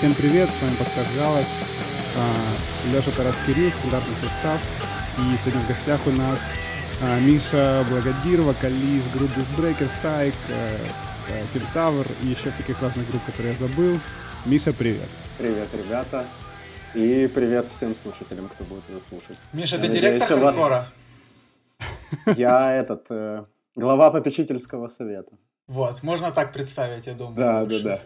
Всем привет, с вами подкаст «Галас». А, Леша Тарас Кирилл, стандартный состав. И сегодня в гостях у нас а, Миша Благодир, вокалист группы Disbreaker, Сайк, Кентавр и еще всяких разных групп, которые я забыл. Миша, привет. Привет, ребята. И привет всем слушателям, кто будет нас слушать. Миша, ты директор хардкора? Я этот, э, глава попечительского совета. Вот, можно так представить, я думаю. Да, да, да.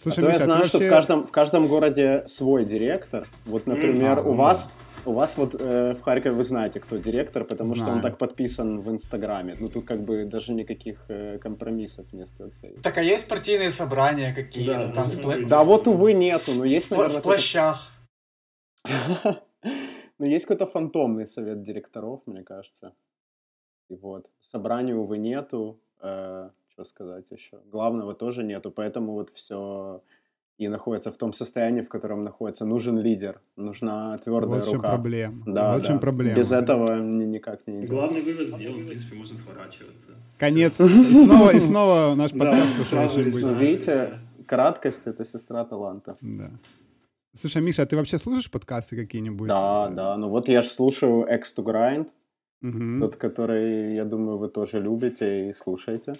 Слушай, а Миша, я знаю, вообще... что в каждом, в каждом городе свой директор. Вот, например, mm-hmm. у вас у вас вот э, в Харькове вы знаете, кто директор, потому Знаю. что он так подписан в Инстаграме. Ну тут как бы даже никаких э, компромиссов не остается. Так а есть партийные собрания какие-то да, там? В пла... Да вот, увы, нету. Но есть, наверное, в плащах. Ну есть какой-то фантомный совет директоров, мне кажется. И вот. Собрания, увы, нету. Э, что сказать еще? Главного тоже нету, поэтому вот все и находится в том состоянии, в котором находится. Нужен лидер, нужна твердая вот рука. проблема. Да, вот да. проблема. Без этого никак не идет. Главный вывод сделан, в принципе, можно сворачиваться. Конец. И снова, и снова наш подкаст сразу. Видите, краткость — это сестра таланта. Да. Слушай, Миша, а ты вообще слушаешь подкасты какие-нибудь? Да, да. Ну вот я же слушаю X to Grind, угу. тот, который, я думаю, вы тоже любите и слушаете.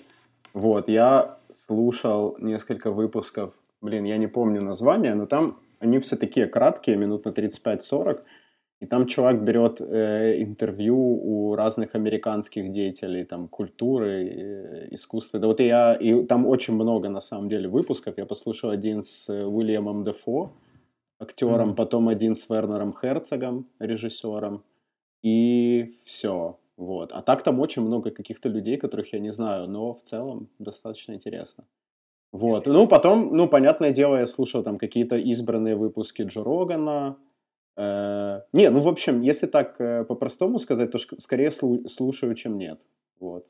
Вот, я слушал несколько выпусков блин, я не помню название, но там они все такие краткие, минут на 35-40, и там чувак берет э, интервью у разных американских деятелей, там, культуры, э, искусства. Да вот я, и там очень много, на самом деле, выпусков. Я послушал один с э, Уильямом Дефо, актером, mm-hmm. потом один с Вернером Херцогом, режиссером, и все. Вот. А так там очень много каких-то людей, которых я не знаю, но в целом достаточно интересно. Вот. Ну, потом, ну, понятное дело, я слушал там какие-то избранные выпуски Джо Рогана. Э, не, ну, в общем, если так э, по-простому сказать, то скорее слушаю, чем нет. Вот.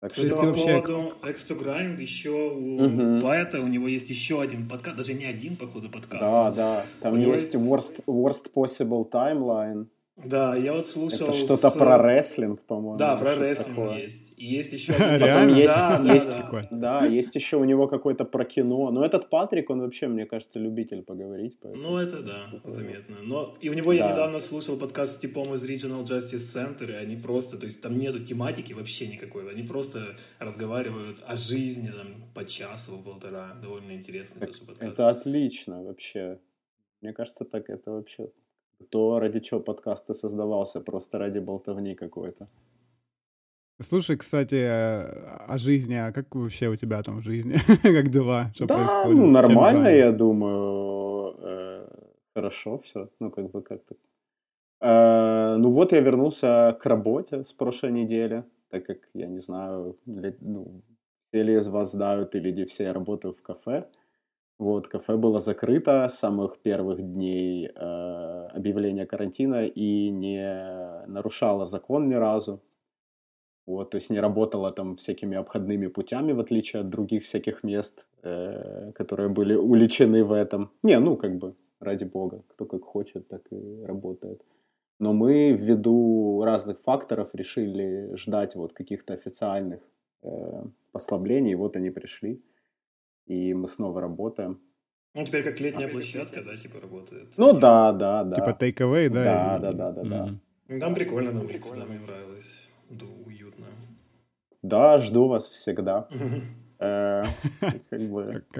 Так Кстати, что... по вообще... поводу Extra Grind, еще у угу. Байта, у него есть еще один подкаст, даже не один, походу, подкаст. Да, да, там у есть него... worst, worst Possible Timeline. Да, я вот слушал... Это что-то с... про рестлинг, по-моему. Да, про рестлинг такое. есть. И есть еще один... Потом есть, да, есть, да, да. есть еще у него какой-то про кино. Но этот Патрик, он вообще, мне кажется, любитель поговорить. Поэтому... Ну, это да, это... заметно. Но и у него да. я недавно слушал подкаст с типом из Regional Justice Center, и они просто, то есть там нету тематики вообще никакой. Они просто разговаривают о жизни там по часу, полтора. Довольно интересный тоже подкаст. Это отлично вообще. Мне кажется, так это вообще то, ради чего подкаст и создавался, просто ради болтовни какой-то. Слушай, кстати, о жизни, а как вообще у тебя там в жизни? как дела? Что да, происходит? ну нормально, я думаю. Э, хорошо все, ну как бы как-то. Э, ну вот я вернулся к работе с прошлой недели, так как, я не знаю, ну, все ли из вас знают или не все, я работаю в кафе. Вот, кафе было закрыто с самых первых дней э, объявления карантина и не нарушало закон ни разу. Вот, то есть не работало там всякими обходными путями, в отличие от других всяких мест, э, которые были уличены в этом. Не, ну, как бы, ради бога, кто как хочет, так и работает. Но мы ввиду разных факторов решили ждать вот каких-то официальных э, послаблений, вот они пришли и мы снова работаем. Ну, теперь как летняя площадка, да, типа работает. Ну да, да, да. Типа take да? Да, и... да, да, да, да. Mm-hmm. Там прикольно на улице, да, мне нравилось. Да, уютно. Да, жду вас всегда. Э,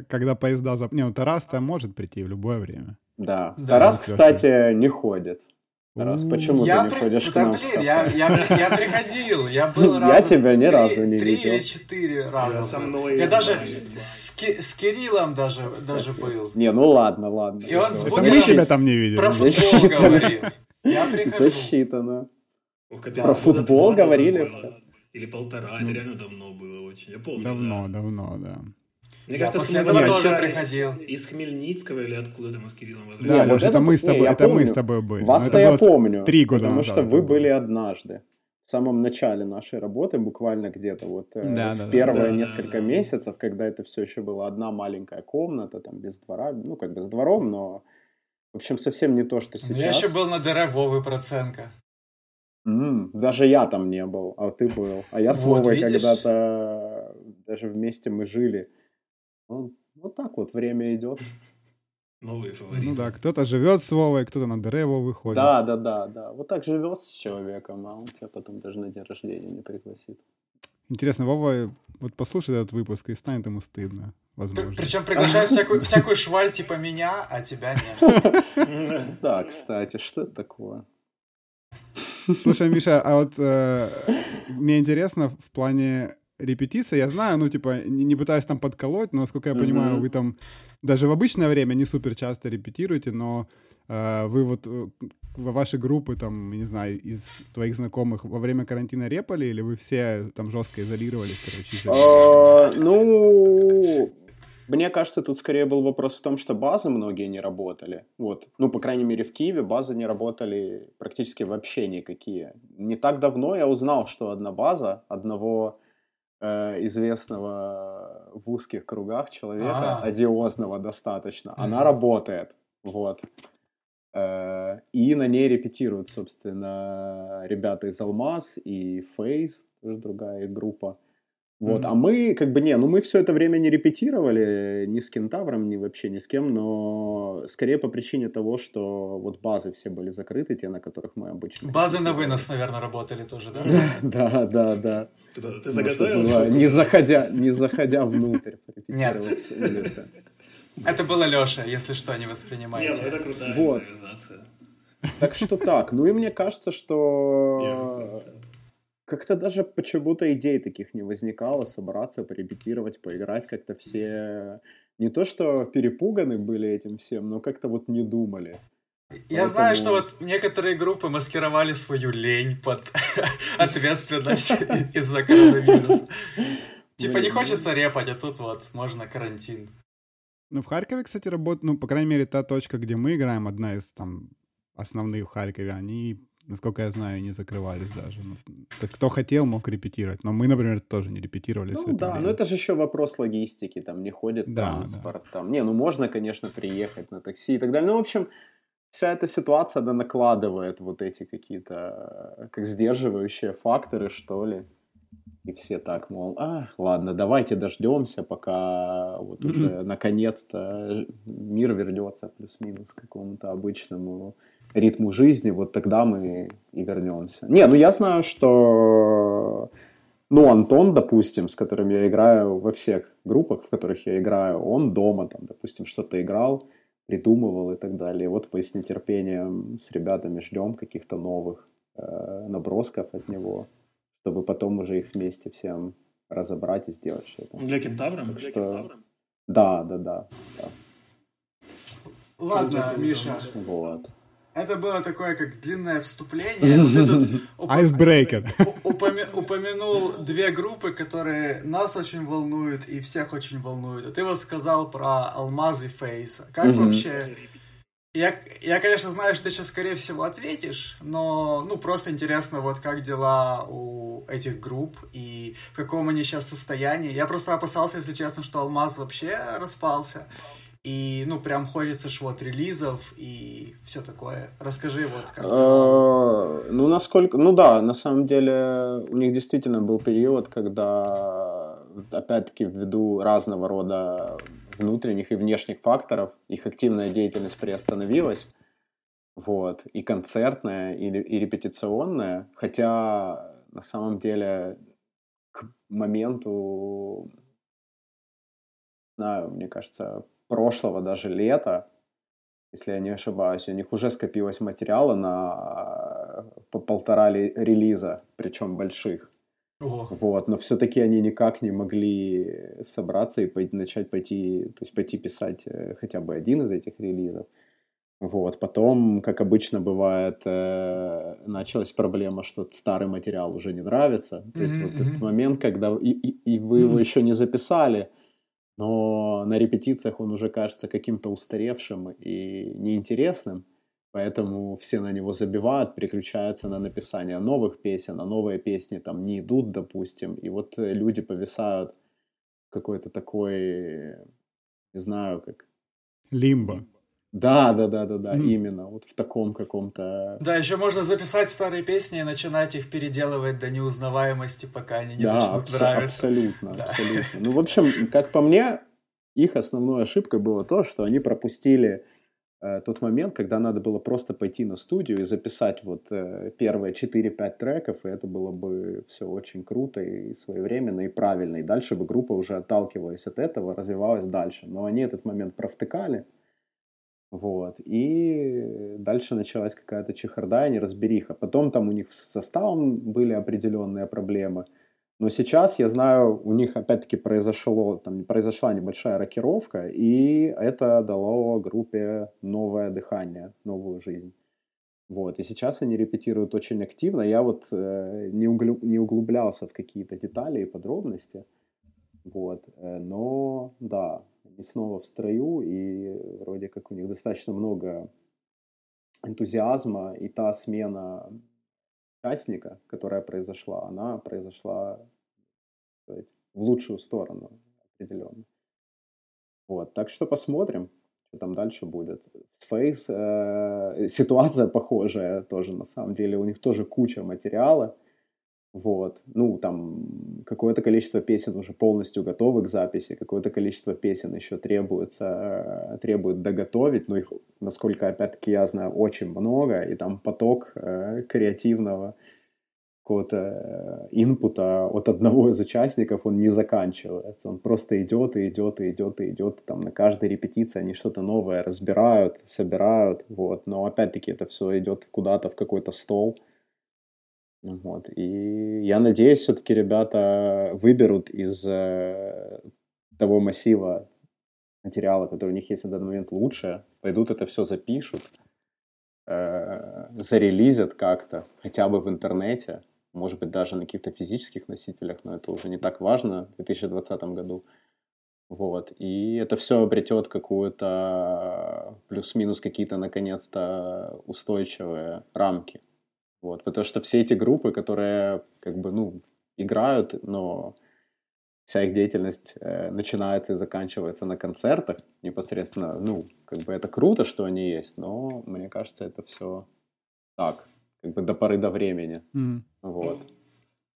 когда поезда... Не, ну Тарас-то может прийти в любое время. Да. Тарас, кстати, не ходит. Раз, почему я ты не при... ходишь да, к нам? блин, я, я, я приходил, я был раз. Я тебя ни разу не три видел. Три или четыре раза. со мной. Я даже с, с Кириллом даже, даже был. Не, ну ладно, ладно. И он с Это мы тебя там не видели. Про футбол говорил. Я прихожу. Засчитано. Про футбол говорили? Или полтора, это реально давно было очень. Я помню. Давно, давно, да. Мне я кажется, после этого тоже приходил. Из Хмельницкого или откуда-то мы с Кириллом возвращались. Да, вот это, мы с тобой, не, это мы с тобой были. Вас-то я помню. Три года Потому назад что вы были однажды. В самом начале нашей работы, буквально где-то вот э, да, в да, первые да, несколько да, месяцев, когда это все еще была одна маленькая комната, там без двора, ну как бы с двором, но в общем совсем не то, что сейчас. Я еще был на дыре Вовы Проценко. Mm, даже я там не был, а ты был. А я с Вовой когда-то даже вместе мы жили. Вот так вот время идет. Новые фавориты. Ну да, кто-то живет с Вовой, кто-то на Дерево выходит. Да, да, да, да. Вот так живет с человеком, а он тебя потом даже на день рождения не пригласит. Интересно, Вова вот послушает этот выпуск и станет ему стыдно, возможно. Причем приглашает всякую, всякую шваль типа меня, а тебя нет. Да, кстати, что это такое? Слушай, Миша, а вот э, мне интересно в плане репетиции, я знаю, ну, типа, не, не пытаюсь там подколоть, но, насколько я понимаю, mm-hmm. вы там даже в обычное время не супер часто репетируете, но э, вы вот э, ваши группы, там, не знаю, из твоих знакомых во время карантина репали, или вы все там жестко изолировались, короче? А, ну, мне кажется, тут скорее был вопрос в том, что базы многие не работали. Вот. Ну, по крайней мере, в Киеве базы не работали практически вообще никакие. Не так давно я узнал, что одна база одного э, известного в узких кругах человека, А-а-а. одиозного достаточно, она работает. Вот. Э, и на ней репетируют, собственно, ребята из Алмаз и Фейз, тоже другая группа. Вот, mm-hmm. а мы, как бы, не, ну мы все это время не репетировали ни с Кентавром, ни вообще ни с кем, но скорее по причине того, что вот базы все были закрыты, те, на которых мы обычно... Базы на вынос, наверное, работали тоже, да? Да, да, да. Ты заготовил? Не заходя, не заходя внутрь, улицы. Это было Леша, если что, не воспринимайте. Нет, ну это крутая вот. импровизация. Так что так. Ну и мне кажется, что как-то даже почему-то идей таких не возникало собраться, порепетировать, поиграть. Как-то все не то что перепуганы были этим всем, но как-то вот не думали. Я Поэтому... знаю, что вот некоторые группы маскировали свою лень под ответственность из-за коронавируса. Типа не хочется репать, а тут вот можно карантин. Ну, в Харькове, кстати, работает, ну, по крайней мере, та точка, где мы играем, одна из там основных в Харькове, они насколько я знаю, не закрывались даже. Ну, то есть кто хотел, мог репетировать. Но мы, например, тоже не репетировали. Ну да, время. но это же еще вопрос логистики. Там не ходит да, транспорт. Да. Там. Не, ну можно, конечно, приехать на такси и так далее. Ну, в общем, вся эта ситуация, она накладывает вот эти какие-то, как сдерживающие факторы, что ли. И все так, мол, а, ладно, давайте дождемся, пока вот уже наконец-то мир вернется плюс-минус к какому-то обычному ритму жизни, вот тогда мы и вернемся. Не, ну я знаю, что ну, Антон, допустим, с которым я играю во всех группах, в которых я играю, он дома, там, допустим, что-то играл, придумывал и так далее. Вот мы с нетерпением с ребятами ждем каких-то новых э, набросков от него, чтобы потом уже их вместе всем разобрать и сделать что-то. Для кентавра? Так что... Кентавра? Да, да, да. да. Ладно, Миша. Вот. Это было такое, как длинное вступление. Ты тут Айсбрейкер. упомянул две группы, которые нас очень волнуют и всех очень волнуют. А ты вот сказал про Алмазы Фейса. Как вообще... Я, я, конечно, знаю, что ты сейчас, скорее всего, ответишь, но, ну, просто интересно, вот как дела у этих групп и в каком они сейчас состоянии. Я просто опасался, если честно, что Алмаз вообще распался. И, ну, прям хочется ж вот релизов и все такое. Расскажи вот как. А, ну, насколько... Ну да, на самом деле у них действительно был период, когда, опять-таки, ввиду разного рода внутренних и внешних факторов, их активная деятельность приостановилась. Вот. И концертная, и, и репетиционная. Хотя, на самом деле, к моменту, знаю, мне кажется, прошлого даже лета, если я не ошибаюсь, у них уже скопилось материала на по полтора релиза, причем больших. Ого. Вот, но все-таки они никак не могли собраться и пойти, начать пойти, то есть пойти писать э, хотя бы один из этих релизов. Вот, потом, как обычно бывает, э, началась проблема, что старый материал уже не нравится. То есть mm-hmm. вот этот момент, когда и, и, и вы mm-hmm. его еще не записали, но на репетициях он уже кажется каким-то устаревшим и неинтересным, поэтому все на него забивают, переключаются на написание новых песен, а новые песни там не идут, допустим, и вот э, люди повисают какой-то такой, не знаю, как... Лимбо. Да, да, да, да, да, mm. именно вот в таком каком-то. Да, еще можно записать старые песни и начинать их переделывать до неузнаваемости, пока они не да, начнут абс- нравиться. Абсолютно, да. абсолютно. Ну, в общем, как по мне, их основной ошибкой было то, что они пропустили э, тот момент, когда надо было просто пойти на студию и записать вот э, первые 4-5 треков, и это было бы все очень круто и своевременно, и правильно. И дальше бы группа уже отталкиваясь от этого, развивалась дальше. Но они этот момент провтыкали, вот. И дальше началась какая-то чехарда и неразбериха. Потом там у них с составом были определенные проблемы – но сейчас, я знаю, у них опять-таки произошло, там, произошла небольшая рокировка, и это дало группе новое дыхание, новую жизнь. Вот, и сейчас они репетируют очень активно. Я вот э, не, углю, не углублялся в какие-то детали и подробности. Вот, э, но да, они снова в строю, и вроде как у них достаточно много энтузиазма, и та смена участника, которая произошла, она произошла сказать, в лучшую сторону определенно. Вот, так что посмотрим, что там дальше будет. Face э, ситуация похожая тоже, на самом деле, у них тоже куча материала, вот, ну, там какое-то количество песен уже полностью готовы к записи, какое-то количество песен еще требуется, э, требует доготовить, но их, насколько, опять-таки, я знаю, очень много, и там поток э, креативного какого-то э, инпута от одного из участников, он не заканчивается. Он просто идет и идет и идет и идет. Там на каждой репетиции они что-то новое разбирают, собирают. Вот. Но опять-таки это все идет куда-то в какой-то стол. Вот. И я надеюсь, все-таки ребята выберут из э, того массива материала, который у них есть на данный момент лучше, пойдут это все запишут, э, зарелизят как-то, хотя бы в интернете, может быть, даже на каких-то физических носителях, но это уже не так важно в 2020 году. Вот. И это все обретет какую-то плюс-минус какие-то, наконец-то, устойчивые рамки. Вот. Потому что все эти группы, которые как бы, ну, играют, но вся их деятельность э, начинается и заканчивается на концертах непосредственно. Ну, как бы это круто, что они есть, но мне кажется, это все так, как бы до поры до времени. Mm-hmm. Вот.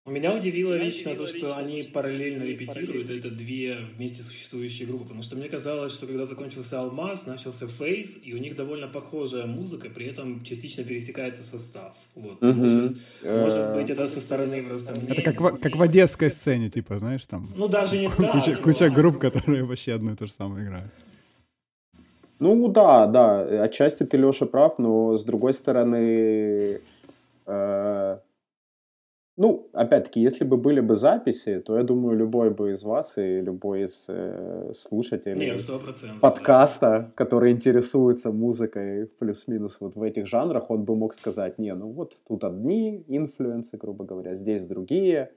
Меня удивило лично то, что они параллельно репетируют. Это две вместе существующие группы. Потому что мне казалось, что когда закончился Алмаз, начался Фейс, и у них довольно похожая музыка, при этом частично пересекается состав. Вот. Угу. Может, может быть, это со стороны просто мне... Это как в, как в одесской сцене, типа, знаешь, там... Ну, даже не так. Куча, куча групп, которые вообще одно и то же самое играют. Ну да, да, отчасти ты, Леша, прав, но с другой стороны, э, ну, опять-таки, если бы были бы записи, то я думаю, любой бы из вас и любой из э, слушателей Нет, подкаста, да. который интересуется музыкой плюс-минус вот в этих жанрах, он бы мог сказать, не, ну вот тут одни инфлюенсы, грубо говоря, здесь другие,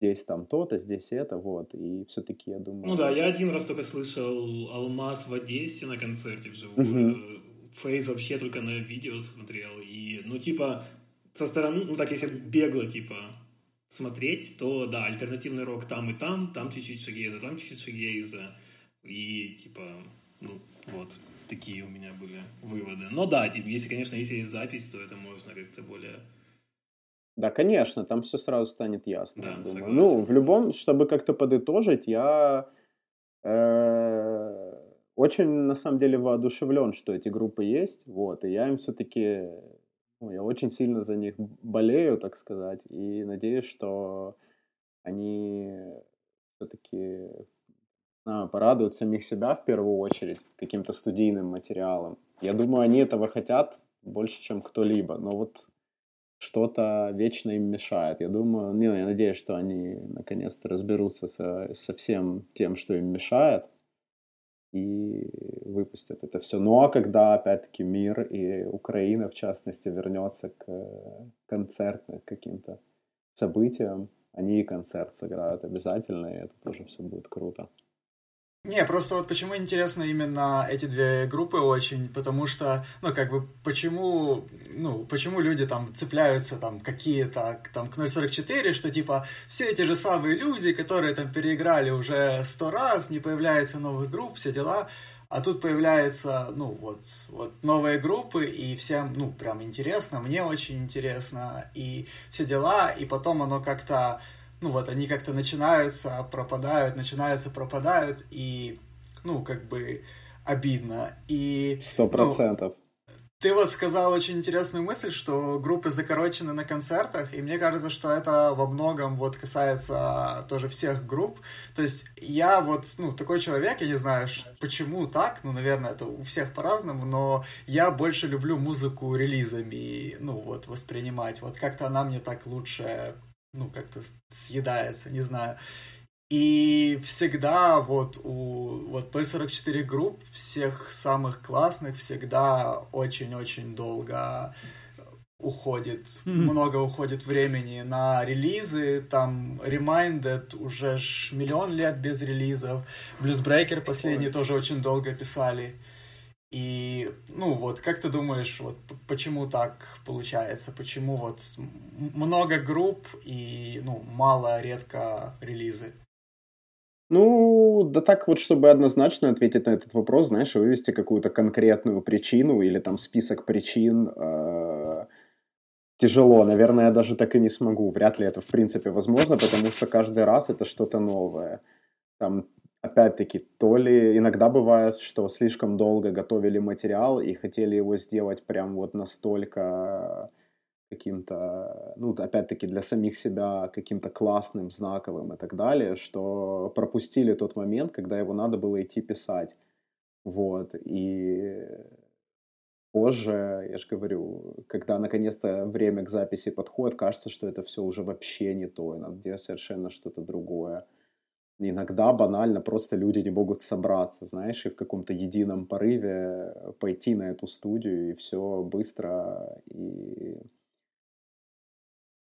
здесь там то-то, здесь это, вот, и все-таки я думаю... Ну да, я один раз только слышал «Алмаз» в Одессе на концерте вживую, угу. Фейз вообще только на видео смотрел, и, ну, типа, со стороны, ну так, если бегло, типа, смотреть, то, да, альтернативный рок там и там, там чуть-чуть шагейза, там чуть-чуть шагейза, и, типа, ну, вот, такие у меня были выводы. Но да, типа, если, конечно, если есть запись, то это можно как-то более... Да, конечно, там все сразу станет ясно. Да, согласен. Ну, в любом, чтобы как-то подытожить, я э, очень, на самом деле, воодушевлен, что эти группы есть, вот, и я им все-таки я очень сильно за них болею, так сказать, и надеюсь, что они все-таки а, порадуют самих себя в первую очередь каким-то студийным материалом. Я думаю, они этого хотят больше, чем кто-либо, но вот что-то вечно им мешает. Я думаю, не, я надеюсь, что они наконец-то разберутся со, со всем тем, что им мешает, и выпустят это все. Ну а когда, опять-таки, мир и Украина, в частности, вернется к концертным каким-то событиям, они и концерт сыграют обязательно, и это тоже все будет круто. Не, просто вот почему интересно именно эти две группы очень, потому что, ну, как бы, почему, ну, почему люди там цепляются там какие-то, там, к 0.44, что, типа, все эти же самые люди, которые там переиграли уже сто раз, не появляется новых групп, все дела, а тут появляются, ну, вот, вот новые группы, и всем, ну, прям интересно, мне очень интересно, и все дела, и потом оно как-то ну вот они как-то начинаются, пропадают, начинаются, пропадают, и ну, как бы обидно. И... Сто ну, процентов. Ну, ты вот сказал очень интересную мысль, что группы закорочены на концертах, и мне кажется, что это во многом вот касается тоже всех групп. То есть я вот, ну, такой человек, я не знаю, почему так, ну, наверное, это у всех по-разному, но я больше люблю музыку релизами, ну, вот, воспринимать. Вот как-то она мне так лучше, ну, как-то съедается, не знаю. И всегда вот у вот той 44 групп, всех самых классных, всегда очень-очень долго уходит, mm-hmm. много уходит времени на релизы, там Reminded уже ж миллион лет без релизов, Bluesbreaker последний тоже очень долго писали. И, ну вот, как ты думаешь, вот почему так получается? Почему вот много групп и, ну, мало, редко релизы? Ну, да так вот, чтобы однозначно ответить на этот вопрос, знаешь, вывести какую-то конкретную причину или там список причин э, тяжело. Наверное, я даже так и не смогу. Вряд ли это в принципе возможно, потому что каждый раз это что-то новое. Там, опять-таки, то ли иногда бывает, что слишком долго готовили материал и хотели его сделать прям вот настолько каким-то, ну, опять-таки, для самих себя каким-то классным, знаковым и так далее, что пропустили тот момент, когда его надо было идти писать. Вот, и позже, я же говорю, когда наконец-то время к записи подходит, кажется, что это все уже вообще не то, и надо делать совершенно что-то другое. Иногда банально просто люди не могут собраться, знаешь, и в каком-то едином порыве пойти на эту студию, и все быстро и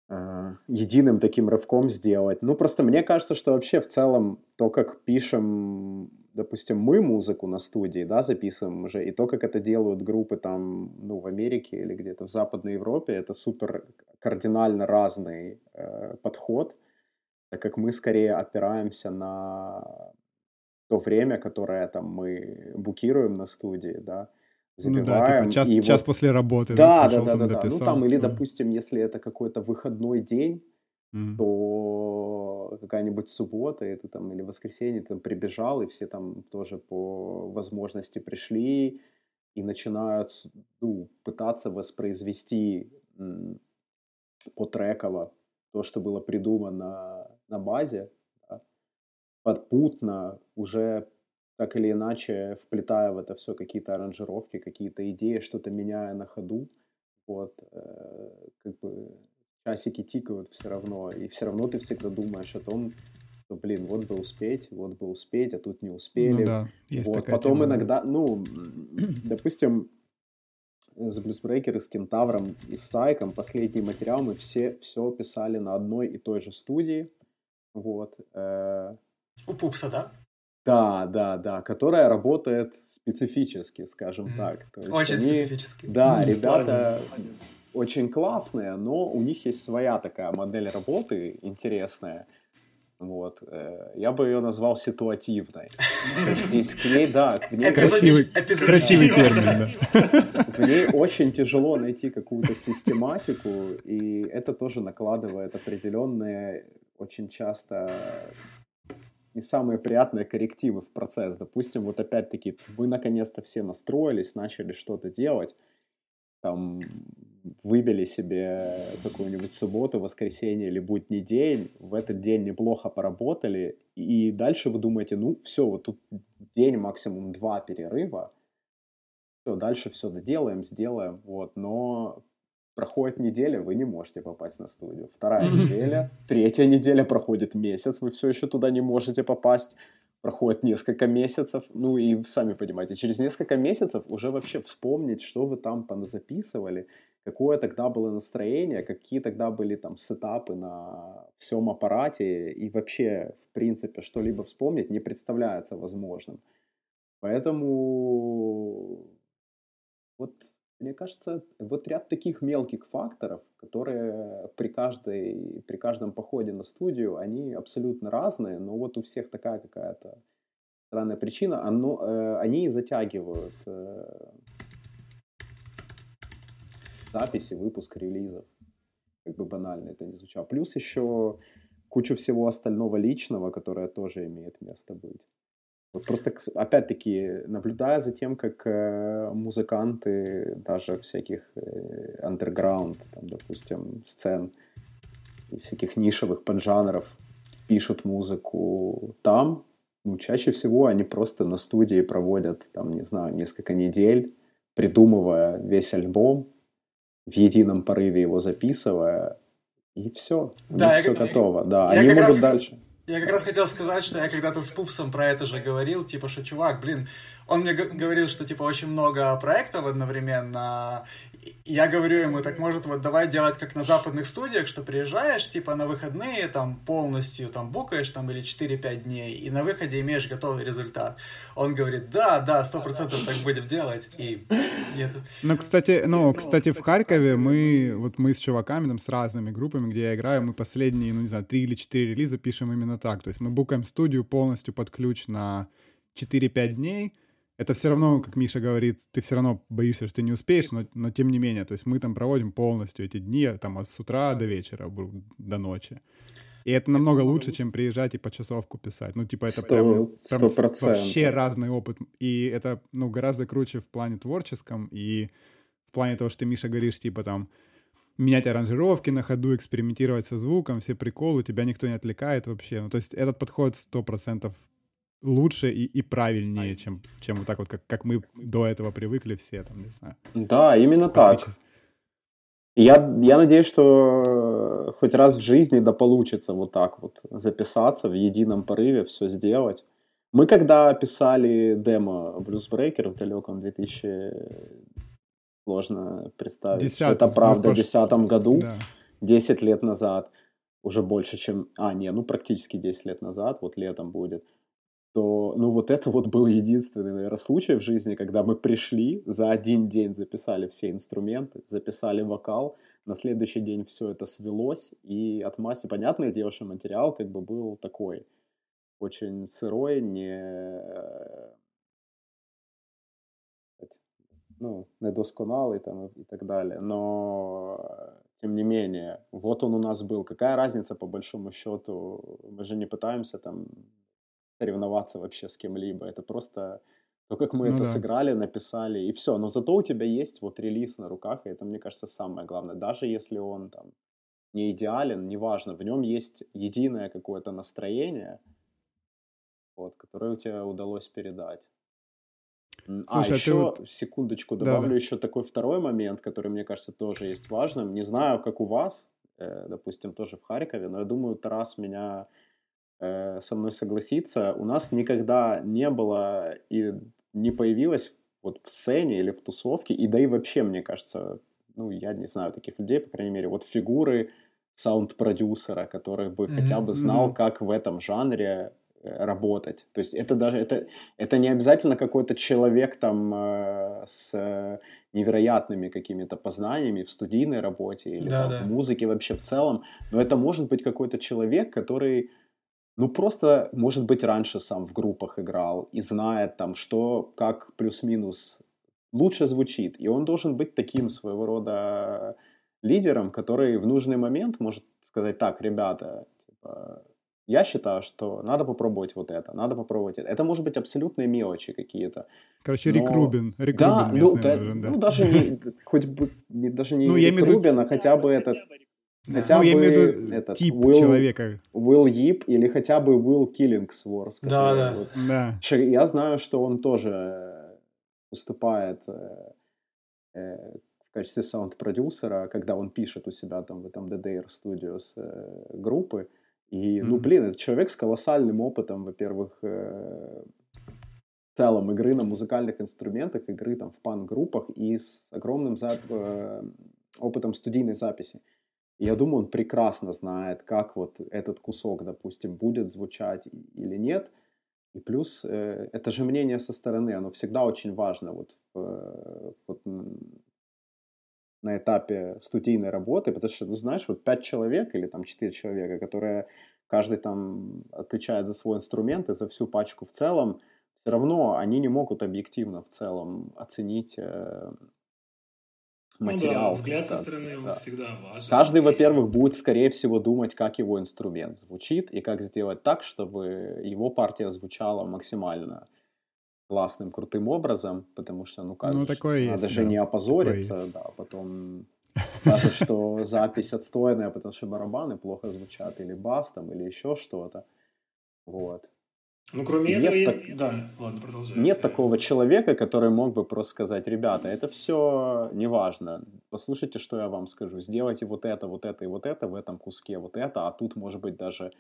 а, единым таким рывком сделать. Ну, просто мне кажется, что вообще в целом то, как пишем, допустим, мы музыку на студии, да, записываем уже, и то, как это делают группы там, ну, в Америке или где-то в Западной Европе, это супер кардинально разный э, подход, так как мы скорее опираемся на то время, которое там мы букируем на студии, да, забиваем. Ну да, типа час, и час вот... после работы. Да, да, да, да, да. Ну там, или, допустим, если это какой-то выходной день, mm. то какая-нибудь суббота, это там, или воскресенье, ты там прибежал, и все там тоже по возможности пришли и начинают ну, пытаться воспроизвести по треково то, что было придумано на базе, да, подпутно уже так или иначе вплетая в это все какие-то аранжировки, какие-то идеи, что-то меняя на ходу. Вот, э, как бы часики тикают все равно, и все равно ты всегда думаешь о том, что, блин, вот бы успеть, вот бы успеть, а тут не успели. Ну, да, есть вот. Потом тема, иногда, да. ну, допустим, с Bluesbreaker, с Кентавром и с Сайком последний материал мы все, все писали на одной и той же студии. Вот. Э... У Пупса, да? Да, да, да, которая работает специфически, скажем mm-hmm. так. То есть очень они, специфически. Да, mm-hmm. ребята очень классные, но у них есть своя такая модель работы интересная. Вот. Э, я бы ее назвал ситуативной. То есть к ней, да, к ней... Красивый, красивый термин, да. К ней очень тяжело найти какую-то систематику, и это тоже накладывает определенные, очень часто не самые приятные коррективы в процесс. Допустим, вот опять-таки мы наконец-то все настроились, начали что-то делать, там выбили себе какую-нибудь субботу, воскресенье или будний день, в этот день неплохо поработали, и дальше вы думаете, ну все, вот тут день, максимум два перерыва, все, дальше все доделаем, сделаем, вот, но Проходит неделя, вы не можете попасть на студию. Вторая неделя, третья неделя, проходит месяц, вы все еще туда не можете попасть. Проходит несколько месяцев, ну и сами понимаете, через несколько месяцев уже вообще вспомнить, что вы там записывали, какое тогда было настроение, какие тогда были там сетапы на всем аппарате и вообще, в принципе, что-либо вспомнить не представляется возможным. Поэтому вот мне кажется, вот ряд таких мелких факторов, которые при, каждой, при каждом походе на студию, они абсолютно разные, но вот у всех такая какая-то странная причина, оно, э, они затягивают э, записи, выпуск релизов. Как бы банально это не звучало. Плюс еще кучу всего остального личного, которое тоже имеет место быть. Вот просто, опять-таки, наблюдая за тем, как э, музыканты даже всяких э, underground, там, допустим, сцен и всяких нишевых поджанров пишут музыку там, ну, чаще всего они просто на студии проводят, там, не знаю, несколько недель, придумывая весь альбом, в едином порыве его записывая, и все. Да, все я, готово. Да, я они могут раз... дальше. Я как раз хотел сказать, что я когда-то с Пупсом про это же говорил, типа, что, чувак, блин, он мне говорил, что, типа, очень много проектов одновременно. Я говорю ему, так может, вот давай делать как на западных студиях, что приезжаешь, типа, на выходные, там, полностью, там, букаешь, там, или 4-5 дней, и на выходе имеешь готовый результат. Он говорит, да, да, сто процентов так будем делать, и нет. Ну, кстати, ну, кстати, в Харькове мы, вот мы с чуваками, там, с разными группами, где я играю, мы последние, ну, не знаю, 3 или 4 релиза пишем именно так, то есть мы букаем студию полностью под ключ на 4-5 дней, это все равно, как Миша говорит, ты все равно боишься, что ты не успеешь, но, но тем не менее, то есть мы там проводим полностью эти дни, там от с утра до вечера, до ночи. И это намного лучше, чем приезжать и по часовку писать. Ну, типа, это 100, прям, прям вообще разный опыт. И это, ну, гораздо круче в плане творческом и в плане того, что ты, Миша, говоришь, типа, там, менять аранжировки на ходу, экспериментировать со звуком, все приколы, тебя никто не отвлекает вообще. Ну, то есть этот подход сто процентов лучше и, и правильнее, чем, чем вот так вот, как, как мы до этого привыкли все, там, не знаю. Да, именно так. Я, я надеюсь, что хоть раз в жизни да получится вот так вот записаться в едином порыве, все сделать. Мы когда писали демо Blues Breaker в далеком 2000, сложно представить, 10, это правда, в 2010 году, да. 10 лет назад, уже больше, чем... А, не, ну практически 10 лет назад, вот летом будет – то, ну, вот это вот был единственный, наверное, случай в жизни, когда мы пришли, за один день записали все инструменты, записали вокал, на следующий день все это свелось, и от массы, понятное дело, что материал как бы был такой, очень сырой, не ну, недосконалый там и так далее. Но, тем не менее, вот он у нас был. Какая разница, по большому счету? Мы же не пытаемся там соревноваться вообще с кем-либо. Это просто то, как мы ну, это да. сыграли, написали, и все. Но зато у тебя есть вот релиз на руках, и это, мне кажется, самое главное. Даже если он там не идеален, неважно, в нем есть единое какое-то настроение, вот, которое у тебя удалось передать. А, Слушай, а, еще, вот... секундочку, добавлю да, еще такой второй момент, который, мне кажется, тоже есть важным. Не знаю, как у вас, э, допустим, тоже в Харькове, но я думаю, Тарас меня э, со мной согласится, у нас никогда не было и не появилось вот в сцене или в тусовке, и да и вообще, мне кажется, ну, я не знаю таких людей, по крайней мере, вот фигуры саунд-продюсера, который бы mm-hmm. хотя бы знал, mm-hmm. как в этом жанре э, работать. То есть это даже это это не обязательно какой-то человек там э, с э, невероятными какими-то познаниями в студийной работе или да, там, да. в музыке вообще в целом, но это может быть какой-то человек, который ну, просто, может быть, раньше сам в группах играл и знает там, что, как плюс-минус лучше звучит. И он должен быть таким своего рода лидером, который в нужный момент может сказать, так, ребята, типа, я считаю, что надо попробовать вот это, надо попробовать это. Это может быть абсолютные мелочи какие-то. Короче, но... Рик Рубин. Рик да, Рубин ну, да, нужен, да. ну, даже не, хоть бы, даже не ну, Рик Рубин, а хотя бы этот Хотя ну, бы я имею в виду этот, тип Will, человека. Will Yip или хотя бы Will Killingsworth. Да, да. Вот. да. Я знаю, что он тоже выступает э, э, в качестве саунд-продюсера, когда он пишет у себя там в этом DDR Studios э, группы. И, mm-hmm. ну, блин, это человек с колоссальным опытом, во-первых, э, в целом игры на музыкальных инструментах, игры там в пан-группах и с огромным за- э, опытом студийной записи. Я думаю, он прекрасно знает, как вот этот кусок, допустим, будет звучать или нет. И плюс, э, это же мнение со стороны, оно всегда очень важно вот, э, вот на этапе студийной работы, потому что, ну, знаешь, вот пять человек или там четыре человека, которые каждый там отвечает за свой инструмент и за всю пачку в целом, все равно они не могут объективно в целом оценить э, материал. Ну да, взгляд со стороны да. всегда важен. Каждый, во-первых, будет, скорее всего, думать, как его инструмент звучит и как сделать так, чтобы его партия звучала максимально классным, крутым образом, потому что, ну как ну, же, такое надо есть, же да. не опозориться, такое да, потом даже что запись отстойная, потому что барабаны плохо звучат, или бас там, или еще что-то. Вот. Ну, кроме нет этого есть... Так... Да, ладно, продолжай. Нет такого человека, который мог бы просто сказать, ребята, это все неважно, послушайте, что я вам скажу, сделайте вот это, вот это и вот это в этом куске, вот это, а тут, может быть, даже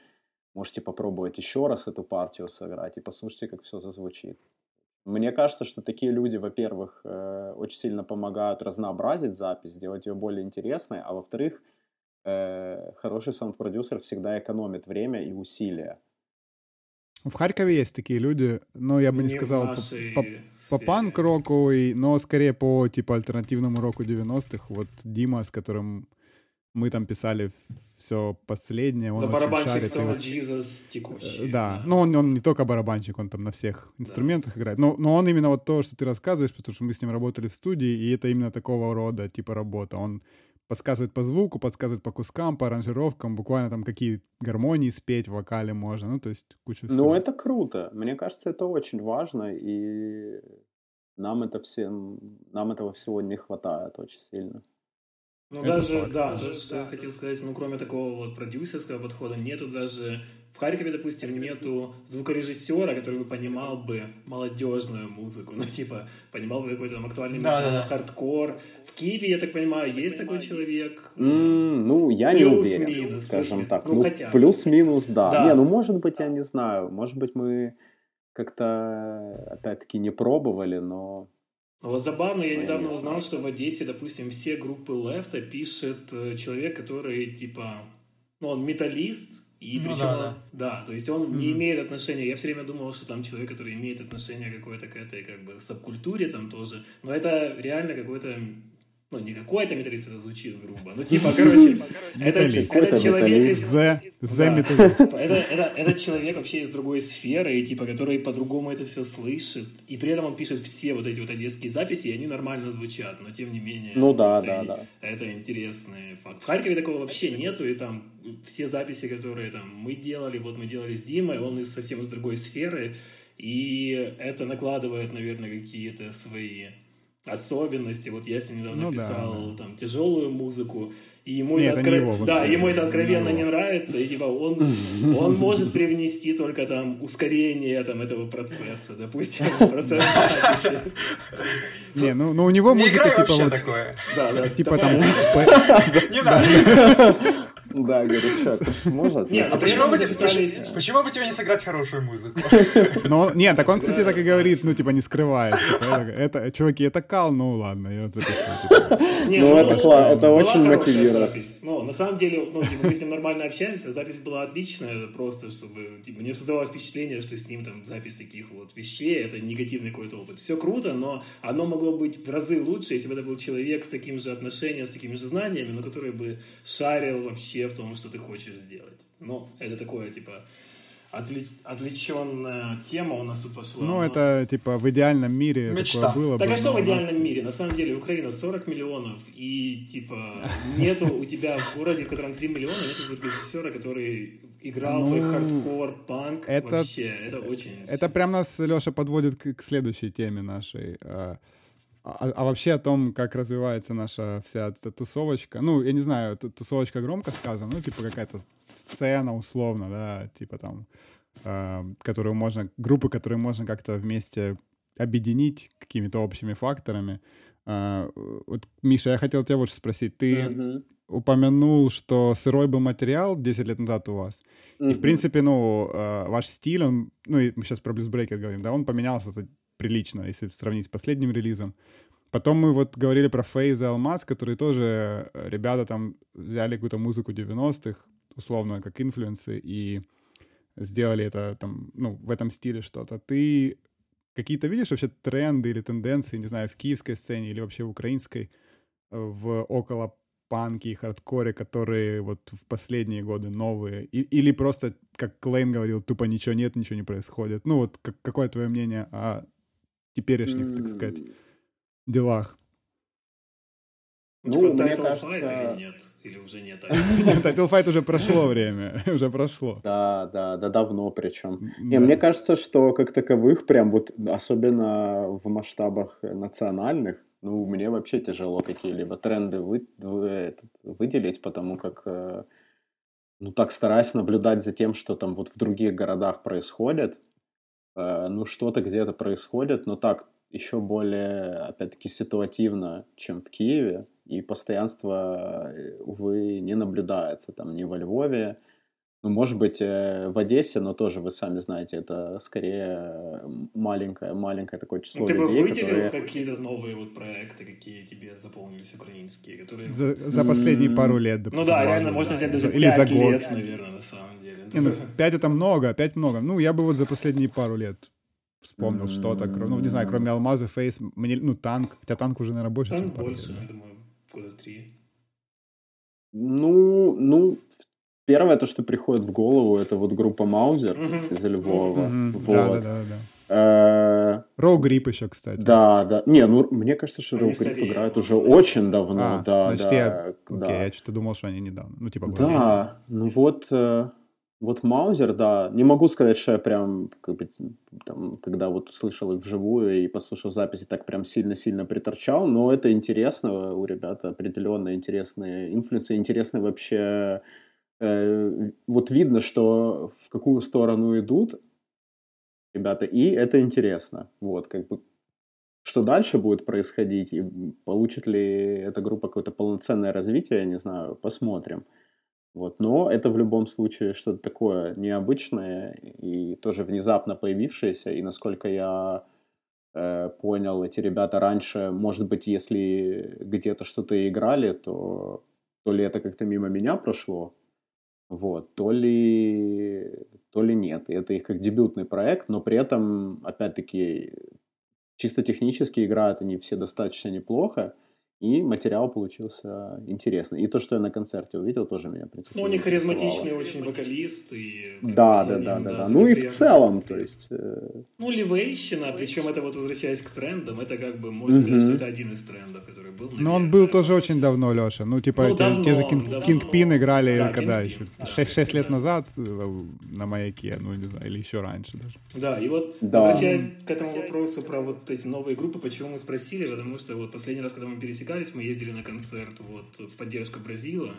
можете попробовать еще раз эту партию сыграть и послушайте, как все зазвучит. Мне кажется, что такие люди, во-первых, э, очень сильно помогают разнообразить запись, сделать ее более интересной, а во-вторых, э, хороший саунд-продюсер всегда экономит время и усилия. В Харькове есть такие люди, но я бы не, не сказал по, по, по панк-року, но скорее по типа альтернативному року 90-х. Вот Дима, с которым мы там писали все последнее. Он да, барабанщик Stone Jesus текущий. Э, да, но он, он не только барабанщик, он там на всех инструментах да. играет. Но, но он именно вот то, что ты рассказываешь, потому что мы с ним работали в студии, и это именно такого рода типа работа. Он подсказывает по звуку, подсказывает по кускам, по аранжировкам, буквально там какие гармонии спеть в вокале можно, ну то есть куча всего. Ну это круто, мне кажется, это очень важно, и нам это всем, нам этого всего не хватает очень сильно. Ну, это даже, факт. да, то, что я хотел сказать, ну, кроме такого вот продюсерского подхода, нету даже... В Харькове, допустим, нету звукорежиссера, который бы понимал бы молодежную музыку, ну, типа, понимал бы какой-то там актуальный да, да, да. хардкор. В Киеве, я так понимаю, есть такой человек? Mm, ну, я не уверен, минус, скажем так. Ну, ну хотя Плюс-минус, да. да. Не, ну, может быть, я не знаю, может быть, мы как-то, опять-таки, не пробовали, но вот забавно, я недавно узнал, что в Одессе, допустим, все группы лефта пишет э, человек, который, типа, ну, он металлист, и ну, причем, да, да. да, то есть он mm-hmm. не имеет отношения. Я все время думал, что там человек, который имеет отношение какое-то к этой, как бы, субкультуре там тоже. Но это реально какой-то ну, не какой-то металлист, это звучит грубо, ну, типа, короче, это, это человек из... The, the да, это, это, это человек вообще из другой сферы, и, типа, который по-другому это все слышит, и при этом он пишет все вот эти вот одесские записи, и они нормально звучат, но тем не менее... Ну, да, это, да, да. Это интересный факт. В Харькове такого вообще нету, и там все записи, которые там мы делали, вот мы делали с Димой, он из совсем из другой сферы, и это накладывает, наверное, какие-то свои особенности. Вот я с ним недавно ну, писал да, да. там тяжелую музыку, и ему Нет, это, откро... его, да, ему это откровенно не, не нравится, и типа он, он может привнести только там ускорение там этого процесса, допустим, процесс Не, ну, ну у него музыка типа вот... такое. Да, да. Типа там... Не надо. Да, говорит, что, можно? Нет, а почему бы, почему бы тебе не сыграть хорошую музыку? Ну, нет, так он, кстати, так и говорит, ну, типа, не скрывает. Это, чуваки, это кал, ну, ладно, я запишу. Ну, это это очень мотивирует. Ну, на самом деле, ну, типа, мы с ним нормально общаемся, запись была отличная, просто, чтобы, типа, мне создавалось впечатление, что с ним там запись таких вот вещей, это негативный какой-то опыт. Все круто, но оно могло быть в разы лучше, если бы это был человек с таким же отношением, с такими же знаниями, но который бы шарил вообще в том, что ты хочешь сделать. Ну, это такое, типа, отвлеч... отвлеченная тема у нас тут пошла. Ну, но... это, типа, в идеальном мире Мечта. такое было Так бы, а что в идеальном нас... мире? На самом деле, Украина 40 миллионов, и, типа, нету у тебя в городе, в котором 3 миллиона, нету звукорежиссера, который играл ну, бы хардкор, панк. Это, Вообще, это очень... Это прям нас, Леша, подводит к, к следующей теме нашей. А, а, а вообще о том, как развивается наша вся эта тусовочка. Ну, я не знаю, тусовочка громко сказано, ну, типа какая-то сцена условно, да, типа там, э, которую можно, группы, которые можно как-то вместе объединить какими-то общими факторами. Э, вот, Миша, я хотел тебя вот спросить. Ты mm-hmm. упомянул, что сырой был материал 10 лет назад у вас. Mm-hmm. И, в принципе, ну, э, ваш стиль, он, ну, и мы сейчас про Breaker говорим, да, он поменялся за прилично, если сравнить с последним релизом. Потом мы вот говорили про Фейз и Алмаз, которые тоже э, ребята там взяли какую-то музыку 90-х, условно, как инфлюенсы, и сделали это там, ну, в этом стиле что-то. Ты какие-то видишь вообще тренды или тенденции, не знаю, в киевской сцене или вообще в украинской, э, в около панки и хардкоре, которые вот в последние годы новые? И, или просто, как Клейн говорил, тупо ничего нет, ничего не происходит? Ну вот как, какое твое мнение о теперешних, так сказать, делах? Ну, типа, мне кажется... Fight или нет? Или уже нет? Title Fight уже прошло время, уже прошло. Да, да, да, давно причем. Не, мне кажется, что как таковых прям вот, особенно в масштабах национальных, ну, мне вообще тяжело какие-либо тренды вы, вы, этот, выделить, потому как, э, ну, так стараюсь наблюдать за тем, что там вот в других городах происходит. Э, ну, что-то где-то происходит, но так еще более, опять-таки, ситуативно, чем в Киеве и постоянство, э, увы, не наблюдается там ни во Львове, ну, может быть, э, в Одессе, но тоже, вы сами знаете, это скорее маленькое, маленькое такое число ну, ты людей, бы выделил которые... какие-то новые вот проекты, какие тебе заполнились украинские, которые... За, за последние пару лет, допустим. Ну да, реально, можно взять даже Или за год. лет, наверное, на самом деле. Не, ну, 5 это много, 5 много. Ну, я бы вот за последние пару лет вспомнил mm-hmm. что-то, ну, не знаю, кроме Алмаза, Фейс, мне, ну, танк, хотя танк уже, наверное, больше, танк чем больше, лет, я думаю года три? Ну, ну, первое, то, что приходит в голову, это вот группа Маузер mm-hmm. из Львова. Mm-hmm. Вот. Да, да, да. Э, Роу Грип еще, кстати. Да, да. Не, ну, мне кажется, что Роу Грип играет уже очень давно. А, да, значит, да, я... да. Окей, я что-то думал, что они недавно. Ну, типа, Да, ну вот... Э, вот Маузер, да, не могу сказать, что я прям, как бы, там, когда вот слышал их вживую и послушал записи, так прям сильно-сильно приторчал, но это интересно, у ребят определенно интересные инфлюенсы, интересно вообще, э, вот видно, что в какую сторону идут ребята, и это интересно, вот, как бы, что дальше будет происходить, и получит ли эта группа какое-то полноценное развитие, я не знаю, посмотрим. Вот. Но это в любом случае что-то такое необычное и тоже внезапно появившееся. И насколько я э, понял, эти ребята раньше, может быть, если где-то что-то играли, то то ли это как-то мимо меня прошло, вот, то ли, то ли нет. И это их как дебютный проект, но при этом, опять-таки, чисто технически играют они все достаточно неплохо. И материал получился интересный. И то, что я на концерте увидел, тоже меня, в принципе, Ну, они харизматичный очень вокалист. И да, да, да, да, да. Ну и в целом, то есть... Э... Ну, ливейщина, причем это вот возвращаясь к трендам, это как бы, можно сказать, что это один из трендов, который был. Но он был тоже очень давно, Леша. Ну, типа, ну, те, давно, те же Кингпин играли да, когда еще? 6, 6 лет назад э, на маяке, ну, не знаю, или еще раньше даже. Да, и вот да. возвращаясь к этому вопросу про вот эти новые группы, почему мы спросили, потому что вот последний раз, когда мы пересекались пересекались, мы ездили на концерт вот в поддержку Бразила,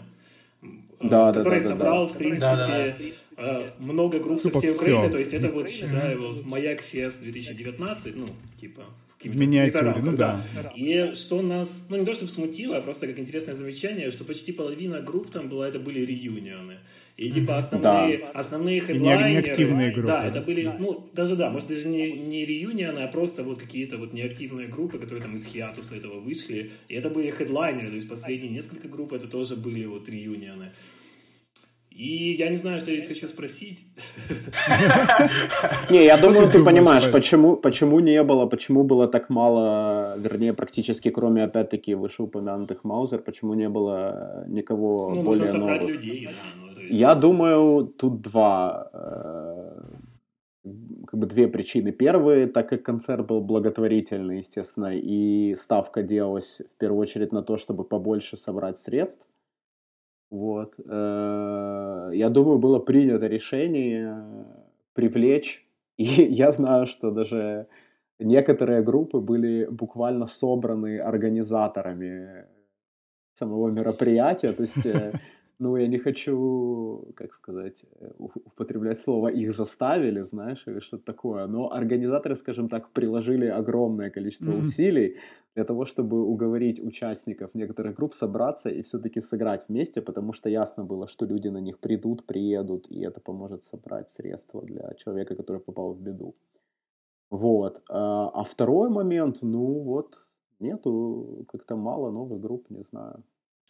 да, который да, да, собрал, да, в принципе, да, да. много групп со всей Украины, все. то есть это вот, считаю, вот Маяк Фест 2019, ну, типа, с какими-то ну да. да. И что нас, ну, не то, чтобы смутило, а просто как интересное замечание, что почти половина групп там была, это были реюнионы. И типа основные, да. основные хедлайнеры... неактивные группы. Да, это были, ну, даже да, может даже не, не реюнионы, а просто вот какие-то вот неактивные группы, которые там из хиатуса этого вышли. И это были хедлайнеры, то есть последние несколько групп это тоже были вот реюнионы. И я не знаю, что я здесь хочу спросить. Не, я думаю, ты понимаешь, почему, почему не было, почему было так мало, вернее, практически кроме, опять-таки, вышеупомянутых Маузер, почему не было никого ну, более новых. людей, да. Я думаю, тут два э, как бы две причины. Первые, так как концерт был благотворительный, естественно, и ставка делалась в первую очередь на то, чтобы побольше собрать средств, вот. Э, я думаю, было принято решение привлечь, и я знаю, что даже некоторые группы были буквально собраны организаторами самого мероприятия, то есть э, ну, я не хочу, как сказать, э, употреблять слово «их заставили», знаешь, или что-то такое, но организаторы, скажем так, приложили огромное количество mm-hmm. усилий для того, чтобы уговорить участников некоторых групп собраться и все-таки сыграть вместе, потому что ясно было, что люди на них придут, приедут, и это поможет собрать средства для человека, который попал в беду. Вот. А, а второй момент, ну вот, нету как-то мало новых групп, не знаю.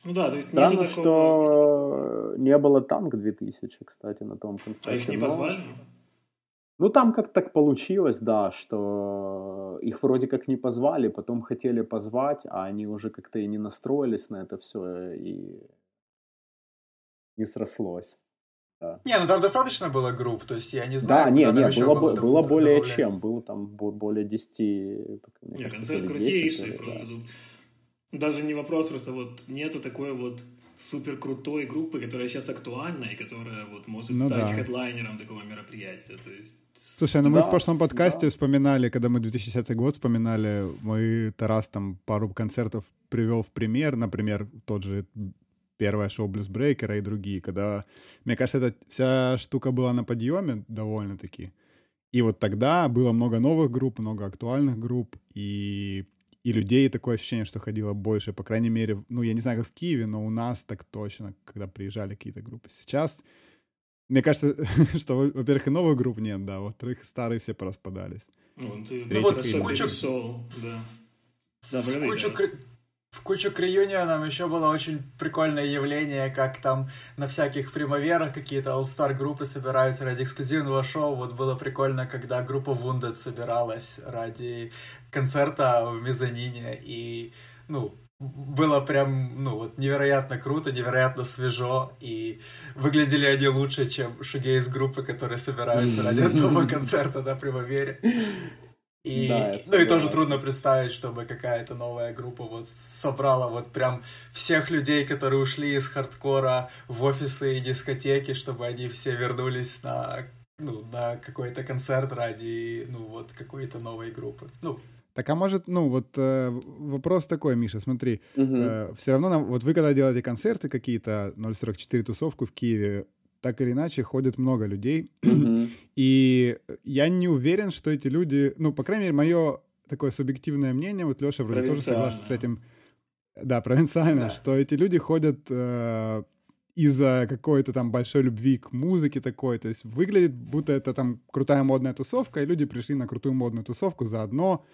Ну да, то есть Странно, такого... что не было танк 2000, кстати, на том концерте. А их не позвали? Ну, там как так получилось, да, что их вроде как не позвали, потом хотели позвать, а они уже как-то и не настроились на это все, и не срослось. Да. Не, ну там достаточно было групп, то есть я не знаю. Да, нет, нет, было, было, было более чем, было там более 10. Не, концерт крутейший, просто тут Даже не вопрос, просто вот нету такой вот супер крутой группы, которая сейчас актуальна и которая вот может ну, стать да. хедлайнером такого мероприятия. То есть... Слушай, ну да, мы в прошлом подкасте да. вспоминали, когда мы 2010 год вспоминали, мы Тарас там пару концертов привел в пример, например, тот же первое шоу Блюзбрейкера и другие, когда, мне кажется, эта вся штука была на подъеме довольно-таки. И вот тогда было много новых групп, много актуальных групп, и и людей такое ощущение, что ходило больше, по крайней мере, ну, я не знаю, как в Киеве, но у нас так точно, когда приезжали какие-то группы. Сейчас, мне кажется, что, во-первых, и новых групп нет, да, во-вторых, старые все пораспадались. Ну, ты, ну вот с кучу... Да. Да, с кучу, в кучу к реюнионам еще было очень прикольное явление, как там на всяких примаверах какие-то all-star группы собираются ради эксклюзивного шоу. Вот было прикольно, когда группа Wounded собиралась ради концерта в мезонине. И, ну, было прям, ну, вот невероятно круто, невероятно свежо, и выглядели они лучше, чем шугейс группы, которые собираются ради одного концерта на Примавере. И, да, ну и тоже трудно представить, чтобы какая-то новая группа вот собрала вот прям всех людей, которые ушли из хардкора в офисы и дискотеки, чтобы они все вернулись на, ну, на какой-то концерт ради, ну, вот какой-то новой группы. Ну, так а может, ну вот э, вопрос такой, Миша, смотри, угу. э, все равно нам, вот вы когда делаете концерты какие-то, 044 тусовку в Киеве, так или иначе ходит много людей. Mm-hmm. И я не уверен, что эти люди, ну, по крайней мере, мое такое субъективное мнение, вот Леша вроде тоже согласен с этим, да, провинциально, да. что эти люди ходят э, из-за какой-то там большой любви к музыке такой, то есть выглядит, будто это там крутая модная тусовка, и люди пришли на крутую модную тусовку заодно,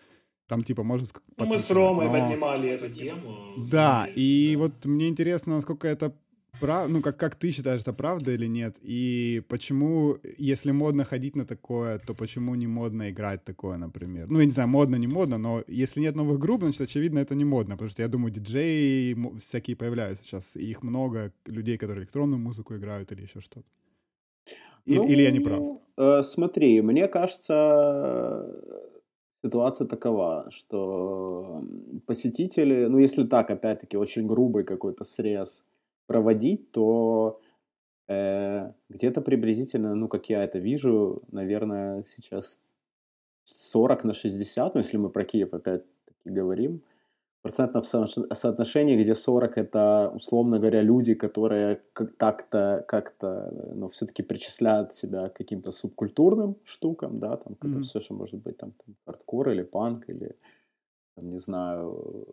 там типа может... Мы с Ромой но... поднимали эту тему. Да, и вот мне интересно, насколько это прав... ну, как, как ты считаешь, это правда или нет? И почему, если модно ходить на такое, то почему не модно играть такое, например? Ну, я не знаю, модно, не модно, но если нет новых групп, значит, очевидно, это не модно, потому что я думаю, диджеи всякие появляются сейчас, и их много людей, которые электронную музыку играют или еще что-то. И, ну, или я не прав? Э, смотри, мне кажется, ситуация такова, что посетители, ну, если так, опять-таки, очень грубый какой-то срез проводить, то э, где-то приблизительно, ну, как я это вижу, наверное, сейчас 40 на 60, ну, если мы про Киев опять-таки говорим, процентном соотношении, где 40 это, условно говоря, люди, которые так-то, как-то, ну, все-таки причисляют себя к каким-то субкультурным штукам, да, там, mm-hmm. все, что может быть, там, там, хардкор или панк, или, там, не знаю,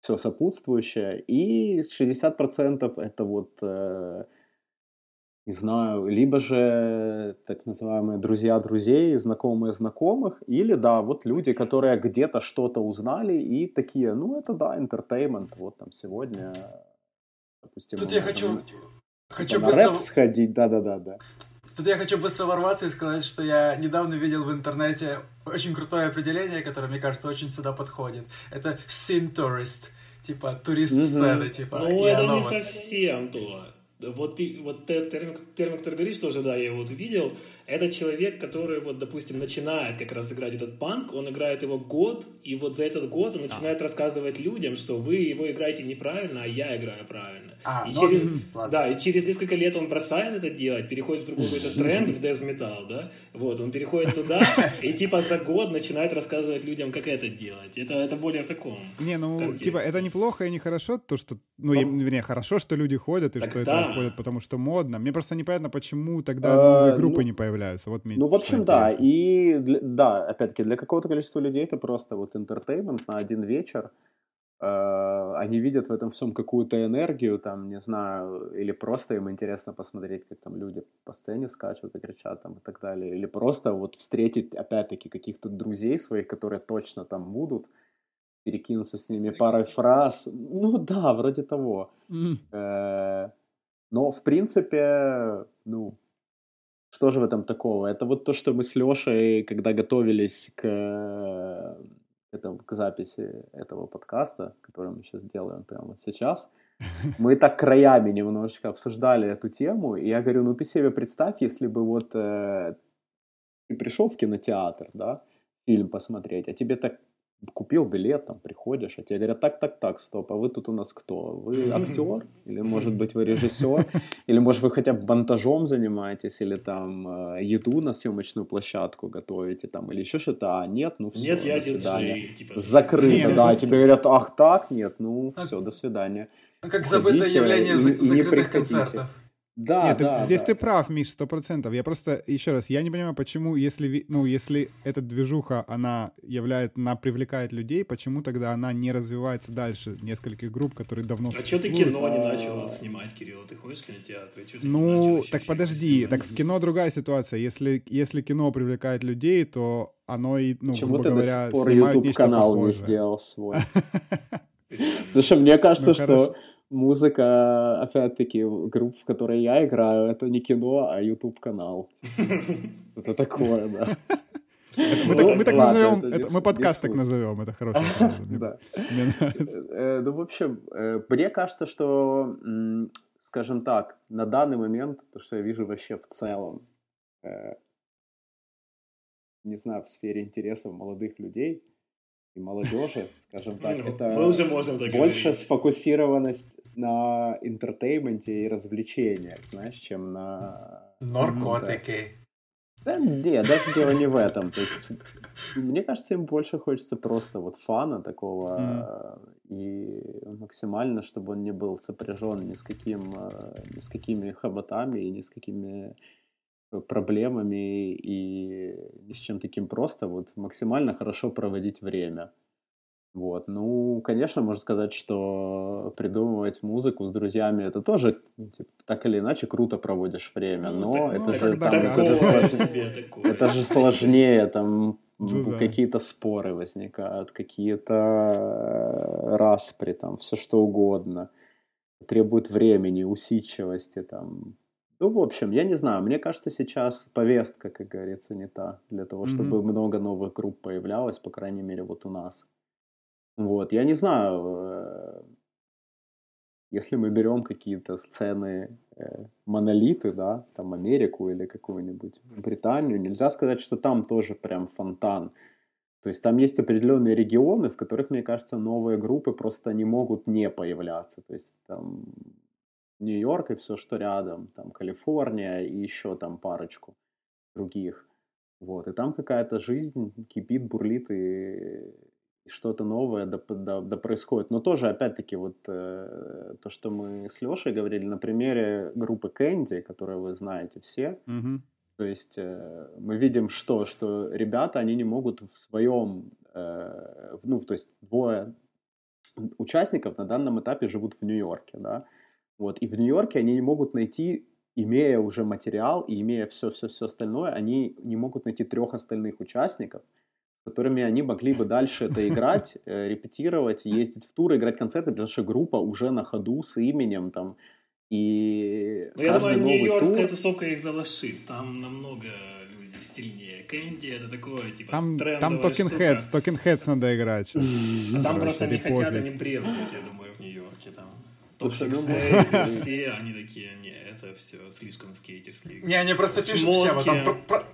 все сопутствующее, и 60% это вот, э, не знаю, либо же так называемые друзья друзей, знакомые знакомых, или, да, вот люди, которые где-то что-то узнали и такие, ну, это, да, entertainment, вот там сегодня, допустим... Тут я хочу... Хочу быстро... рэп сходить, да-да-да-да. Тут я хочу быстро ворваться и сказать, что я недавно видел в интернете очень крутое определение, которое, мне кажется, очень сюда подходит. Это tourist, типа турист сцены, mm-hmm. типа. Ну, это не совсем то. Вот, ты, вот термин, термин, который говоришь, тоже, да, я его вот увидел, это человек, который, вот, допустим, начинает как раз играть этот панк, он играет его год, и вот за этот год он начинает а. рассказывать людям, что вы его играете неправильно, а я играю правильно. А, и ну, через, да, и через несколько лет он бросает это делать, переходит в другой какой-то тренд в death metal, да, вот, он переходит туда, и типа за год начинает рассказывать людям, как это делать. Это, это более в таком Не, ну, контексте. типа, это неплохо и нехорошо, то, что, ну, Но... вернее, хорошо, что люди ходят, и так что да. это ходят, потому что модно. Мне просто непонятно, почему тогда новые а, группы ну, не появляются появляются. Вот ну, в общем, да. И, для, да, опять-таки, для какого-то количества людей это просто вот entertainment на один вечер. Uh, они видят в этом всем какую-то энергию, там, не знаю, или просто им интересно посмотреть, как там люди по сцене скачут и кричат там и так далее, или просто вот встретить, опять-таки, каких-то друзей своих, которые точно там будут, перекинуться с ними парой фраз, ну да, вроде того. Mm. Uh, но, в принципе, ну, что же в этом такого? Это вот то, что мы с Лешей, когда готовились к, этому, к записи этого подкаста, который мы сейчас делаем прямо сейчас, мы так краями немножечко обсуждали эту тему, и я говорю, ну ты себе представь, если бы вот э, ты пришел в кинотеатр, да, фильм посмотреть, а тебе так купил билет, там приходишь, а тебе говорят, так, так, так, стоп, а вы тут у нас кто? Вы актер? Или, может быть, вы режиссер? Или, может, вы хотя бы монтажом занимаетесь? Или там э, еду на съемочную площадку готовите? Там, или еще что-то? А, нет, ну все, Нет, я диджей. Типа... Закрыто, да, тебе говорят, ах так, нет, ну все, до свидания. Как забытое явление закрытых концертов. Да, Нет, да, здесь да. ты прав, Миш, сто процентов. Я просто, еще раз, я не понимаю, почему, если, ну, если эта движуха, она являет, она привлекает людей, почему тогда она не развивается дальше нескольких групп, которые давно А что ты кино не начал снимать, Кирилл? Ты ходишь в кинотеатр? Что ты ну, так подожди, так в кино другая ситуация. Если, если кино привлекает людей, то оно и, ну, Почему грубо ты говоря, до сих пор YouTube-канал не сделал свой? Потому что мне кажется, ну, что музыка, опять-таки, групп, в которой я играю, это не кино, а YouTube-канал. Это такое, да. Мы так назовем, мы подкаст так назовем, это хорошее Да. Э, ну, в общем, э, мне кажется, что, скажем так, на данный момент, то, что я вижу вообще в целом, э, не знаю, в сфере интересов молодых людей, и молодежи, скажем так, ну, это мы уже можем так больше говорить. сфокусированность на entertainment е и развлечениях, знаешь, чем на... Наркотики. Да, нет, даже дело не в этом. То есть, мне кажется, им больше хочется просто вот fun а такого mm. и максимально, чтобы он не был сопряжен ни с каким, ни с какими хоботами и ни с какими проблемами и ни с чем таким просто вот максимально хорошо проводить время. Вот. Ну, конечно, можно сказать, что придумывать музыку с друзьями это тоже типа, так или иначе круто проводишь время, ну, но так, это, ну, же, там, это, же, себе, это же сложнее, там ну, какие-то споры возникают, какие-то распри, там все что угодно, требует времени, усидчивости, там. Ну, в общем, я не знаю, мне кажется, сейчас повестка, как говорится, не та для того, чтобы mm-hmm. много новых групп появлялось, по крайней мере, вот у нас. Вот, я не знаю, э, если мы берем какие-то сцены, э, монолиты, да, там Америку или какую-нибудь Британию, нельзя сказать, что там тоже прям фонтан. То есть там есть определенные регионы, в которых, мне кажется, новые группы просто не могут не появляться. То есть там Нью-Йорк и все, что рядом, там Калифорния и еще там парочку других. Вот, и там какая-то жизнь кипит, бурлит, и что-то новое да, да, да происходит. Но тоже, опять-таки, вот э, то, что мы с Лешей говорили на примере группы Кэнди, которую вы знаете все. Mm-hmm. То есть э, мы видим, что, что ребята, они не могут в своем, э, ну, то есть двое участников на данном этапе живут в Нью-Йорке, да, вот, и в Нью-Йорке они не могут найти, имея уже материал и имея все-все-все остальное, они не могут найти трех остальных участников, которыми они могли бы дальше это играть, э, репетировать, ездить в туры, играть концерты, потому что группа уже на ходу с именем там. И ну, я думаю, Нью-Йоркская тур... тусовка их залошит. Там намного люди стильнее. Кэнди это такое, типа, Там, там Talking Heads, Talking Heads надо играть. Там просто не хотят, они брезгуют, я думаю, в Нью-Йорке. Там. Toxic все, они такие, не, это все слишком скейтерские. Не, они просто пишут все, вот там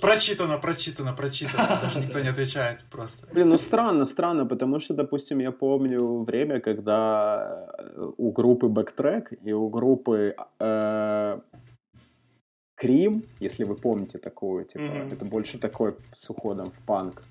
прочитано, прочитано, прочитано, даже никто не отвечает просто. Блин, ну странно, странно, потому что, допустим, я помню время, когда э, у группы Backtrack и у группы э, Крим, если вы помните такую, типа, это больше такой с уходом в панк.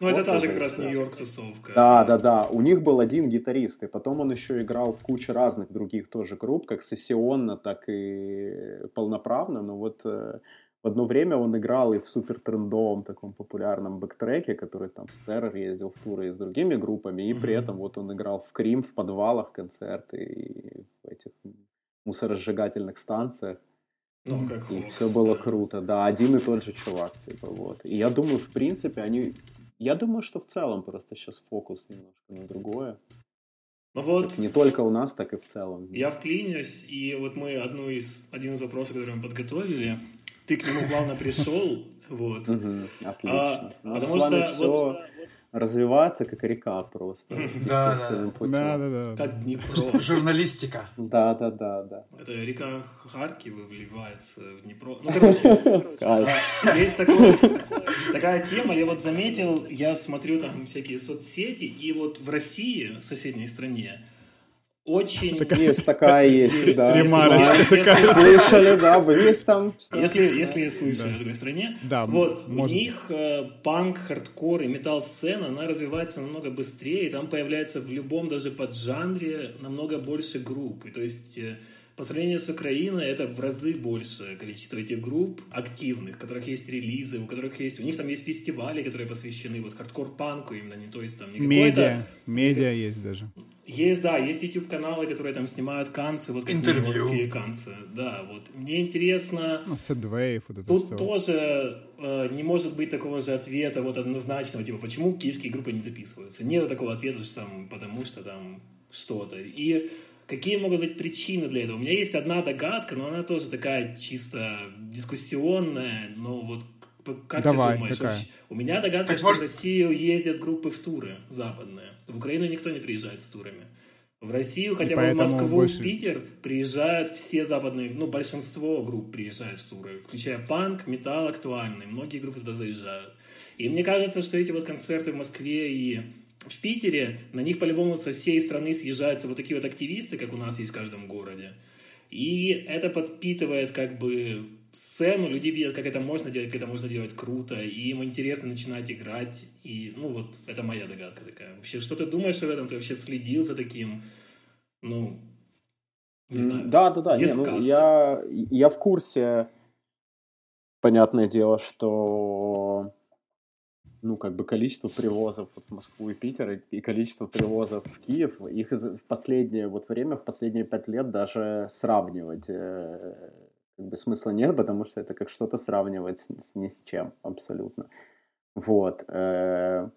Ну, это та же как раз Нью-Йорк тусовка. Да, да, да. У них был один гитарист, и потом он еще играл в куче разных других тоже групп, как сессионно, так и полноправно. Но вот э, в одно время он играл и в супер трендовом таком популярном бэктреке, который там с Террор ездил в туры и с другими группами, и при этом вот он играл в Крим, в подвалах концерты и в этих мусоросжигательных станциях. Ну, как и все было круто, да, один и тот же чувак, типа, вот. И я думаю, в принципе, они... Я думаю, что в целом просто сейчас фокус немножко на другое. Ну вот, не только у нас, так и в целом. Я вклинюсь, и вот мы одну из, один из вопросов, который мы подготовили, ты к нему плавно пришел, вот. Отлично. А, потому что вот развивается как река просто. Да, да. Да, да, да. Как Днепро. Журналистика. Да, да, да, да. Это река Харьков вливается в Днепро. Ну, короче, есть такой, такая тема, я вот заметил, я смотрю там всякие соцсети, и вот в России, соседней стране, очень... Есть такая, есть, да. Слышали, да, есть там. Если, если слышали о такой стране, да, вот у них э, панк, хардкор и метал-сцена, она развивается намного быстрее, и там появляется в любом даже поджанре намного больше групп. И то есть э, по сравнению с Украиной, это в разы больше количество этих групп активных, у которых есть релизы, у которых есть, у них там есть фестивали, которые посвящены вот хардкор-панку именно, не то есть там не Медиа, медиа есть даже. Есть, да, есть YouTube-каналы, которые там снимают канцы, вот Интервью. канцы, да, вот. Мне интересно... Ну, Сэдвейв, вот это Тут все. тоже э, не может быть такого же ответа вот однозначного, типа, почему киевские группы не записываются. Нет такого ответа, что там, потому что там что-то. И Какие могут быть причины для этого? У меня есть одна догадка, но она тоже такая чисто дискуссионная, но вот как Давай, ты думаешь? Какая? У меня догадка, так что может... в Россию ездят группы в туры западные. В Украину никто не приезжает с турами. В Россию, хотя бы в Москву, больше... в Питер приезжают все западные, ну, большинство групп приезжают в туры, включая панк, металл актуальный. Многие группы туда заезжают. И мне кажется, что эти вот концерты в Москве и в Питере на них по-любому со всей страны съезжаются вот такие вот активисты, как у нас есть в каждом городе. И это подпитывает как бы сцену, люди видят, как это можно делать, как это можно делать круто, и им интересно начинать играть, и, ну, вот, это моя догадка такая. Вообще, что ты думаешь об этом? Ты вообще следил за таким, ну, не знаю. Да, да, да, не, ну, я, я в курсе, понятное дело, что ну, как бы количество привозов вот в Москву и Питер и количество привозов в Киев, их в последнее вот время, в последние пять лет даже сравнивать э, как бы смысла нет, потому что это как что-то сравнивать с, с ни с чем абсолютно. Вот. Э,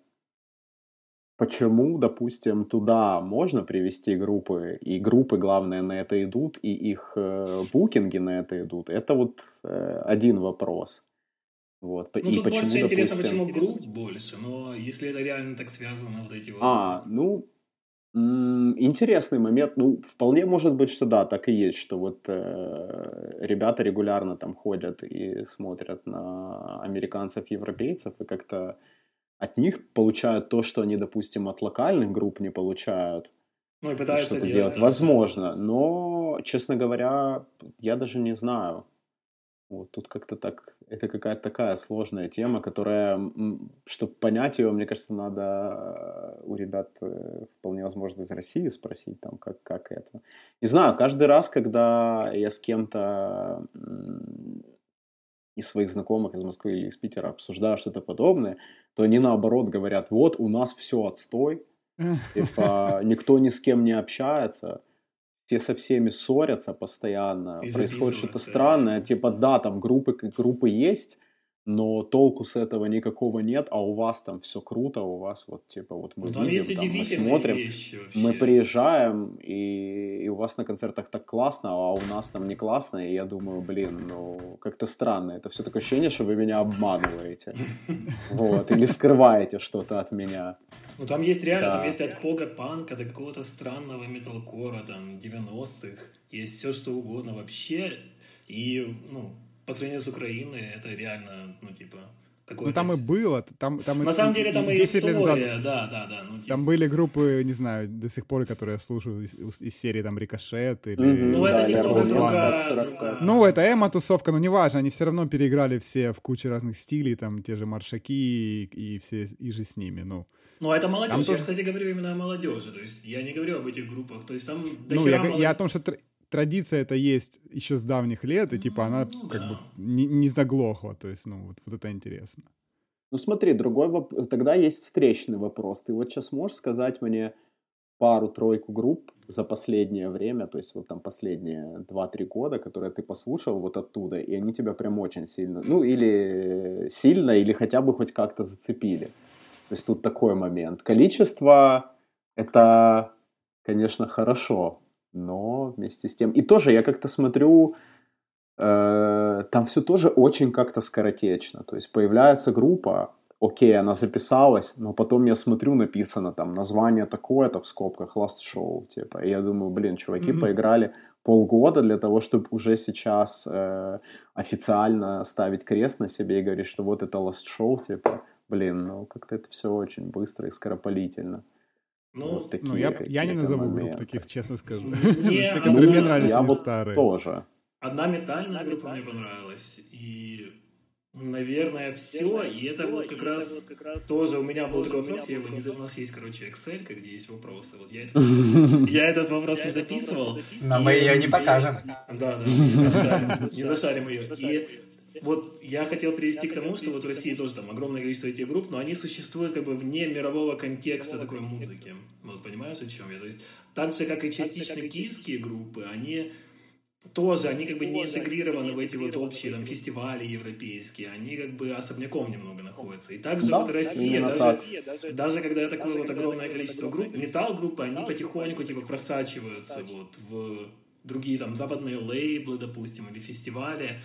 почему, допустим, туда можно привести группы, и группы, главное, на это идут, и их э, букинги на это идут, это вот один вопрос. Вот. Ну, и тут почему, больше интересно, допустим... почему групп больше, но если это реально так связано, вот эти вот... А, ну, интересный момент. Ну, вполне может быть, что да, так и есть, что вот э, ребята регулярно там ходят и смотрят на американцев, европейцев, и как-то от них получают то, что они, допустим, от локальных групп не получают. Ну, и пытаются что-то делать. делать. Возможно, но, честно говоря, я даже не знаю. Вот тут как-то так, это какая-то такая сложная тема, которая, чтобы понять ее, мне кажется, надо у ребят э, вполне возможно из России спросить, там, как, как это. Не знаю, каждый раз, когда я с кем-то из своих знакомых из Москвы или из Питера обсуждаю что-то подобное, то они наоборот говорят, вот у нас все отстой, типа никто ни с кем не общается, все со всеми ссорятся постоянно, и происходит что-то странное, типа да, там группы, группы есть, но толку с этого никакого нет, а у вас там все круто, у вас вот типа вот мы ну, видим, там, мы смотрим, мы приезжаем, и, и у вас на концертах так классно, а у нас там не классно, и я думаю, блин, ну как-то странно, это. Все такое ощущение, что вы меня обманываете, вот, или скрываете что-то от меня. Ну там есть реально, там есть от пога панка до какого-то странного металкора, там 90-х, есть все что угодно вообще, и, ну, по сравнению с Украиной, это реально, ну, типа, какое Ну, там и было. Там, там На и, самом деле, там и история, назад, да, да, да. Ну, типа... Там были группы, не знаю, до сих пор, которые я слушаю из, из серии там «Рикошет» или... Mm-hmm, ну, это да, немного другая, другая... Ну, это эмо-тусовка, но неважно, они все равно переиграли все в куче разных стилей, там, те же маршаки и, и все, и же с ними, ну... Ну, это молодежь. Там я, тоже... кстати, говорю именно о молодежи. То есть я не говорю об этих группах. То есть там Ну, я, молод... я о том, что традиция это есть еще с давних лет, и типа она ну, как да. бы не, не заглохла. То есть, ну, вот, вот это интересно. Ну смотри, другой вопрос. Тогда есть встречный вопрос. Ты вот сейчас можешь сказать мне пару-тройку групп за последнее время, то есть вот там последние 2-3 года, которые ты послушал вот оттуда, и они тебя прям очень сильно, ну или сильно, или хотя бы хоть как-то зацепили. То есть тут такой момент. Количество это, конечно, хорошо, но вместе с тем... И тоже я как-то смотрю, э, там все тоже очень как-то скоротечно. То есть появляется группа, окей, она записалась, но потом я смотрю, написано там название такое-то в скобках Last Show, типа, и я думаю, блин, чуваки mm-hmm. поиграли полгода для того, чтобы уже сейчас э, официально ставить крест на себе и говорить, что вот это Last Show, типа, блин, ну как-то это все очень быстро и скоропалительно. Ну, вот такие, ну я, я не назову моменты. групп таких, честно скажу. Не, Все, которые мне нравились, я вот старые. тоже. Одна метальная группа мне понравилась, и Наверное, все. И это вот как раз тоже у меня был такой вопрос. Я его не у нас есть, короче, Excel, где есть вопросы. Вот я этот вопрос, я этот вопрос не записывал. Но мы ее не покажем. Да, да, не зашарим ее. И вот я хотел привести к тому, что вот в России тоже там огромное количество этих групп, но они существуют как бы вне мирового контекста такой музыки. Вот понимаешь, о чем я? То есть так же, как и частично киевские группы, они тоже, они как бы не интегрированы в эти вот общие там фестивали европейские, они как бы особняком немного находятся. И также да, вот Россия, даже, даже когда такое вот огромное количество групп, металл-группы, они потихоньку типа просачиваются вот в другие там западные лейблы, допустим, или фестивали,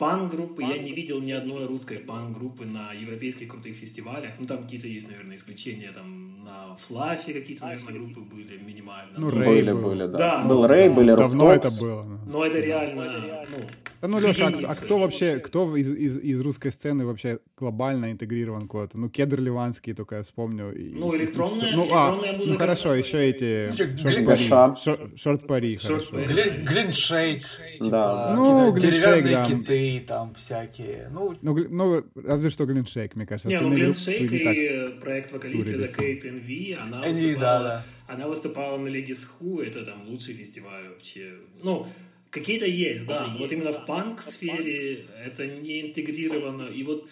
пан-группы. Я не видел ни одной русской пан-группы на европейских крутых фестивалях. Ну, там какие-то есть, наверное, исключения. Там на Флафе какие-то, наверное, группы были минимально. Ну, Рэй были, были, да. да был Рэй, были Давно это было. Но это реально, ну, да ну, Леша, а, а кто вообще, кто из, из, из русской сцены вообще глобально интегрирован куда-то? Ну, Кедр Ливанский, только я вспомню. И, ну, электронная, ну, а, электронная а, музыка. Ну, хорошо, еще эти... Шорт-пари. Шорт-пари, хорошо. Глиншейк. Типа, да. Ну, Глиншейк, да. киты там всякие. Ну, ну, ну, разве что Глиншейк, мне кажется. Не, ну, Глиншейк и проект вокалиста Кейт NV, она выступала... Она выступала на Лиге Сху, это там лучший фестиваль вообще. Ну, Какие-то есть, да, но вот именно в панк-сфере это не интегрировано. И вот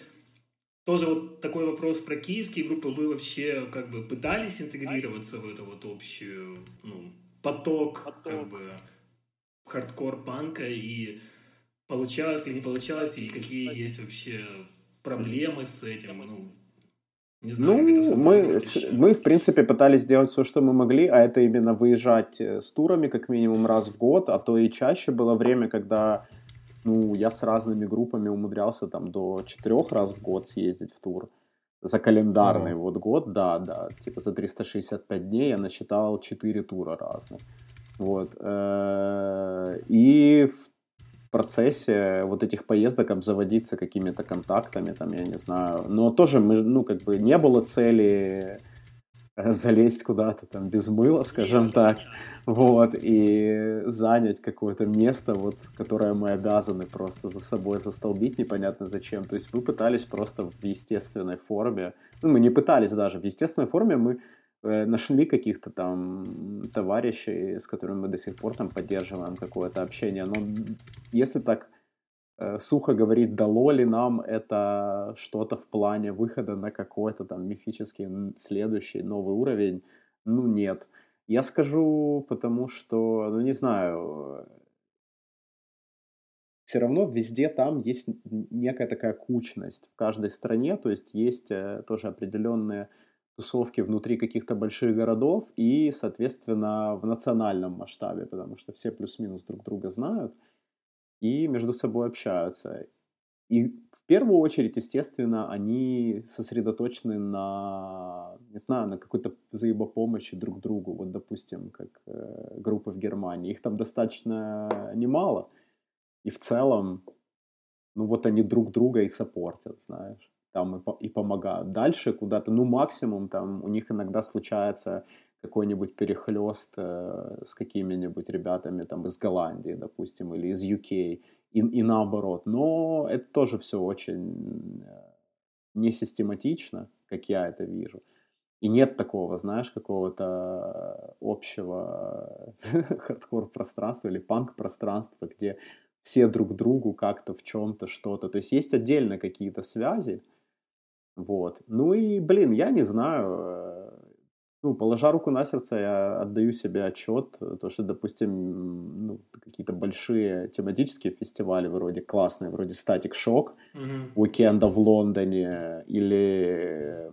тоже вот такой вопрос про киевские группы. Вы вообще как бы пытались интегрироваться в эту вот общую, ну, поток, поток. как бы хардкор панка? И получалось ли, не получалось, или какие есть вообще проблемы с этим, ну, не знаю, ну, мы, мы, в принципе, пытались сделать все, что мы могли, а это именно выезжать э, с турами как минимум раз в год, а то и чаще было время, когда ну, я с разными группами умудрялся там до четырех раз в год съездить в тур. За календарный mm-hmm. вот год, да, да, типа за 365 дней я насчитал 4 тура разных. Вот. Э, и в процессе вот этих поездок обзаводиться какими-то контактами, там, я не знаю. Но тоже мы, ну, как бы не было цели э, залезть куда-то там без мыла, скажем так, вот, и занять какое-то место, вот, которое мы обязаны просто за собой застолбить непонятно зачем. То есть мы пытались просто в естественной форме, ну, мы не пытались даже, в естественной форме мы нашли каких-то там товарищей, с которыми мы до сих пор там поддерживаем какое-то общение. Но если так э, сухо говорить, дало ли нам это что-то в плане выхода на какой-то там мифический следующий новый уровень, ну нет. Я скажу, потому что, ну не знаю, все равно везде там есть некая такая кучность в каждой стране, то есть есть э, тоже определенные тусовки внутри каких-то больших городов и, соответственно, в национальном масштабе, потому что все плюс-минус друг друга знают и между собой общаются. И в первую очередь, естественно, они сосредоточены на, не знаю, на какой-то взаимопомощи друг другу. Вот, допустим, как э, группы в Германии. Их там достаточно немало. И в целом, ну вот они друг друга и саппортят, знаешь там и, и помогают. Дальше куда-то, ну, максимум там у них иногда случается какой-нибудь перехлест э, с какими-нибудь ребятами там из Голландии, допустим, или из UK, и, и наоборот. Но это тоже все очень э, несистематично, как я это вижу. И нет такого, знаешь, какого-то общего хардкор-пространства или панк-пространства, где все друг другу как-то в чем-то что-то. То есть есть отдельно какие-то связи, вот. Ну и, блин, я не знаю, э, ну, положа руку на сердце, я отдаю себе отчет, э, то, что, допустим, ну, какие-то большие тематические фестивали вроде классные, вроде Static Shock, mm-hmm. Уикенда в Лондоне или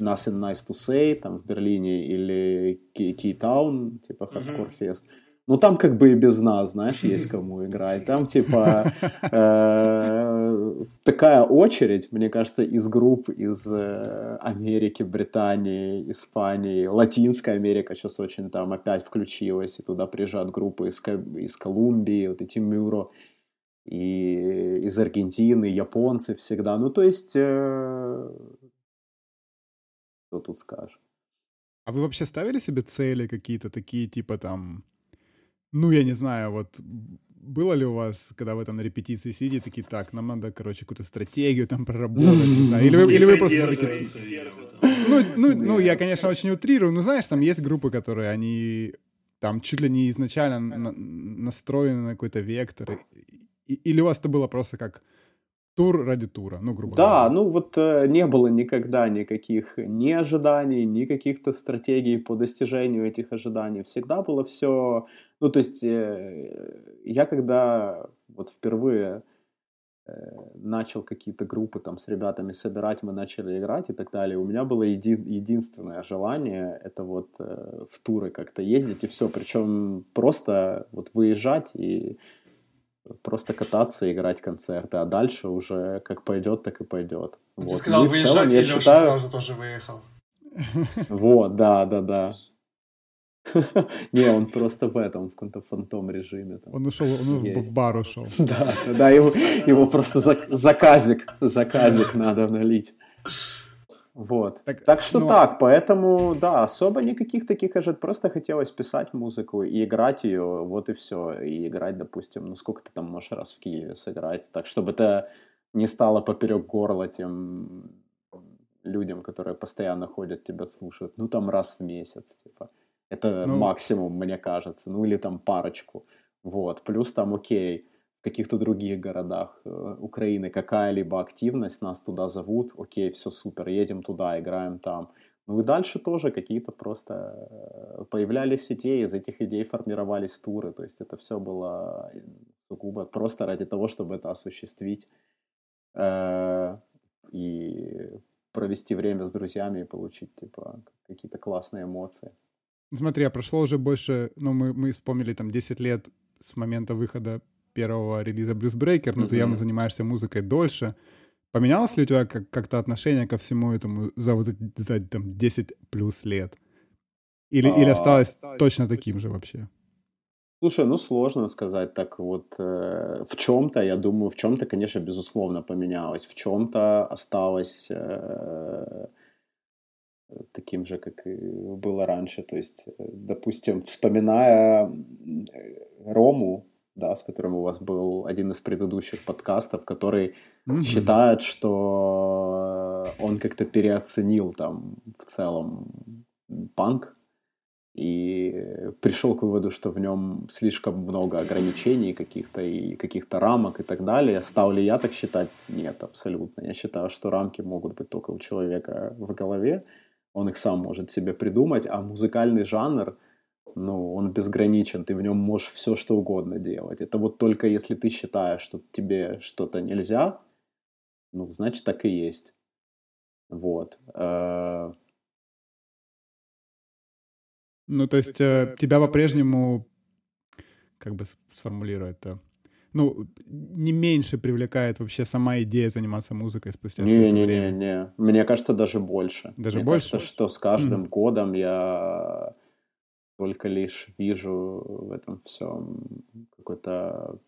Nothing Nice to Say там в Берлине или Кейтаун, типа Hardcore Fest. Mm-hmm Ну, там как бы и без нас, знаешь, есть кому играть. Там, типа, э, такая очередь, мне кажется, из групп из э, Америки, Британии, Испании, Латинская Америка сейчас очень там опять включилась, и туда приезжают группы из, Колумбии, вот эти Мюро, и из Аргентины, японцы всегда. Ну, то есть, э, что тут скажешь? А вы вообще ставили себе цели какие-то такие, типа там ну, я не знаю, вот было ли у вас, когда вы там на репетиции сидите, такие, так, нам надо, короче, какую-то стратегию там проработать, не знаю, или вы, или вы просто такие... Ну, ну, ну, я, конечно, очень утрирую, но знаешь, там есть группы, которые, они там чуть ли не изначально на, настроены на какой-то вектор, или у вас это было просто как тур ради тура, ну, грубо да, говоря. Да, ну вот э, не было никогда никаких ни ожиданий, ни каких-то стратегий по достижению этих ожиданий. Всегда было все... Ну, то есть э, я когда вот впервые э, начал какие-то группы там с ребятами собирать, мы начали играть и так далее, у меня было еди- единственное желание, это вот э, в туры как-то ездить и все, причем просто вот выезжать и просто кататься, играть концерты, а дальше уже как пойдет, так и пойдет. Ты вот. сказал ну, выезжать, целом, я Леша считаю... сразу тоже выехал. Вот, да, да, да. Не, он просто в этом, в каком-то фантом режиме. Он ушел, он в бар ушел. Да, да, его, его просто заказик, заказик надо налить. Вот. Так, так что но... так, поэтому, да, особо никаких таких ожиданий. Просто хотелось писать музыку и играть ее, вот и все. И играть, допустим, ну сколько ты там можешь раз в Киеве сыграть, так чтобы это не стало поперек горла тем людям, которые постоянно ходят, тебя слушают. Ну там раз в месяц, типа. Это ну... максимум, мне кажется. Ну или там парочку. Вот. Плюс там, окей, каких-то других городах э, Украины какая-либо активность, нас туда зовут, окей, все супер, едем туда, играем там. Ну и дальше тоже какие-то просто э, появлялись идеи, из этих идей формировались туры, то есть это все было сугубо просто ради того, чтобы это осуществить э, и провести время с друзьями и получить типа какие-то классные эмоции. Смотри, а прошло уже больше, ну мы, мы вспомнили там 10 лет с момента выхода первого релиза Брюс Брейкер, но mm-hmm. ты явно занимаешься музыкой дольше. Поменялось ли у тебя как- как-то отношение ко всему этому за вот эти, за там 10 плюс лет? Или, а, или осталось точно таким же вообще? Слушай, ну сложно сказать так вот. Э, в чем-то, я думаю, в чем-то, конечно, безусловно поменялось. В чем-то осталось э, таким же, как и было раньше. То есть, э, допустим, вспоминая Рому, да, с которым у вас был один из предыдущих подкастов, который mm-hmm. считает, что он как-то переоценил там в целом панк и пришел к выводу, что в нем слишком много ограничений каких-то и каких-то рамок и так далее. Стал ли я так считать? Нет, абсолютно. Я считаю, что рамки могут быть только у человека в голове. Он их сам может себе придумать, а музыкальный жанр — ну, он безграничен, ты в нем можешь все что угодно делать. Это вот только если ты считаешь, что тебе что-то нельзя, ну, значит, так и есть. Вот. Э, ну, то есть э, тебя по-прежнему, как бы сформулировать это, ну, не меньше привлекает вообще сама идея заниматься музыкой спустя не, все это не, время? Не, не, не. Мне кажется, даже больше. Даже Мне больше? кажется, что с каждым mm. годом я только лишь вижу в этом всем какой-то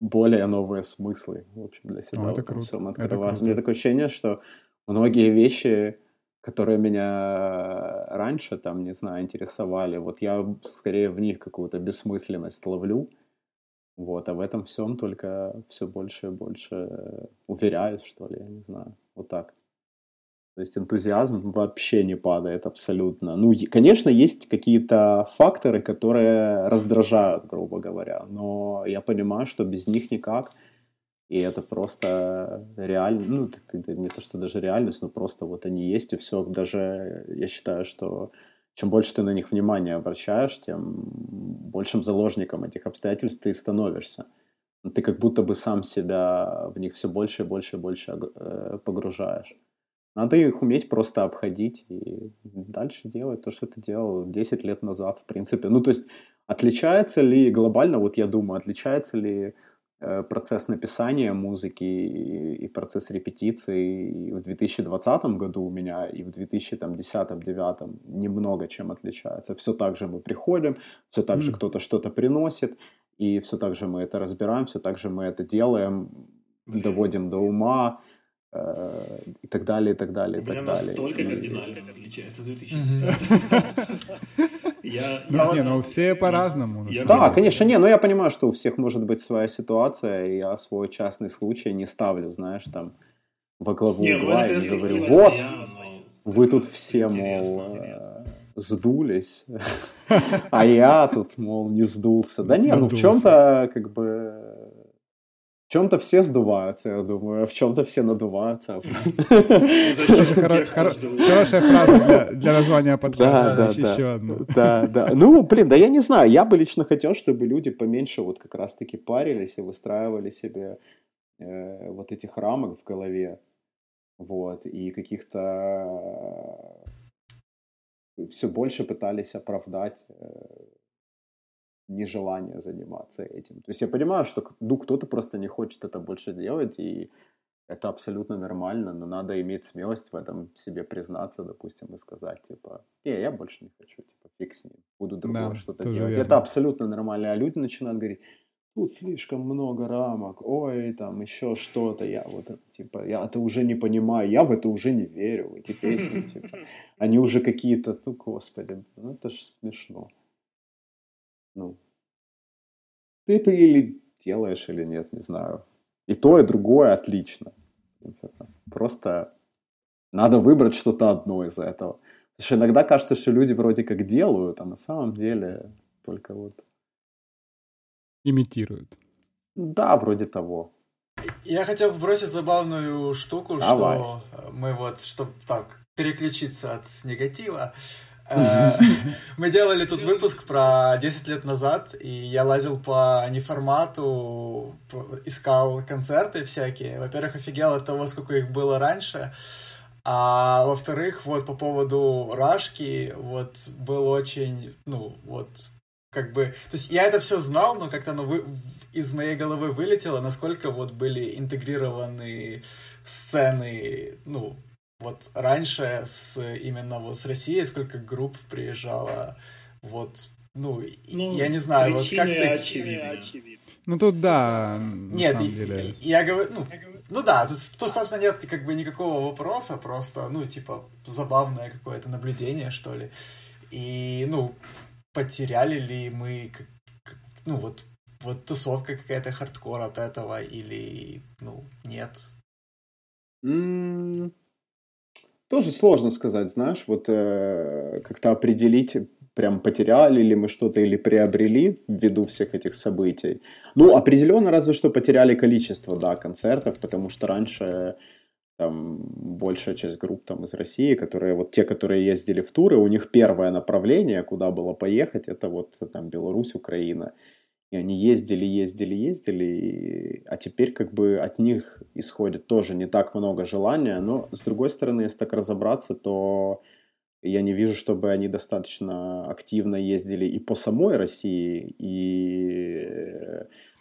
более новые смыслы, в общем, для себя. О, это круто. Всем открываю. У меня такое ощущение, что многие вещи, которые меня раньше, там, не знаю, интересовали, вот я скорее в них какую-то бессмысленность ловлю, вот, а в этом всем только все больше и больше уверяюсь, что ли, я не знаю, вот так. То есть энтузиазм вообще не падает абсолютно. Ну, конечно, есть какие-то факторы, которые раздражают, грубо говоря, но я понимаю, что без них никак. И это просто реально, ну, это не то, что даже реальность, но просто вот они есть, и все. Даже я считаю, что чем больше ты на них внимание обращаешь, тем большим заложником этих обстоятельств ты становишься. Ты как будто бы сам себя в них все больше и больше и больше э, погружаешь. Надо их уметь просто обходить и дальше делать то, что ты делал 10 лет назад, в принципе. Ну, то есть, отличается ли глобально, вот я думаю, отличается ли процесс написания музыки и, и процесс репетиции в 2020 году у меня и в 2010-2009 немного чем отличается. Все так же мы приходим, все так же mm. кто-то что-то приносит, и все так же мы это разбираем, все так же мы это делаем, доводим до ума, Э, и так далее, и так далее, и так далее. настолько кардинально отличается 2010 Я, ну, не, ну все по-разному. Да, конечно, не, но я понимаю, что у всех может быть своя ситуация, и я свой частный случай не ставлю, знаешь, там, во главу не, ну, угла и не говорю, вот, вы тут все, мол, э, сдулись, а я тут, мол, не сдулся. Да не, ну в чем-то, как бы, чем-то все сдуваются, я думаю, в чем-то все надуваются. Хорошая фраза для названия подкаста. Да, да, еще одна. Да, да. Ну, блин, да я не знаю. Я бы лично хотел, чтобы люди поменьше вот как раз-таки парились и выстраивали себе э, вот этих рамок в голове. Вот. И каких-то э, все больше пытались оправдать э, нежелание заниматься этим. То есть я понимаю, что ну, кто-то просто не хочет это больше делать, и это абсолютно нормально, но надо иметь смелость в этом себе признаться, допустим, и сказать, типа, не, я больше не хочу, типа, фиг с ним, буду другое да, что-то делать. Верно. Это абсолютно нормально, а люди начинают говорить, тут слишком много рамок, ой, там еще что-то, я вот, типа, я это уже не понимаю, я в это уже не верю, эти песни, типа, они уже какие-то, ну, господи, ну, это ж смешно. Ну, ты это или делаешь, или нет, не знаю. И то, и другое отлично. Просто надо выбрать что-то одно из этого. Потому что иногда кажется, что люди вроде как делают, а на самом деле только вот... Имитируют. Да, вроде того. Я хотел вбросить забавную штуку, Давай. что мы вот, чтобы так переключиться от негатива, мы делали тут выпуск про 10 лет назад, и я лазил по неформату, искал концерты всякие. Во-первых, офигел от того, сколько их было раньше. А во-вторых, вот по поводу Рашки, вот был очень, ну, вот, как бы... То есть я это все знал, но как-то оно вы, из моей головы вылетело, насколько вот были интегрированы сцены, ну, вот раньше с именно вот с России сколько групп приезжало, вот, ну, ну я не знаю, вот как ты... Очевидны. Ну тут да. Нет, я, я говорю, ну, ну да, тут, тут, собственно, нет как бы никакого вопроса, просто, ну, типа, забавное какое-то наблюдение, что ли. И, ну, потеряли ли мы, ну, вот, вот тусовка какая-то хардкор от этого или, ну, нет? Mm, тоже сложно сказать, знаешь, вот э, как-то определить, прям потеряли ли мы что-то или приобрели ввиду всех этих событий. Ну, определенно, разве что потеряли количество, да, концертов, потому что раньше там большая часть групп там из России, которые вот те, которые ездили в туры, у них первое направление, куда было поехать, это вот там Беларусь, Украина. И они ездили, ездили, ездили, и... а теперь как бы от них исходит тоже не так много желания, но с другой стороны, если так разобраться, то я не вижу, чтобы они достаточно активно ездили и по самой России, и...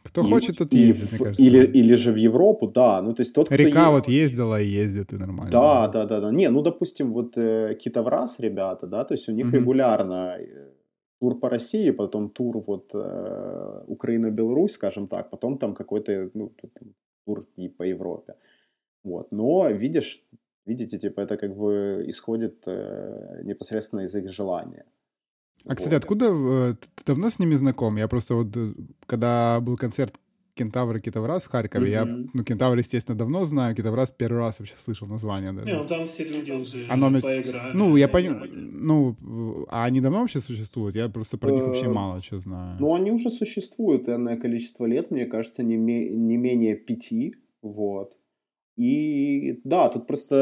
Кто и, хочет, тот ездит, мне кажется. Или, или же в Европу, да. Ну, то есть тот, кто Река е... вот ездила и ездит, и нормально. Да, да, да, да. Не, ну, допустим, вот э, Китовраз ребята, да, то есть у них mm-hmm. регулярно э, тур по России, потом тур вот э, Украина-Беларусь, скажем так, потом там какой-то ну, тур и по Европе. Вот. Но видишь, видите, типа это как бы исходит э, непосредственно из их желания. А, кстати, вот. откуда э, ты давно с ними знаком? Я просто вот, э, когда был концерт Кентавр и Китовраз в Харькове. Mm-hmm. Я, ну, Кентавр, естественно, давно знаю, Китовраз первый раз вообще слышал название даже. Не, ну там все люди уже Оно... поиграли. Ну, я понимаю, ну, а они давно вообще существуют? Я просто про них вообще э, мало что знаю. Ну, они уже существуют энное количество лет, мне кажется, не, не менее пяти, вот. И да, тут просто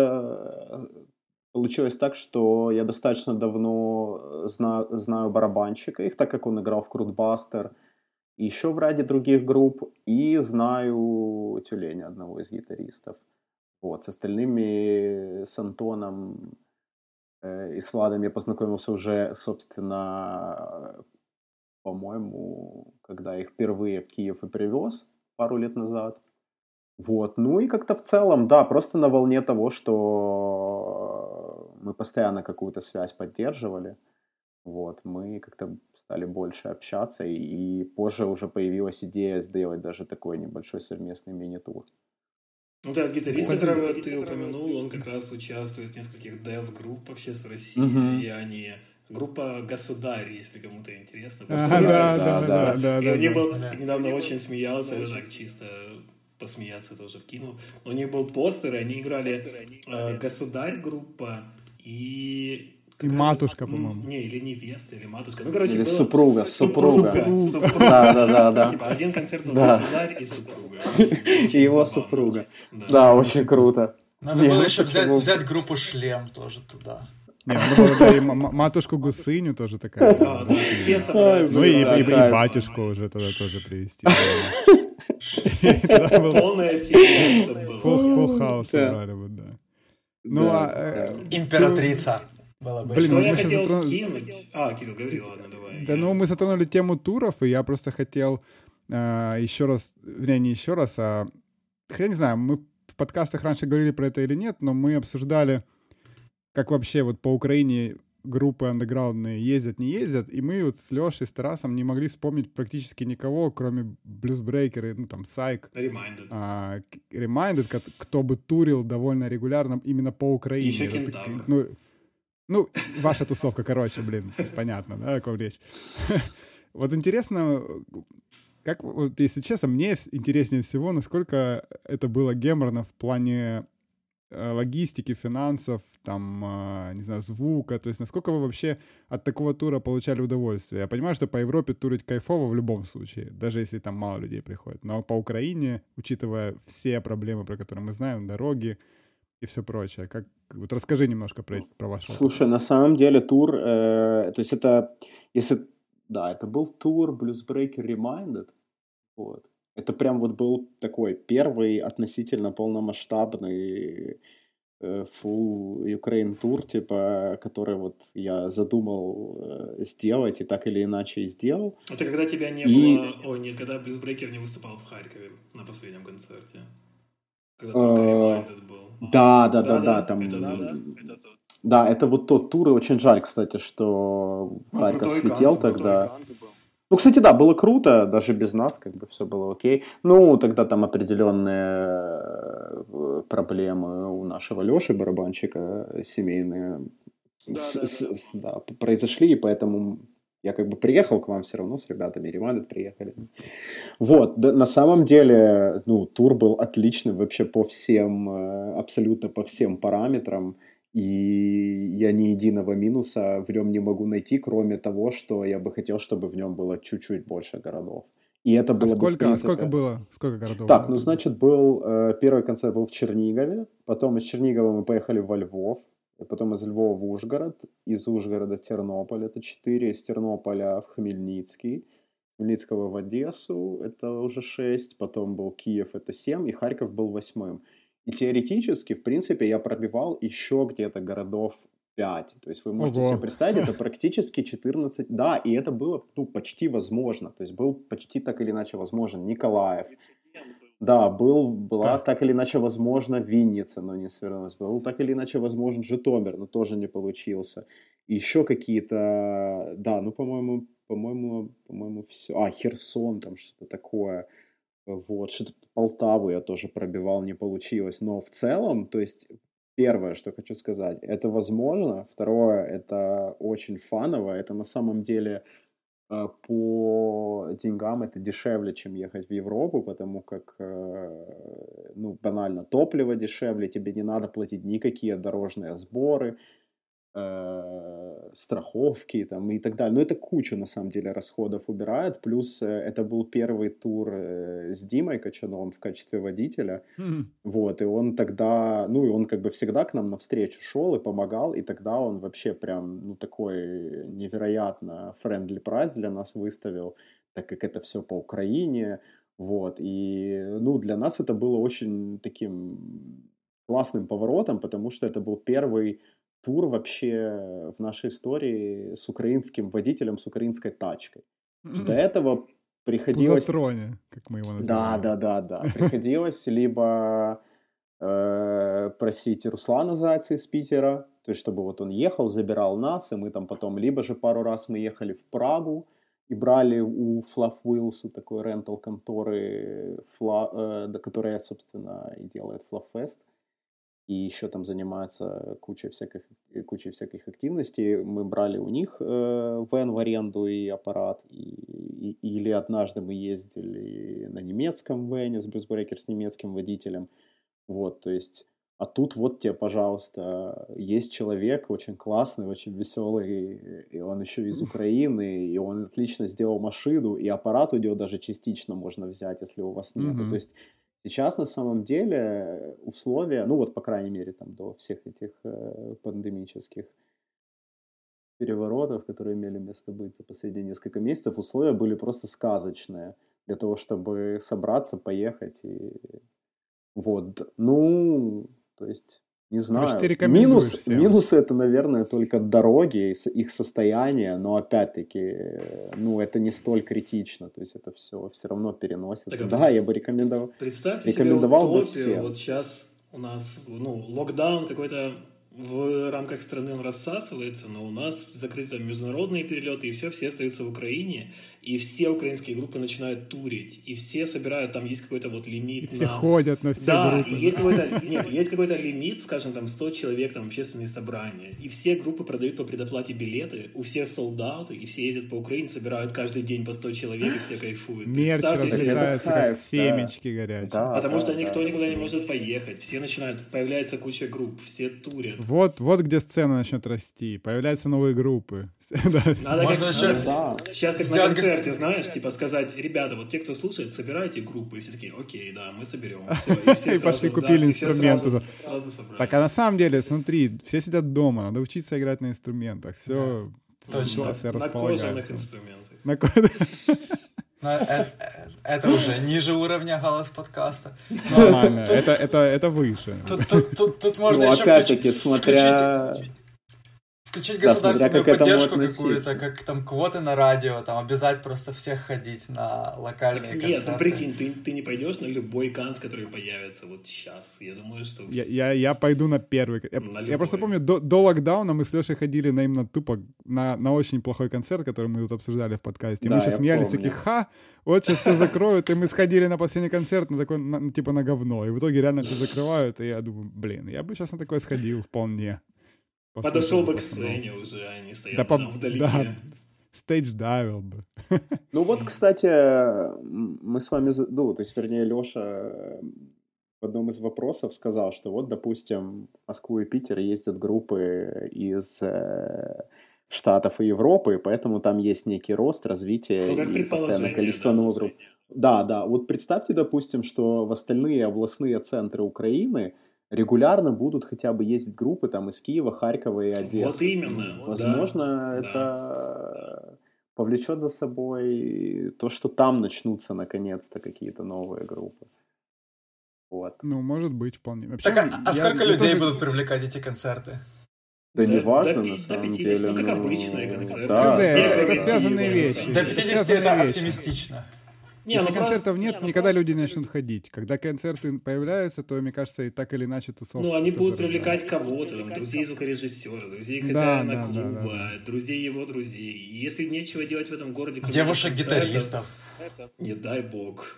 э, получилось так, что я достаточно давно знаю, знаю барабанщика их, так как он играл в Крутбастер, еще в ряде других групп, и знаю Тюленя, одного из гитаристов. Вот, с остальными, с Антоном э, и с Владом я познакомился уже, собственно, по-моему, когда их впервые в Киев и привез пару лет назад. Вот, ну и как-то в целом, да, просто на волне того, что мы постоянно какую-то связь поддерживали. Вот, мы как-то стали больше общаться, и, позже уже появилась идея сделать даже такой небольшой совместный мини-тур. Ну да, гитарист, которого ты упомянул, он как раз участвует в нескольких дэс-группах сейчас в России, угу. и они группа «Государь», если кому-то интересно. Да, да, да, да, И у них был, недавно очень смеялся, я так чисто посмеяться тоже вкинул. У них был постер, они играли э, «Государь» группа и и матушка, по-моему. Не, или невеста, или матушка. Ну, короче, или было... супруга, супруга. Супруга. супруга. Да, да, да, да. Типа один концерт да. государь и супруга. И его супруга. Да. очень круто. Надо было еще взять, группу «Шлем» тоже туда. Не, ну, и матушку Гусыню тоже такая. Да, да, все собрались. Ну и, и, и батюшку уже тогда тоже привезти. Полная семья, чтобы было. Full house собрали бы, да. Ну, а... Э, Императрица. Было бы. Блин, что я хотел затрон... кинуть? А, Кирилл, говори, ладно, давай. Да, ну мы затронули тему туров, и я просто хотел э, еще раз, не, не еще раз, а я не знаю, мы в подкастах раньше говорили про это или нет, но мы обсуждали, как вообще вот по Украине группы андеграундные ездят, не ездят, и мы вот с Лешей, с Тарасом не могли вспомнить практически никого, кроме Блюзбрейкера, ну там Сайк, Reminded, а, Reminded кто бы турил довольно регулярно именно по Украине. Еще Кентавр. Ну, ну, ваша тусовка, короче, блин, понятно, да, о ком речь. Вот интересно, как, вот, если честно, мне интереснее всего, насколько это было геморно в плане э, логистики, финансов, там, э, не знаю, звука, то есть насколько вы вообще от такого тура получали удовольствие? Я понимаю, что по Европе турить кайфово в любом случае, даже если там мало людей приходит, но по Украине, учитывая все проблемы, про которые мы знаем, дороги, и все прочее. Как, вот расскажи немножко про, про ваш Слушай, на самом деле тур, э, то есть это, если, да, это был тур Blues Breaker Reminded, вот. Это прям вот был такой первый относительно полномасштабный э, full Ukraine тур, типа, который вот я задумал э, сделать и так или иначе и сделал. Это когда тебя не и... было... Ой, нет, когда Bluesbreaker не выступал в Харькове на последнем концерте. Когда только Reminded был. Да, да, да, да, там. Это, да, да, это вот тот тур, и очень жаль, кстати, что ну, Харьков слетел тогда. Ну, кстати, да, было круто, даже без нас, как бы все было окей. Ну, тогда там определенные э, проблемы у нашего Леши, барабанщика, семейные да, с, да, с, да. да, произошли, и поэтому я как бы приехал к вам все равно с ребятами, Реманет приехали. Вот, да, на самом деле, ну, тур был отличный вообще по всем, э, абсолютно по всем параметрам. И я ни единого минуса в нем не могу найти, кроме того, что я бы хотел, чтобы в нем было чуть-чуть больше городов. И это было а сколько, бы, принципе... а сколько было? Сколько городов? Так, ну, значит, был... Э, первый концерт был в Чернигове, потом из Чернигова мы поехали во Львов, потом из Львова в Ужгород, из Ужгорода в Тернополь, это 4, из Тернополя в Хмельницкий, Хмельницкого в Одессу, это уже 6, потом был Киев, это 7, и Харьков был восьмым. И теоретически, в принципе, я пробивал еще где-то городов 5. То есть вы можете Ого. себе представить, это практически 14. Да, и это было ну, почти возможно. То есть был почти так или иначе возможен Николаев. Да, был, была да. так или иначе возможно Винница, но не свернулась. Был так или иначе возможен Житомир, но тоже не получился. Еще какие-то, да, ну, по-моему, по-моему, по-моему, все. А, Херсон, там что-то такое. Вот, что-то Полтаву я тоже пробивал, не получилось. Но в целом, то есть, первое, что хочу сказать, это возможно. Второе, это очень фаново. Это на самом деле по деньгам это дешевле, чем ехать в Европу, потому как, э, ну, банально, топливо дешевле, тебе не надо платить никакие дорожные сборы, э, страховки там, и так далее. Но это куча, на самом деле, расходов убирает. Плюс э, это был первый тур э, с Димой Качановым в качестве водителя. Mm-hmm. Вот, и он тогда, ну, и он как бы всегда к нам навстречу шел и помогал, и тогда он вообще прям, ну, такой невероятно friendly прайс для нас выставил, так как это все по Украине, вот, и, ну, для нас это было очень таким классным поворотом, потому что это был первый тур вообще в нашей истории с украинским водителем, с украинской тачкой. До этого приходилось... Пузатроне, как мы его называем. Да, да, да, да. Приходилось либо э, просить Руслана Зайца из Питера, то есть чтобы вот он ехал, забирал нас, и мы там потом, либо же пару раз мы ехали в Прагу, и брали у Fluff Wheels, такой рентал конторы, фла, э, которая, собственно, и делает Fluff Fest и еще там занимаются кучей всяких, кучей всяких активностей. Мы брали у них э, вен в аренду и аппарат, и, и, или однажды мы ездили на немецком вене с Брюсбрекер с немецким водителем. Вот, то есть, а тут вот тебе, пожалуйста, есть человек очень классный, очень веселый, и он еще из Украины, и он отлично сделал машину, и аппарат у него даже частично можно взять, если у вас нет. Mm-hmm. То есть Сейчас на самом деле условия, ну вот по крайней мере там до всех этих э, пандемических переворотов, которые имели место быть за последние несколько месяцев, условия были просто сказочные для того, чтобы собраться, поехать и вот. Ну, то есть не знаю. Минус, минусы это, наверное, только дороги, их состояние, но опять-таки, ну, это не столь критично, то есть это все все равно переносится. Так, да, я бы рекомендовал. Представьте рекомендовал себе утопию, вот сейчас у нас, ну, локдаун какой-то в рамках страны он рассасывается, но у нас закрыты международные перелеты, и все, все остаются в Украине, и все украинские группы начинают турить, и все собирают, там есть какой-то вот лимит. И все на... ходят на все да, группы. И есть какой-то, нет, есть какой-то лимит, скажем, там 100 человек, там общественные собрания, и все группы продают по предоплате билеты, у всех солдаты, и все ездят по Украине, собирают каждый день по 100 человек, и все кайфуют. Мерч разлетается, как семечки горячие. Да, Потому да, что да, никто да, никуда да. не может поехать, все начинают, появляется куча групп, все турят. Вот, вот где сцена начнет расти, появляются новые группы. Надо Можно как, еще... да. Сейчас как на концерте, знаешь, типа сказать, ребята, вот те, кто слушает, собирайте группы, и все такие, окей, да, мы соберем. Все, и, все и пошли купили инструменты. Так, а на самом деле, смотри, все сидят дома, надо учиться играть на инструментах. Все, Точно. На кожаных инструментах. На но это, это уже ниже уровня голос подкаста. Нормально, это, это, это выше. Тут, тут, тут, тут можно ну, еще опять-таки, смотря... включить, включить государственную да, поддержку какую-то, как там квоты на радио, там обязать просто всех ходить на локальные так, концерты. Нет, ну прикинь, ты, ты не пойдешь на любой канц, который появится вот сейчас. Я думаю, что... Я, я, я пойду на первый. Я, на я просто помню, до, до локдауна мы с Лешей ходили на именно тупо на, на очень плохой концерт, который мы тут обсуждали в подкасте. Да, мы сейчас смеялись, помню. такие, ха, вот сейчас все закроют, и мы сходили на последний концерт, на такой, на, типа на говно. И в итоге реально все закрывают, и я думаю, блин, я бы сейчас на такое сходил вполне. Подошел бы к сцене уже, они стоят да, там вдалеке. Да, стейдж дайвил бы. Ну вот, кстати, мы с вами, ну, то есть, вернее, Леша в одном из вопросов сказал, что вот, допустим, в Москву и Питер ездят группы из э, Штатов и Европы, поэтому там есть некий рост, развитие ну, и постоянное количество да, новых групп. Да, да. Вот представьте, допустим, что в остальные областные центры Украины – регулярно будут хотя бы ездить группы там из Киева, Харькова и Одессы. Вот именно. Возможно, да. это да. повлечет за собой то, что там начнутся наконец-то какие-то новые группы. Вот. Ну, может быть, вполне. Вообще, так, а, а сколько я людей тоже... будут привлекать эти концерты? Да, да не важно, до, на самом 50, деле. Ну, как ну, обычные концерты. Да, это, это связанные вещи. До 50 это, это оптимистично. Не, Если ну концертов просто... нет, не, никогда просто... люди начнут ходить. Когда концерты появляются, то, мне кажется, и так или иначе тусовка. Ну, они будут привлекать кого-то, там, друзей звукорежиссера, друзей хозяина да, клуба, да, да, да. друзей его друзей. И если нечего делать в этом городе... Девушек-гитаристов. Не дай бог.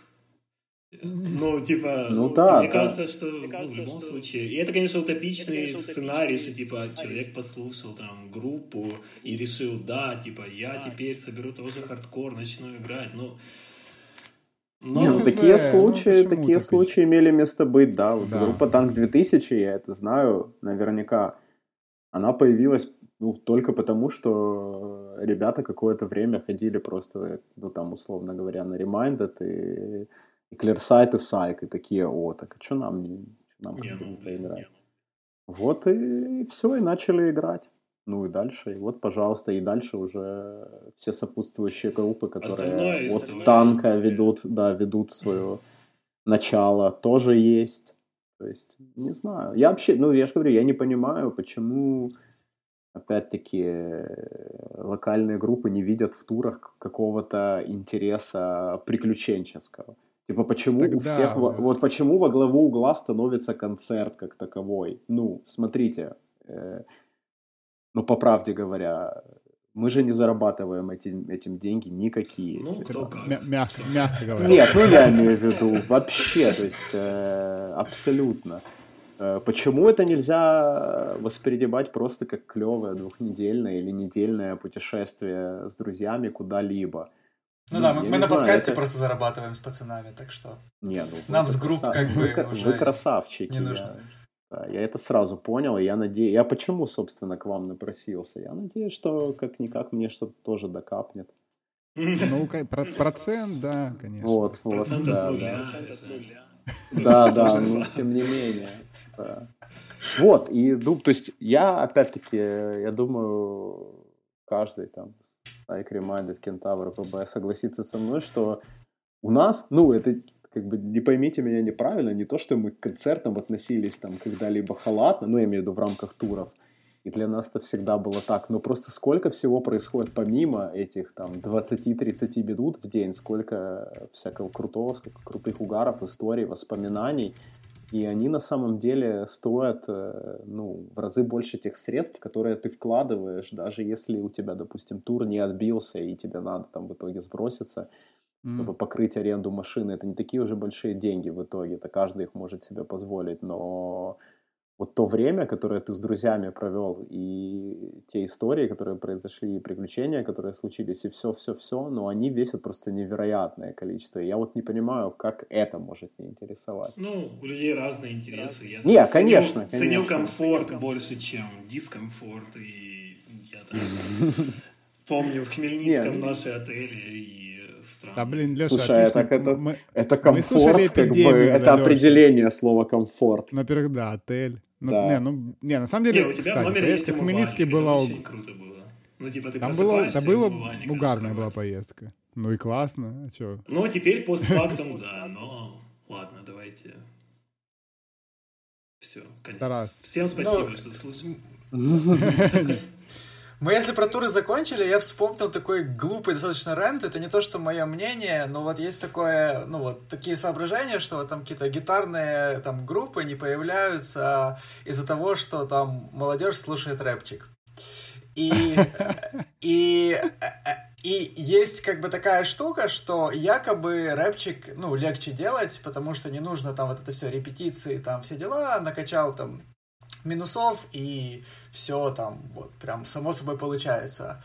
Ну, типа, ну, да, мне да. кажется, что ну, в любом случае. И это, конечно, утопичный сценарий, что типа человек послушал там группу и решил, да, типа, я теперь соберу тоже хардкор, начну играть. Но но... Не, ну, такие случаи, ну, такие случаи имели место быть, да. Вот да. Группа Танк 2000, я это знаю наверняка, она появилась ну, только потому, что ребята какое-то время ходили просто, ну, там, условно говоря, на Reminded и, и Clearsight и Psych, и такие, о, так а что нам не, что нам не, ну, поиграть? Не. Вот и, и все, и начали играть ну и дальше, и вот, пожалуйста, и дальше уже все сопутствующие группы, которые от танка ведут, да, ведут свое начало, тоже есть. То есть, не знаю. Я вообще, ну, я же говорю, я не понимаю, почему, опять-таки, локальные группы не видят в турах какого-то интереса приключенческого. Типа, почему Тогда, у всех... Вот. вот почему во главу угла становится концерт как таковой? Ну, смотрите, э, ну, по правде говоря, мы же не зарабатываем эти, этим деньги никакие. Ну, типа. кто как. Мягко, мягко говоря. Нет, ну я имею в виду вообще, то есть э, абсолютно. Э, почему это нельзя воспринимать просто как клевое двухнедельное или недельное путешествие с друзьями куда-либо? Ну, ну да, мы, мы на знаю, подкасте это... просто зарабатываем с пацанами, так что не, ну, нам с групп красав... как бы вы, уже вы красавчики. Не нужно. Я... Да, я это сразу понял, и я надеюсь... Я почему, собственно, к вам напросился? Я надеюсь, что как-никак мне что-то тоже докапнет. Ну, процент, да, конечно. Вот, вот, да, да. Да, да, но тем не менее. Вот, и, ну, то есть я, опять-таки, я думаю, каждый там, Like Reminded, Кентавр, ПБ согласится со мной, что у нас, ну, это как бы не поймите меня неправильно, не то, что мы к концертам относились там когда-либо халатно, ну, я имею в виду в рамках туров, и для нас это всегда было так, но просто сколько всего происходит помимо этих там 20-30 минут в день, сколько всякого крутого, сколько крутых угаров, историй, воспоминаний, и они на самом деле стоят э, ну, в разы больше тех средств, которые ты вкладываешь, даже если у тебя, допустим, тур не отбился, и тебе надо там в итоге сброситься, mm. чтобы покрыть аренду машины. Это не такие уже большие деньги в итоге, это каждый их может себе позволить, но вот то время, которое ты с друзьями провел, и те истории, которые произошли, и приключения, которые случились, и все-все-все, но они весят просто невероятное количество. Я вот не понимаю, как это может не интересовать. Ну, у людей разные интересы. Я не, ценю, конечно, ценю конечно. комфорт больше, чем дискомфорт, и я там помню в Хмельницком наши отели, и странно. Да, блин, Леша, Слушай, отлично. так это, мы, это комфорт, мы как бы, это Леша. определение слова комфорт. Во-первых, да, отель. Ну, да. Не, ну, не, на самом деле, не, у тебя кстати, поездка в Хмельницкий была... очень круто было. Ну, типа, ты Там было, это было угарная была поездка. Ну и классно, а чё? Ну, теперь постфактум, да, но ладно, давайте. Все, конец. Тарас. Всем спасибо, ну, что слушали. Мы если про туры закончили, я вспомнил такой глупый достаточно рент. Это не то, что мое мнение, но вот есть такое, ну вот такие соображения, что там какие-то гитарные там группы не появляются из-за того, что там молодежь слушает рэпчик. И, и, и есть как бы такая штука, что якобы рэпчик, ну, легче делать, потому что не нужно там вот это все репетиции, там все дела, накачал там минусов, и все там вот прям само собой получается.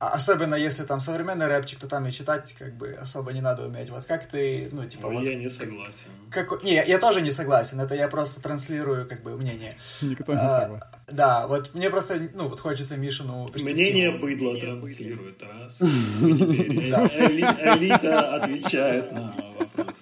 А особенно если там современный рэпчик, то там и читать как бы особо не надо уметь. Вот как ты, ну, типа... Ну, вот, я не согласен. Как, не, я тоже не согласен, это я просто транслирую как бы мнение. Никто не а, согласен. Да, вот мне просто, ну, вот хочется Мишину Мнение быдло транслирует, раз. Элита отвечает на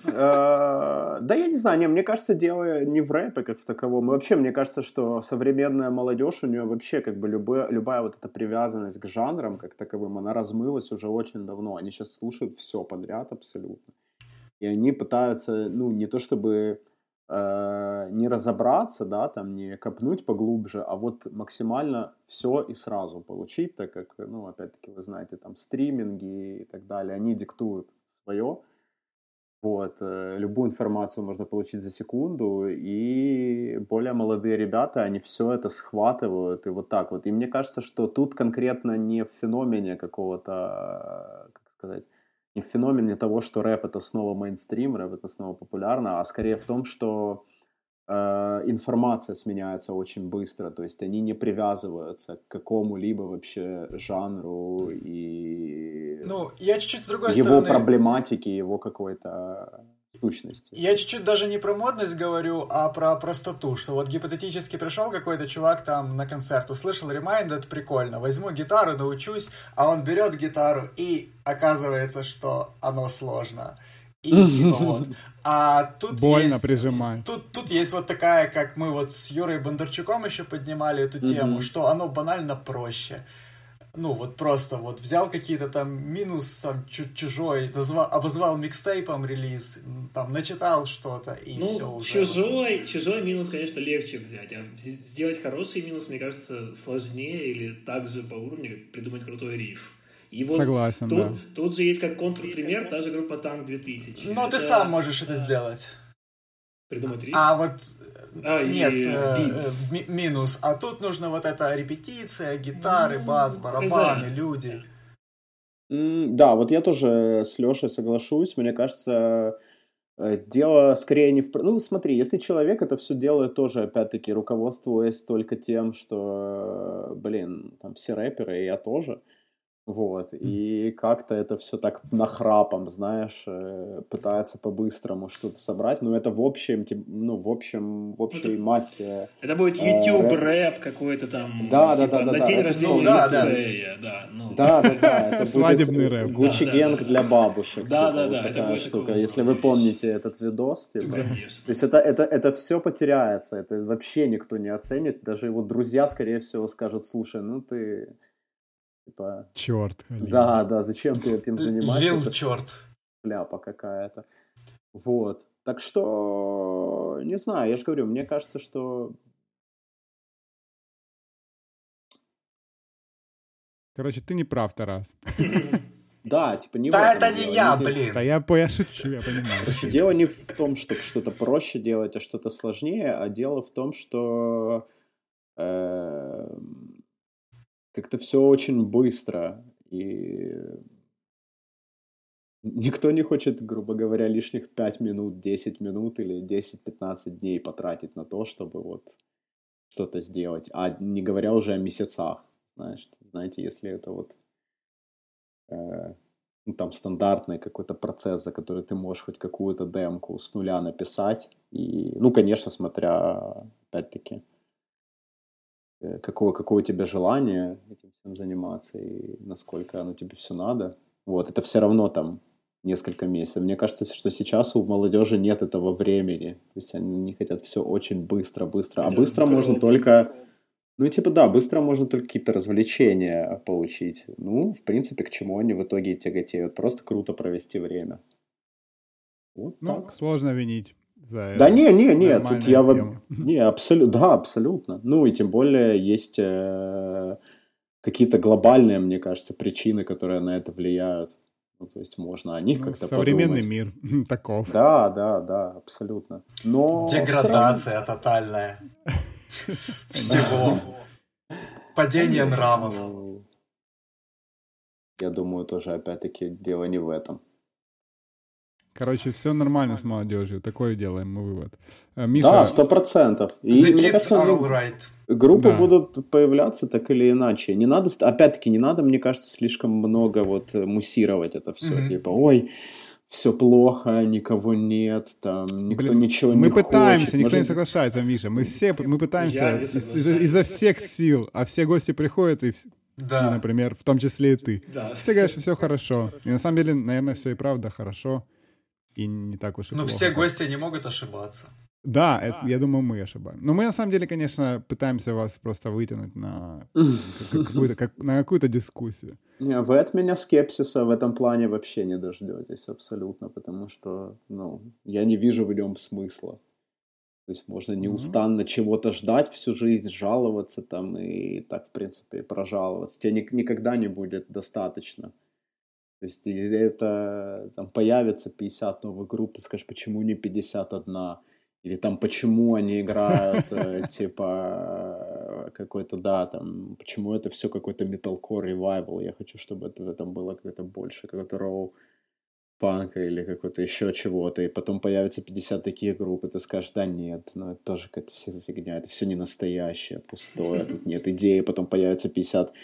Э, да я не знаю, не, мне кажется, дело не в рэпе как в таковом. И вообще, мне кажется, что современная молодежь, у нее вообще как бы любая, любая вот эта привязанность к жанрам как таковым, она размылась уже очень давно. Они сейчас слушают все подряд абсолютно. И они пытаются, ну, не то чтобы э, не разобраться, да, там, не копнуть поглубже, а вот максимально все и сразу получить, так как, ну, опять-таки, вы знаете, там, стриминги и так далее, они диктуют свое. Вот, э, любую информацию можно получить за секунду, и более молодые ребята, они все это схватывают, и вот так вот. И мне кажется, что тут конкретно не в феномене какого-то, как сказать, не в феномене того, что рэп это снова мейнстрим, рэп это снова популярно, а скорее в том, что Э, информация сменяется очень быстро, то есть они не привязываются к какому-либо вообще жанру и ну, я чуть-чуть с другой его стороны... проблематики, его какой-то сущности. Я чуть-чуть даже не про модность говорю, а про простоту, что вот гипотетически пришел какой-то чувак там на концерт, услышал Reminded, прикольно, возьму гитару, научусь, а он берет гитару и оказывается, что оно сложно. И типа вот. А тут Больно есть, прижимать. Тут, тут есть вот такая, как мы вот с Юрой Бондарчуком еще поднимали эту тему, mm-hmm. что оно банально проще. Ну, вот просто вот взял какие-то там минус там чужой, назвал, обозвал микстейпом релиз, там начитал что-то и ну, все уже. Чужой, чужой минус, конечно, легче взять, а сделать хороший минус, мне кажется, сложнее или также по уровню, как придумать крутой риф. И вот Согласен, тут, да. тут же есть как контрпример та же группа Танк 2000. Но это... ты сам можешь это сделать. Придумать риф? А вот а, нет, э, ми минус. А тут нужно вот эта репетиция, гитары, бас, барабаны, люди. Да, вот я тоже с Лешей соглашусь. Мне кажется, э, дело скорее не в... Ну, смотри, если человек это все делает тоже, опять-таки, руководствуясь только тем, что, блин, там все рэперы, и я тоже, вот, и как-то это все так нахрапом, знаешь, э, пытается по-быстрому что-то собрать, но это в общем, ну, в общем, в общей это, массе. Это будет э, YouTube рэп, рэп какой-то там, да, типа, да, да, на да, день да. рождения ну, да, лицея, да, ну. Да, да, да, это Свадебный рэп. Гуччи Генг для бабушек. Да, типа, да, вот да, такая это штука. Если вы помните этот видос, типа, Конечно. то есть это, это, это все потеряется, это вообще никто не оценит, даже его друзья, скорее всего, скажут, слушай, ну ты Типа... Черт. Да, да, зачем ты этим занимаешься? Лил черт. Ляпа какая-то. Вот. Так что, не знаю, я же говорю, мне кажется, что... Короче, ты не прав, Тарас. Да, типа не Да это не я, блин. Да я, я шучу, я понимаю. Короче, дело не в том, чтобы что-то проще делать, а что-то сложнее, а дело в том, что э, как-то все очень быстро, и никто не хочет, грубо говоря, лишних 5 минут, 10 минут или 10-15 дней потратить на то, чтобы вот что-то сделать, а не говоря уже о месяцах, знаешь, знаете, если это вот э, ну, там стандартный какой-то процесс, за который ты можешь хоть какую-то демку с нуля написать, и, ну, конечно, смотря, опять-таки, Э, какое, какое у тебя желание этим всем заниматься и насколько оно тебе все надо. Вот, это все равно там несколько месяцев. Мне кажется, что сейчас у молодежи нет этого времени. То есть они не хотят все очень быстро, быстро. А быстро можно только... Ну, типа, да, быстро можно только какие-то развлечения получить. Ну, в принципе, к чему они в итоге тяготеют. Просто круто провести время. Вот ну, так. сложно винить за Да не, не, не, тут я... Тему. Не, абсолютно, да, абсолютно. Ну и тем более есть э, какие-то глобальные, мне кажется, причины, которые на это влияют. Ну, то есть можно о них ну, как-то Современный подумать. мир таков. Да, да, да, абсолютно. Но Деградация тотальная. Всего. Падение нравов. Я думаю, тоже опять-таки дело не в этом. Короче, все нормально с молодежью. Такое делаем мы вывод. Э, Миша... Да, сто процентов. И The мне кажется, right. группы да. будут появляться так или иначе. Не надо, опять-таки, не надо, мне кажется, слишком много вот э, муссировать это все. Mm-hmm. Типа, ой, все плохо, никого нет, там никто Блин, ничего мы не хочет. Мы пытаемся, никто Может... не соглашается, Миша. Мы все, мы пытаемся из, изо всех сил, а все гости приходят и, да. и, например, в том числе и ты. Да. Все говорят, что все хорошо. И на самом деле, наверное, все и правда хорошо и не так уж и Но плохо. все гости не могут ошибаться. Да, это, я думаю, мы ошибаем. Но мы на самом деле, конечно, пытаемся вас просто вытянуть на какую-то, как, на какую-то дискуссию. Не, вы от меня скепсиса в этом плане вообще не дождетесь абсолютно, потому что, ну, я не вижу в нем смысла. То есть можно неустанно mm-hmm. чего-то ждать всю жизнь, жаловаться там и так, в принципе, прожаловаться. Тебе ни- никогда не будет достаточно. То есть это там появится 50 новых групп, ты скажешь, почему не 51? Или там почему они играют, э, типа, какой-то, да, там, почему это все какой-то metalcore revival. Я хочу, чтобы это, этом было какое-то больше, какой-то роу панка или какой-то еще чего-то, и потом появится 50 таких групп, и ты скажешь, да нет, ну это тоже какая-то вся фигня, это все не настоящее, пустое, тут нет идеи, потом появится 50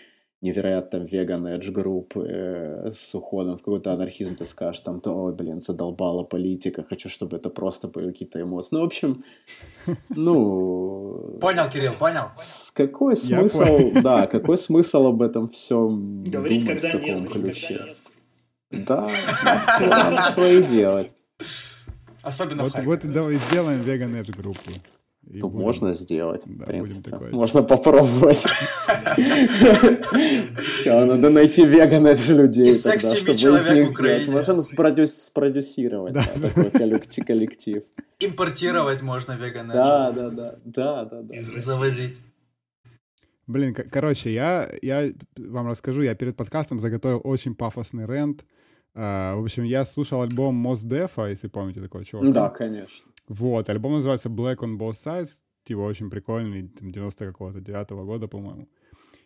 невероятно веган эдж групп э, с уходом в какой-то анархизм, ты скажешь там, то, ой, блин, задолбала политика, хочу, чтобы это просто были какие-то эмоции. Ну, в общем, ну... Понял, Кирилл, понял. Какой смысл, да, какой смысл об этом всем Говорить, когда в таком нет, ключе? Да, надо свои делать. Особенно вот, в вот давай сделаем веган эдж группу. Ну, будем... можно сделать, да, в принципе. Такое... Можно попробовать. Надо найти веганов людей тогда, чтобы из них сделать. Можем спродюсировать такой коллектив. Импортировать можно веганов. Да, да, да, да, да, да. Завозить. Блин, короче, я, я вам расскажу, я перед подкастом заготовил очень пафосный рент. Uh, в общем, я слушал альбом Мос Дефа, если помните такого чувака. Да, конечно. Вот, альбом называется Black on Both Sides, типа очень прикольный, 90 какого-то, 9 года, по-моему.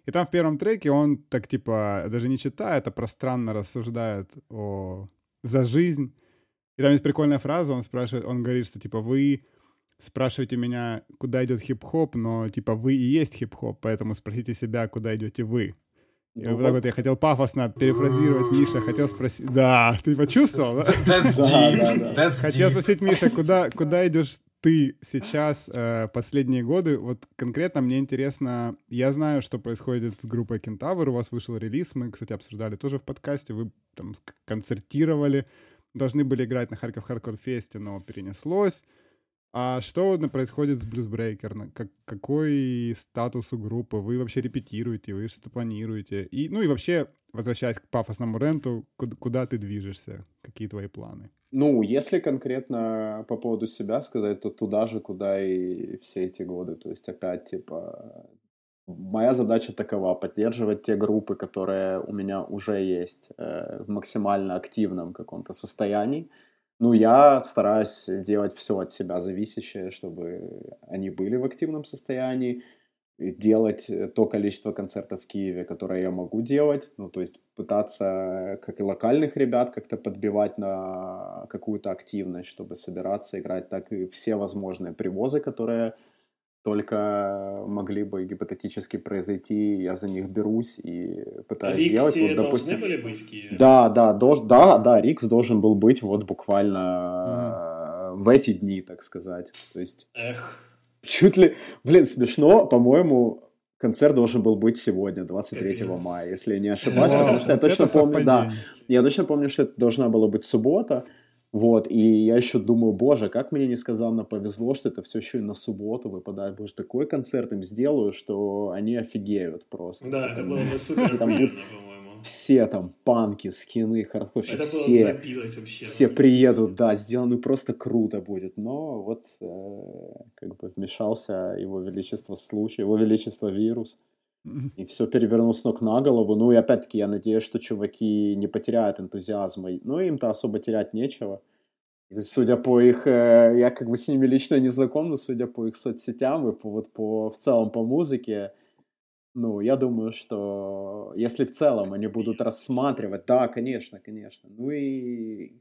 И там в первом треке он так, типа, даже не читает, а пространно рассуждает о... за жизнь. И там есть прикольная фраза, он спрашивает, он говорит, что, типа, вы спрашиваете меня, куда идет хип-хоп, но, типа, вы и есть хип-хоп, поэтому спросите себя, куда идете вы. Ну, вот так вот я хотел пафосно перефразировать Миша, хотел спросить... Да, ты почувствовал, да? That's deep. That's хотел спросить Миша, куда, куда идешь ты сейчас э, последние годы? Вот конкретно мне интересно, я знаю, что происходит с группой Кентавр, у вас вышел релиз, мы, кстати, обсуждали тоже в подкасте, вы там концертировали, должны были играть на Харьков Хардкор Фесте, но перенеслось. А что происходит с Bluesbreaker? Как, какой статус у группы? Вы вообще репетируете? Вы что-то планируете? И, ну и вообще, возвращаясь к пафосному ренту, куда, куда ты движешься? Какие твои планы? Ну, если конкретно по поводу себя сказать, то туда же, куда и все эти годы. То есть опять, типа, моя задача такова — поддерживать те группы, которые у меня уже есть э, в максимально активном каком-то состоянии, ну, я стараюсь делать все от себя зависящее, чтобы они были в активном состоянии, делать то количество концертов в Киеве, которое я могу делать, ну, то есть пытаться, как и локальных ребят, как-то подбивать на какую-то активность, чтобы собираться, играть, так и все возможные привозы, которые только могли бы гипотетически произойти, я за них берусь и пытаюсь Рикси делать. Вот, допустим, должны были быть в Киеве? Да, да, дож, да, да, Рикс должен был быть вот буквально mm. в эти дни, так сказать. То есть... Эх. Чуть ли... Блин, смешно, по-моему, концерт должен был быть сегодня, 23 Капец. мая, если я не ошибаюсь, потому что я точно помню, да, я точно помню, что это должна была быть суббота, вот, и я еще думаю, боже, как мне несказанно повезло, что это все еще и на субботу выпадает. Боже, такой концерт им сделаю, что они офигеют просто. Да, это было бы супер по-моему. Все там панки, скины, хардкорщики, все, вообще, все приедут, да, сделано просто круто будет. Но вот э, как бы вмешался его величество случай, его величество вирус. И все перевернул с ног на голову. Ну и опять-таки я надеюсь, что чуваки не потеряют энтузиазма. Ну им-то особо терять нечего. Судя по их, э, я как бы с ними лично не знаком, но судя по их соцсетям и по, вот по, в целом по музыке, ну, я думаю, что если в целом они будут рассматривать, да, конечно, конечно. Ну и,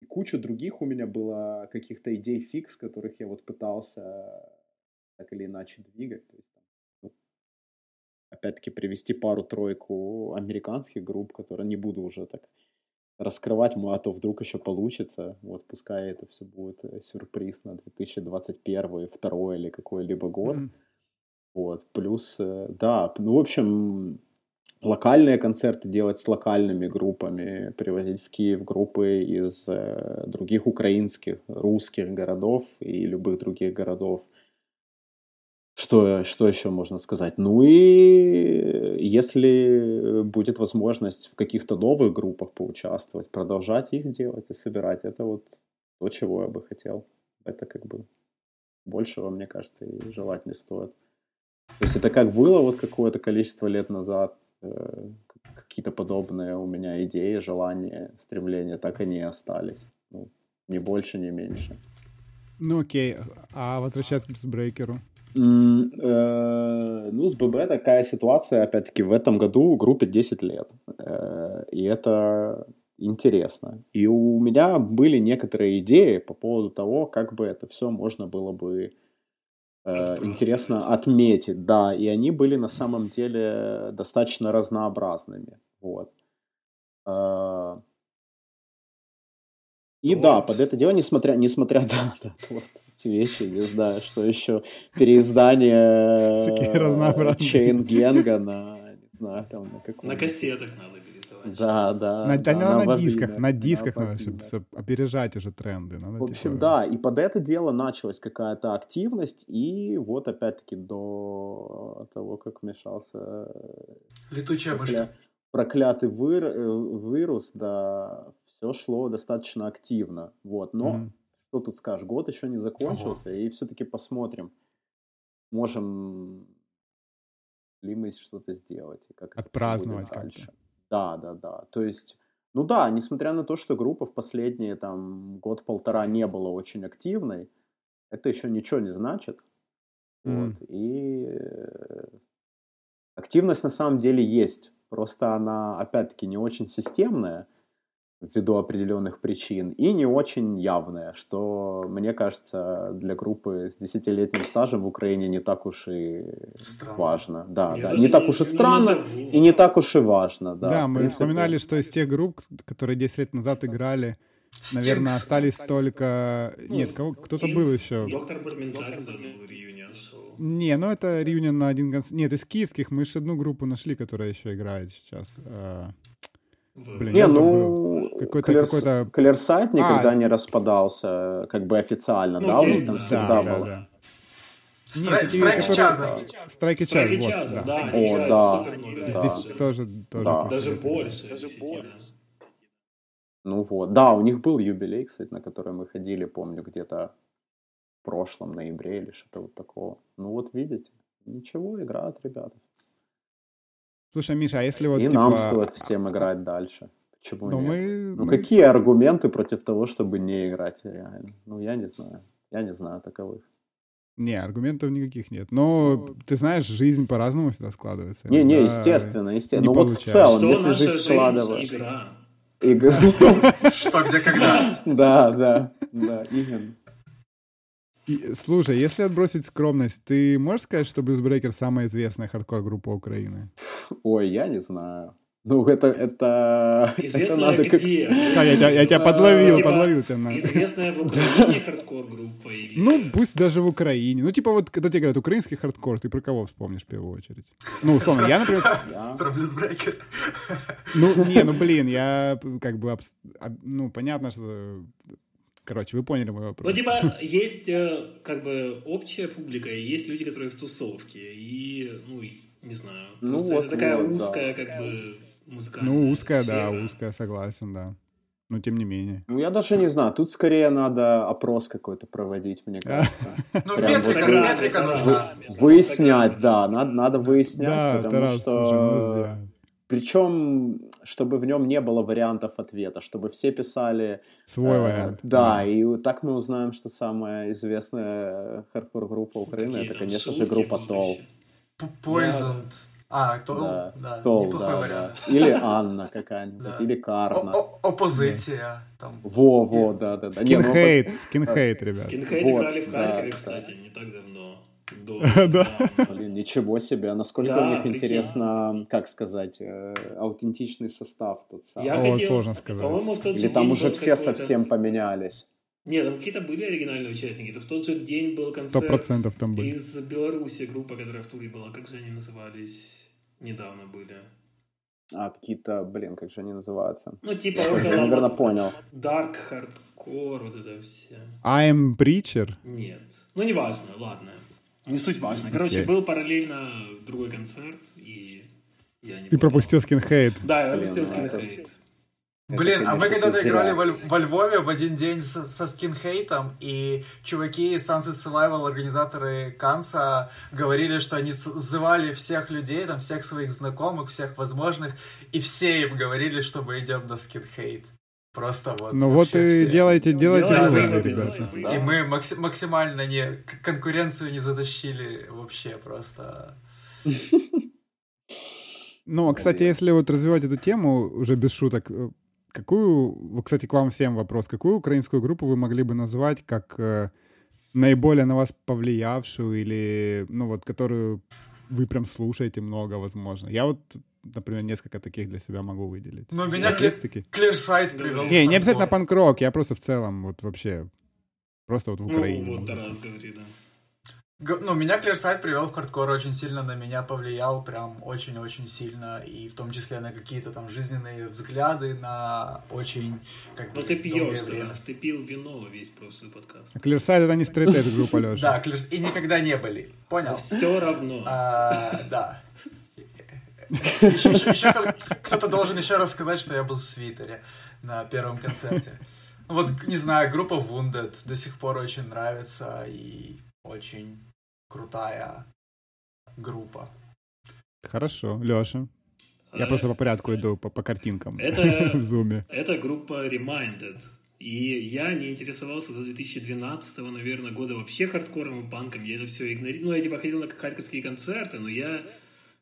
и кучу других у меня было каких-то идей фикс, которых я вот пытался так или иначе двигать. То есть опять-таки привести пару-тройку американских групп, которые не буду уже так раскрывать, а то вдруг еще получится. Вот пускай это все будет э, сюрприз на 2021, второй или какой-либо год. Mm-hmm. Вот, плюс, э, да, ну, в общем, локальные концерты делать с локальными группами, привозить в Киев группы из э, других украинских, русских городов и любых других городов. Что, что еще можно сказать? Ну и если будет возможность в каких-то новых группах поучаствовать, продолжать их делать и собирать, это вот то, чего я бы хотел. Это как бы большего, мне кажется, и желать не стоит. То есть это как было вот какое-то количество лет назад, э, какие-то подобные у меня идеи, желания, стремления, так и остались. Ну, ни больше, ни меньше. Ну окей, а возвращаться к брейкеру? Э, ну, с ББ такая ситуация, опять-таки, в этом году группе 10 лет. Э, и это интересно. И у меня были некоторые идеи по поводу того, как бы это все можно было бы э, интересно отметить. Да, и они были на самом деле достаточно разнообразными. Вот. И вот. да, под это дело, несмотря, несмотря да, да, вот, эти вещи, не знаю, что еще, переиздание Чейн Генга на, не знаю, там на каком На кассетах надо существовать. Да, да. На, да, на, на дисках, на дисках надо, чтобы, чтобы опережать уже тренды. Надо, в общем, типа... да, и под это дело началась какая-то активность, и вот опять-таки до того, как вмешался... Э, Летучая мышка. Проклятый выр... Э, вирус, да, все шло достаточно активно, вот, но... Mm что тут скажешь, год еще не закончился, Ого. и все-таки посмотрим, можем ли мы что-то сделать. И как Отпраздновать дальше. Да, да, да. То есть, ну да, несмотря на то, что группа в последние там год-полтора не была очень активной, это еще ничего не значит. Mm. Вот. И э, активность на самом деле есть. Просто она, опять-таки, не очень системная ввиду определенных причин, и не очень явное, что, мне кажется, для группы с десятилетним стажем в Украине не так уж и странно. важно. Да, Я да. Не так уж и странно, не и не так уж и важно. Да, да мы принципе... вспоминали, что из тех групп, которые 10 лет назад играли, Стинкс. наверное, остались только... Ну, Нет, кого... кто-то был еще. Доктор Бадминтон был реюнион Не, ну это реюнион на один концерт. Нет, из киевских мы же одну группу нашли, которая еще играет сейчас. А, Блин, не, ну, какой-то, Клерс, какой-то... Клерсайт никогда а, не распадался, как бы официально, ну, да? У них там да, всегда да, было. Да, Страйки Чаза. Страйки Чаза, да. О, да. Здесь тоже, тоже да. Даже больше. Даже больше. Ну вот, да, у них был юбилей, кстати, на который мы ходили, помню, где-то в прошлом ноябре или что-то вот такого. Ну вот видите, ничего, играют ребята. Слушай, Миша, а если вот... И типа... нам стоит всем играть дальше. Почему Но нет? Мы... Ну, мы... какие аргументы против того, чтобы не играть реально? Ну, я не знаю. Я не знаю таковых. Не, аргументов никаких нет. Но, ну, ты знаешь, жизнь по-разному всегда складывается. Не, не, естественно, естественно. Ну вот в целом, Что если жизнь складывается... Игра. Игра. Что, где, когда. Да, да, да, именно. Слушай, если отбросить скромность, ты можешь сказать, что Bluesbreaker самая известная хардкор-группа Украины? Ой, я не знаю. Ну, это... это известная это надо где? Как... Я, я, я тебя подловил, типа, подловил тебя. На... Известная в Украине хардкор-группа? Или... Ну, пусть даже в Украине. Ну, типа вот, когда тебе говорят украинский хардкор, ты про кого вспомнишь в первую очередь? Ну, условно, я, например... Про Bluesbreaker. Ну, не, ну, блин, я как бы... Ну, понятно, что Короче, вы поняли мой вопрос. Ну, типа, есть э, как бы общая публика, и есть люди, которые в тусовке. И, ну, не знаю. Ну, вот, это такая вот, узкая, да. как бы, музыкальная Ну, узкая, сфера. да, узкая, согласен, да. Но тем не менее. Ну, я даже не знаю. Тут скорее надо опрос какой-то проводить, мне кажется. Ну, метрика нужна. Выяснять, да, надо выяснять, потому что... Причем, чтобы в нем не было вариантов ответа, чтобы все писали... Свой э, вариант. Да, да, и так мы узнаем, что самая известная хардкор-группа Украины, это, конечно же, группа Тол. Poisoned. А, Тол, да. да. Тол, Неплохой да, вариант. Да. Или Анна какая-нибудь, или Карна. Оппозиция. Там. Во, во, да, да. да. Skinhate, Skinhate, ребят. Skinhate играли в Харькове, кстати, не так давно. Да. Блин, ничего себе. Насколько у них интересно, как сказать, э, аутентичный состав тот самый. О, сложно сказать. Или там уже все совсем поменялись. Нет, там какие-то были оригинальные участники. Это в тот же день был концерт процентов там были. из Беларуси, группа, которая в туре была. Как же они назывались? Недавно были. А, какие-то, блин, как же они называются? Ну, типа... Я, наверное, понял. Dark Hardcore, вот это все. I'm Preacher? Нет. Ну, неважно, ладно. Не суть важно. Короче, okay. был параллельно другой концерт, и я не Ты пропустил скинхейт. Да, я пропустил скинхейт. Блин, а мы когда-то играли во, во Львове в один день со, со скинхейтом, и чуваки из Sunset Survival, организаторы Канса, говорили, что они сзывали всех людей, там, всех своих знакомых, всех возможных, и все им говорили, что мы идем на скинхейт. Просто вот. Ну вот и все. делайте, делайте да, выводы, ребята. И мы макси- максимально не конкуренцию не затащили вообще просто. Ну, а, кстати, если вот развивать эту тему, уже без шуток, э, какую, кстати, к вам всем вопрос, какую украинскую группу вы могли бы назвать как э, наиболее на вас повлиявшую или, ну вот, которую вы прям слушаете много, возможно? Я вот например, несколько таких для себя могу выделить. Но меня Clear, привел. Не, не обязательно панк-рок, я просто в целом вот вообще просто вот в ну, Украине. Ну, вот Тарас говорит, да. Ну, меня Clearside привел в хардкор, очень сильно на меня повлиял, прям очень-очень сильно, и в том числе на какие-то там жизненные взгляды, на очень, как Ну, ты пьешь, раз, ты пил вино весь прошлый подкаст. Clearside это не стрейт группа, Леша. Да, и никогда не были, понял? Все равно. А, да. Еще, еще, еще кто-то должен еще раз сказать, что я был в свитере на первом концерте. Вот, не знаю, группа Wounded до сих пор очень нравится и очень крутая группа. Хорошо, Леша. Я просто по порядку иду по, по картинкам это, в зуме. Это группа Reminded. И я не интересовался до 2012, наверное, года вообще хардкором и панком. Я это все игнорировал. Ну, я типа ходил на харьковские концерты, но я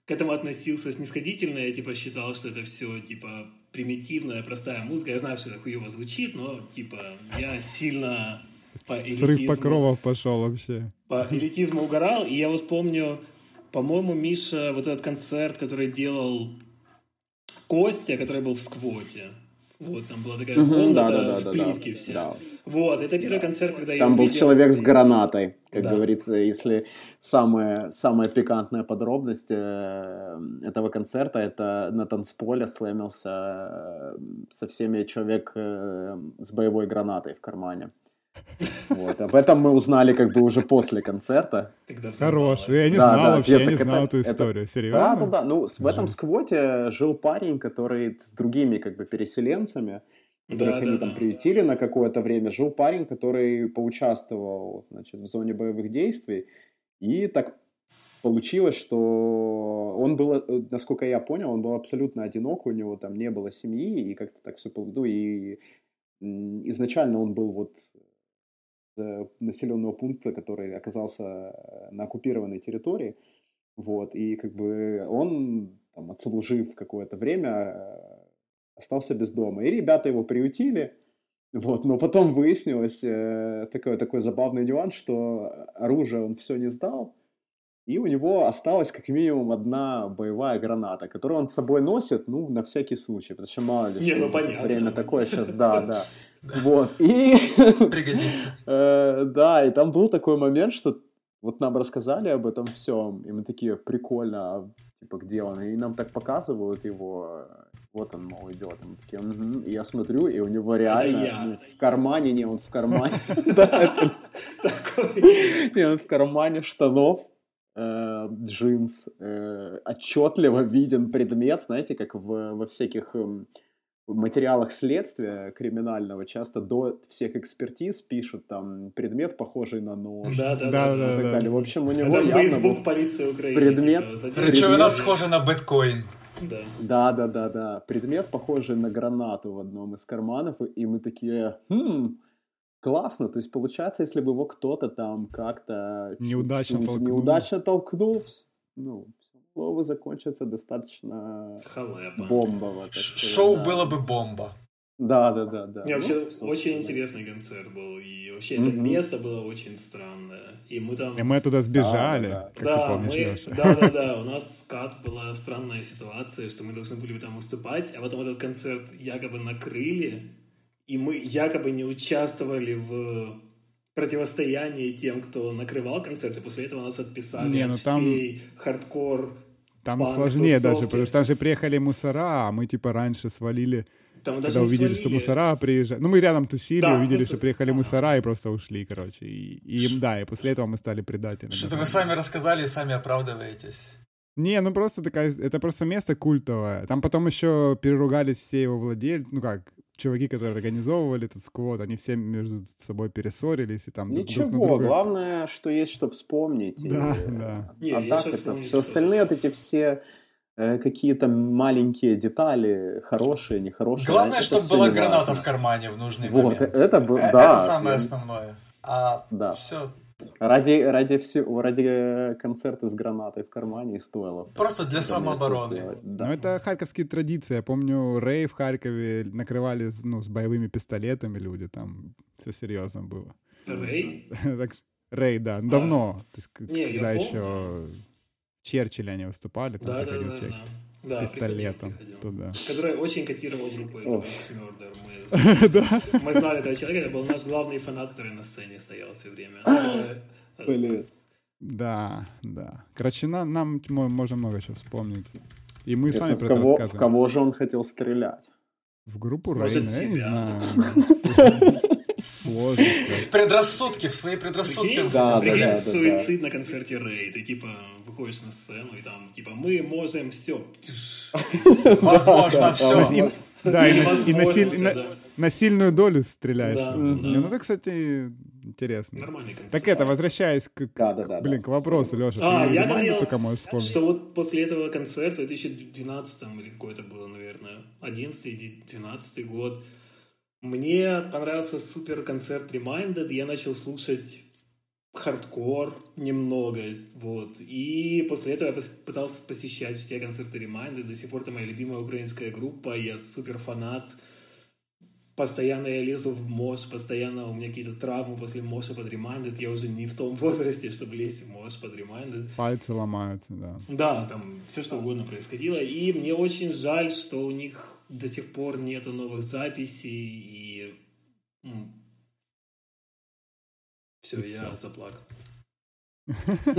к этому относился снисходительно. Я типа считал, что это все типа примитивная, простая музыка. Я знаю, что это хуево звучит, но типа я сильно по элитизму... Срыв покровов пошел вообще. По элитизму угорал, и я вот помню, по-моему, Миша, вот этот концерт, который делал Костя, который был в сквоте. Вот, там была такая комната да, да, да, в плитке да, все. Да. Вот, это первый концерт, когда там я Там был увидел... человек с гранатой, как да. говорится, если самая, самая пикантная подробность э, этого концерта, это на танцполе слэмился э, со всеми человек э, с боевой гранатой в кармане. Вот. Об этом мы узнали как бы уже после концерта. Хорош. Я не да, знал да, вообще, я не знал это, эту историю. Это... Серьезно? Да, да, да. Ну, в этом сквоте жил парень, который с другими как бы переселенцами, которых да, они да, там да. приютили на какое-то время, жил парень, который поучаствовал, значит, в зоне боевых действий. И так получилось, что он был, э, насколько я понял, он был абсолютно одинок, у него там не было семьи, и как-то так все поведу, и изначально он был вот населенного пункта, который оказался э, на оккупированной территории. Вот, и как бы он, там, отслужив какое-то время, э, остался без дома. И ребята его приютили, вот, но потом выяснилось э, такой, такой забавный нюанс, что оружие он все не сдал, и у него осталась как минимум одна боевая граната, которую он с собой носит, ну, на всякий случай, потому что мало ли, не, что ну, понятно. время такое сейчас, да, да. Вот, и... Пригодится. Э, да, и там был такой момент, что вот нам рассказали об этом всем, и мы такие, прикольно, а, типа, где он? И нам так показывают его, вот он, мол, идет. Мы такие, угу. И я смотрю, и у него реально ну, в кармане, не, он в кармане. Не, он в кармане штанов, э, джинс, э, отчетливо виден предмет, знаете, как во всяких эм, материалах следствия криминального часто до всех экспертиз пишут там предмет, похожий на нож. Да, да, да. да, так далее. В общем, у него Это Facebook полиция Украины. Предмет. Типа, Речевина схожа на биткоин. Да. да, да, да, да. Предмет, похожий на гранату в одном из карманов, и мы такие, хм, классно. То есть, получается, если бы его кто-то там как-то неудачно толкнул, неудачно толкнул ну, могло бы закончиться достаточно Халепа. бомбово. Шоу да. было бы бомба. Да, да, да, да. Не, вообще ну, очень интересный концерт был, и вообще mm-hmm. это место было очень странное, и мы там. И мы туда сбежали, да, как да, ты помнишь, мы... да, да, да. У нас скат была странная ситуация, что мы должны были там выступать, а потом этот концерт якобы накрыли, и мы якобы не участвовали в противостоянии тем, кто накрывал концерт, и после этого нас отписали не, ну от там... всей хардкор там сложнее даже, потому что там же приехали мусора, а мы типа раньше свалили. Там когда увидели, свалили. что мусора приезжают. Ну, мы рядом тусили, да, увидели, что приехали ага. мусора и просто ушли, короче. И, и да, и после этого мы стали предателями. Что-то вы сами рассказали и сами оправдываетесь. Не, ну просто такая, это просто место культовое. Там потом еще переругались все его владельцы, ну как, чуваки, которые организовывали этот сквот, они все между собой перессорились и там Ничего, друг на друга... главное, что есть что вспомнить. Да, и... да. Не, а так это все остальные вот эти все э, какие-то маленькие детали, хорошие, нехорошие. Главное, чтобы была граната в кармане в нужный вот, момент. Это, э, да, это самое основное. А да. все Ради, ради, всего, ради концерта с гранатой в кармане и стоило. Просто для самообороны. Да. Ну, это харьковские традиции. Я помню, Рэй в Харькове накрывали ну, с боевыми пистолетами люди. Там все серьезно было. Рэй? Рэй, да. Давно. То есть, Не, когда еще в Черчилле они выступали, там да, приходил да, да, человек да с да, пистолетом туда. Который очень котировал группу X Murder. Мы, мы знали этого человека, это был наш главный фанат, который на сцене стоял все время. Блин. Да, да. Короче, на, нам можно много чего вспомнить. И мы Если сами в про кого, это В кого же он хотел стрелять? В группу Рейна, я не знаю. Сложно сказать. Предрассудки, в свои предрассудки. Да, да, да, суицид на концерте Рэй. Ты типа выходишь на сцену и там типа мы можем все. Возможно, все. Да, и, на, и сильную долю стреляешься. Да, да. Ну, это, кстати, интересно. Нормальный концерт. Так это, возвращаясь к, к- Да, да, да, блин, к вопросу, Леша. А, ты я говорил, только можешь вспомнить. Что вот после этого концерта, в 2012 или какой это было, наверное, 11-12 год, мне понравился супер концерт Reminded, я начал слушать хардкор немного, вот. И после этого я пытался посещать все концерты Reminded, до сих пор это моя любимая украинская группа, я супер фанат. Постоянно я лезу в мош, постоянно у меня какие-то травмы после моша под Reminded, я уже не в том возрасте, чтобы лезть в мош под Reminded. Пальцы ломаются, да. Да, там все что угодно происходило. И мне очень жаль, что у них до сих пор нету новых записей. И все, И я всё. заплакал.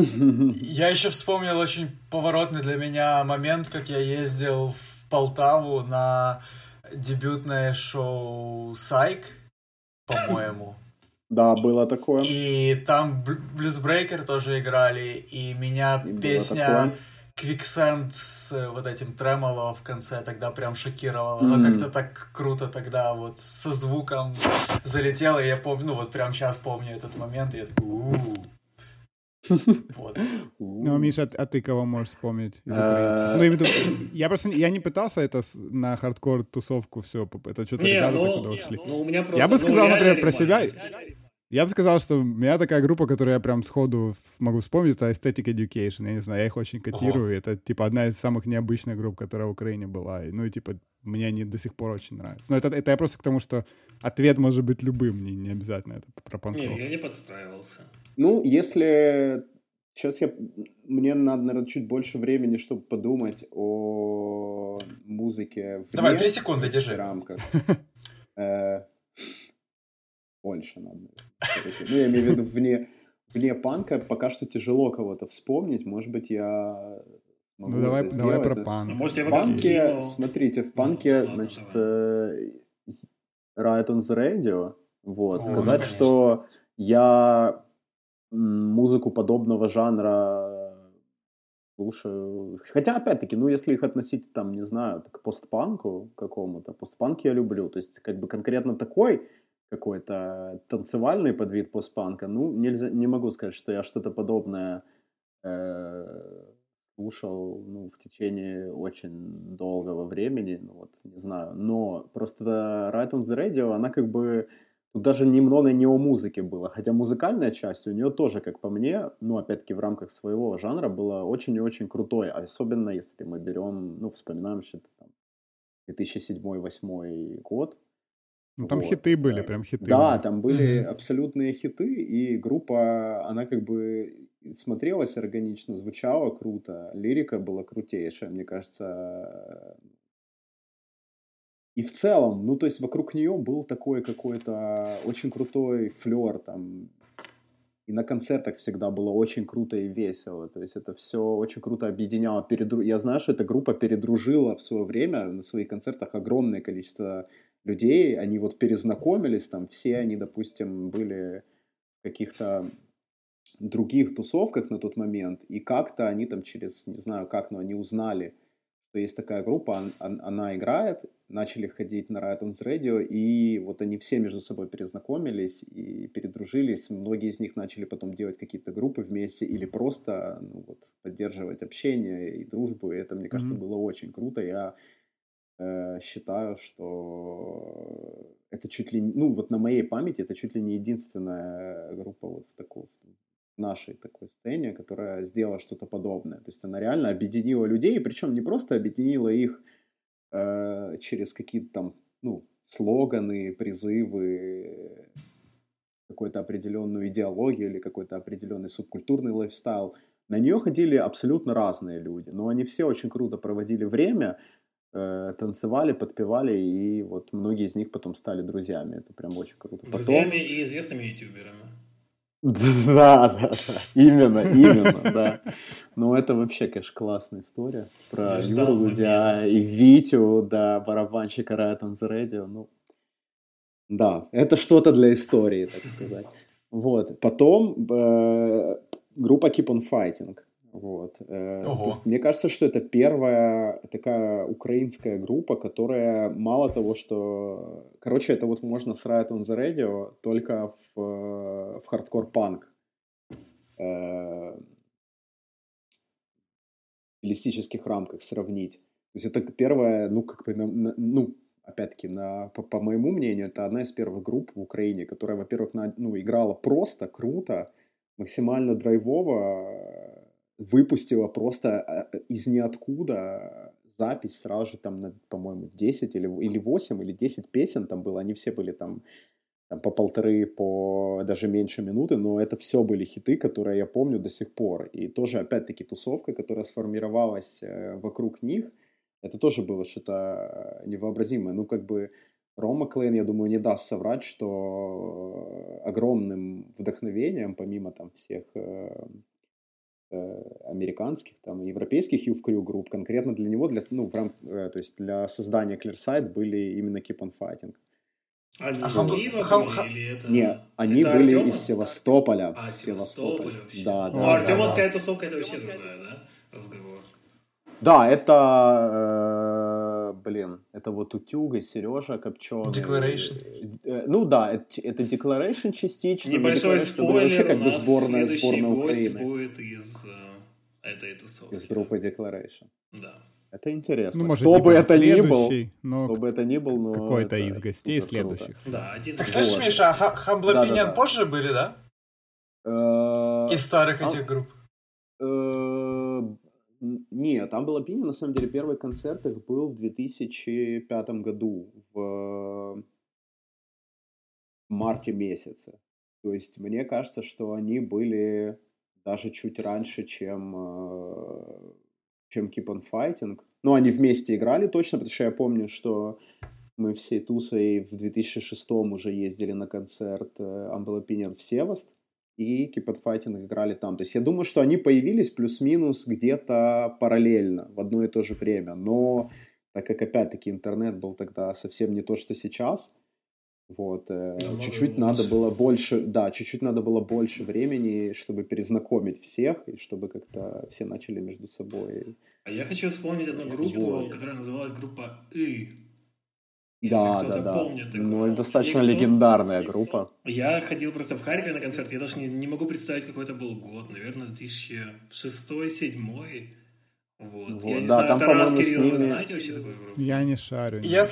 Я еще вспомнил очень поворотный для меня момент, как я ездил в Полтаву на дебютное шоу Сайк, по-моему. Да, было такое. И там Bl- Bluesbreaker тоже играли, и меня И было песня такое. Quicksand с э, вот этим тремоло в конце тогда прям шокировала. Мгм. Оно как-то так круто тогда вот со звуком залетело, и я помню, ну вот прям сейчас помню этот момент, и я такой, у Вот. Ну, Миша, а ты кого можешь вспомнить из украинских? Ну, я просто, не- я не пытался это на хардкор тусовку все, это что-то ребята так ну, туда ушли. ну. Я бы сказал, например, про себя. Я бы сказал, что у меня такая группа, которую я прям сходу могу вспомнить, это Aesthetic Education. Я не знаю, я их очень котирую. Это, типа, одна из самых необычных групп, которая в Украине была. Ну, и, типа, мне они до сих пор очень нравятся. Но это, это я просто к тому, что ответ может быть любым, не, не обязательно это про панк Не, я не подстраивался. Ну, если... Сейчас я... Мне надо, наверное, чуть больше времени, чтобы подумать о музыке вне Давай, три секунды, держи. рамках. Больше надо. Ну, я имею в виду вне, вне панка. Пока что тяжело кого-то вспомнить. Может быть, я смогу Ну, давай, это давай про панк. Ну, может, я В панке, смотрите, в Ну, панке, ладно, значит, э, Riot on the Radio, вот, О, сказать, ну, что я музыку подобного жанра слушаю, хотя, опять-таки, ну, если их относить, там, не знаю, к постпанку какому-то, постпанк я люблю, то есть, как бы, конкретно такой какой-то танцевальный подвид постпанка, ну, нельзя, не могу сказать, что я что-то подобное э, слушал ну, в течение очень долгого времени, ну, вот, не знаю, но просто Right on the Radio, она как бы, тут даже немного не о музыке было, хотя музыкальная часть у нее тоже, как по мне, ну, опять-таки в рамках своего жанра была очень и очень крутой, особенно если мы берем, ну, вспоминаем что-то там 2007-2008 год, Ну, там вот, хиты были, прям хиты. да, были. там были Мгм. абсолютные хиты, и группа, она как бы смотрелась органично, звучала круто, лирика была крутейшая, мне кажется. И в целом, ну, то есть вокруг нее был такой какой-то очень крутой флер, там, и на концертах всегда было очень круто и весело. То есть это все очень круто объединяло. Передру... Я знаю, что эта группа передружила в свое время на своих концертах огромное количество людей. Они вот перезнакомились, там все они, допустим, были в каких-то других тусовках на тот момент, и как-то они там через, не знаю как, но они узнали, что есть такая группа, он- он- она играет, начали ходить на Riot on the Radio, и вот они все между собой перезнакомились и передружились. Многие из них начали потом делать какие-то группы вместе или просто ну, вот, поддерживать общение и дружбу. И это, мне кажется, Мгм. было очень круто. Я э, считаю, что это чуть ли, ну вот на моей памяти это чуть ли не единственная группа вот в такой в нашей такой сцене, которая сделала что-то подобное. То есть она реально объединила людей, причем не просто объединила их э, через какие-то там, ну, слоганы, призывы, какую-то определенную идеологию или какой-то определенный субкультурный лайфстайл. На нее ходили абсолютно разные люди, но они все очень круто проводили время, э, танцевали, подпевали, и вот многие из них потом стали друзьями. Это прям очень круто. Потом, Друзьями и известными ютуберами. Да, да, да. Именно, именно, да. Ну, это вообще, конечно, классная история про Юру и Витю, да, барабанщика Riot on the Radio. Ну, да, это что-то для истории, так сказать. Вот. Потом э, группа Keep on Fighting. Вот. Э, тут, мне кажется, что это первая такая украинская группа, которая мало того, что... Короче, это вот можно с Riot on the Radio только в, в хардкор-панк. Э, стилистических рамках сравнить. То есть это первая, ну, как бы, ну, опять-таки, на, по, по моему мнению, это одна из первых групп в Украине, которая, во-первых, на, ну, играла просто, круто, максимально драйвово, выпустила просто а, из ниоткуда запись сразу же там, по-моему, 10 или, или 8 или 10 песен там было, они все были там, там по полторы, по даже меньше минуты, но это все были хиты, которые я помню до сих пор. И тоже, опять-таки, тусовка, которая сформировалась э, вокруг них, это тоже было что-то невообразимое. Ну, как бы Рома Клейн, я думаю, не даст соврать, что огромным вдохновением, помимо там всех э, э, американских, там, европейских Youth Crew групп, конкретно для него, для, ну, в рам, э, то есть для создания Clearside были именно Keep on Fighting. А, а хам, хам, хам, или это... Не, они это были из Севастополя. А, Севастополя. Да, да. Ну, Артемовская да, тусовка это вообще другая, да, разговор. Да, это, э, блин, это вот Утюга, Сережа Копченый. Declaration. Э, ну да, это, это Declaration частично. Небольшой спойлер, вообще как бы сборная, сборная Украины. будет из э, этой тусовки. Из группы Declaration. Да. Это интересно. Ну, может, кто бы это ни был, но кто бы это ни был, но какой-то из гостей следующих. Да, один. Так, кстати, вот. Миша, а Humble да, да, да. позже были, да? Из старых этих групп. Не, там был Opinion, на самом деле, первый концерт их был в 2005 году, в марте месяце. То есть мне кажется, что они были даже чуть раньше, чем, э, чем Keep on Fighting. Ну, они вместе играли точно, потому что я помню, что мы всей тусой в 2006 уже ездили на концерт э, Umbrella Opinion в Севаст и Fighting играли там. То есть я думаю, что они появились плюс-минус где-то параллельно, в одно и то же время. Но так как, опять-таки, интернет был тогда совсем не то, что сейчас, вот, э, чуть-чуть надо было больше, да, чуть-чуть надо было больше времени, чтобы перезнакомить всех, и чтобы как-то все начали между собой. А я хочу вспомнить одну группу, которая называлась группа «И». Если да, да, да. Помнит такое. Ну, достаточно легендарная группа. Я ходил просто в Харькове на концерт, я даже не, не могу представить, какой это был год, наверное, 2006-2007. Вот. вот. Я не да, знаю, там, Тарас, Кирилл, ними... вы знаете вообще такую группу? Я не шарю. Я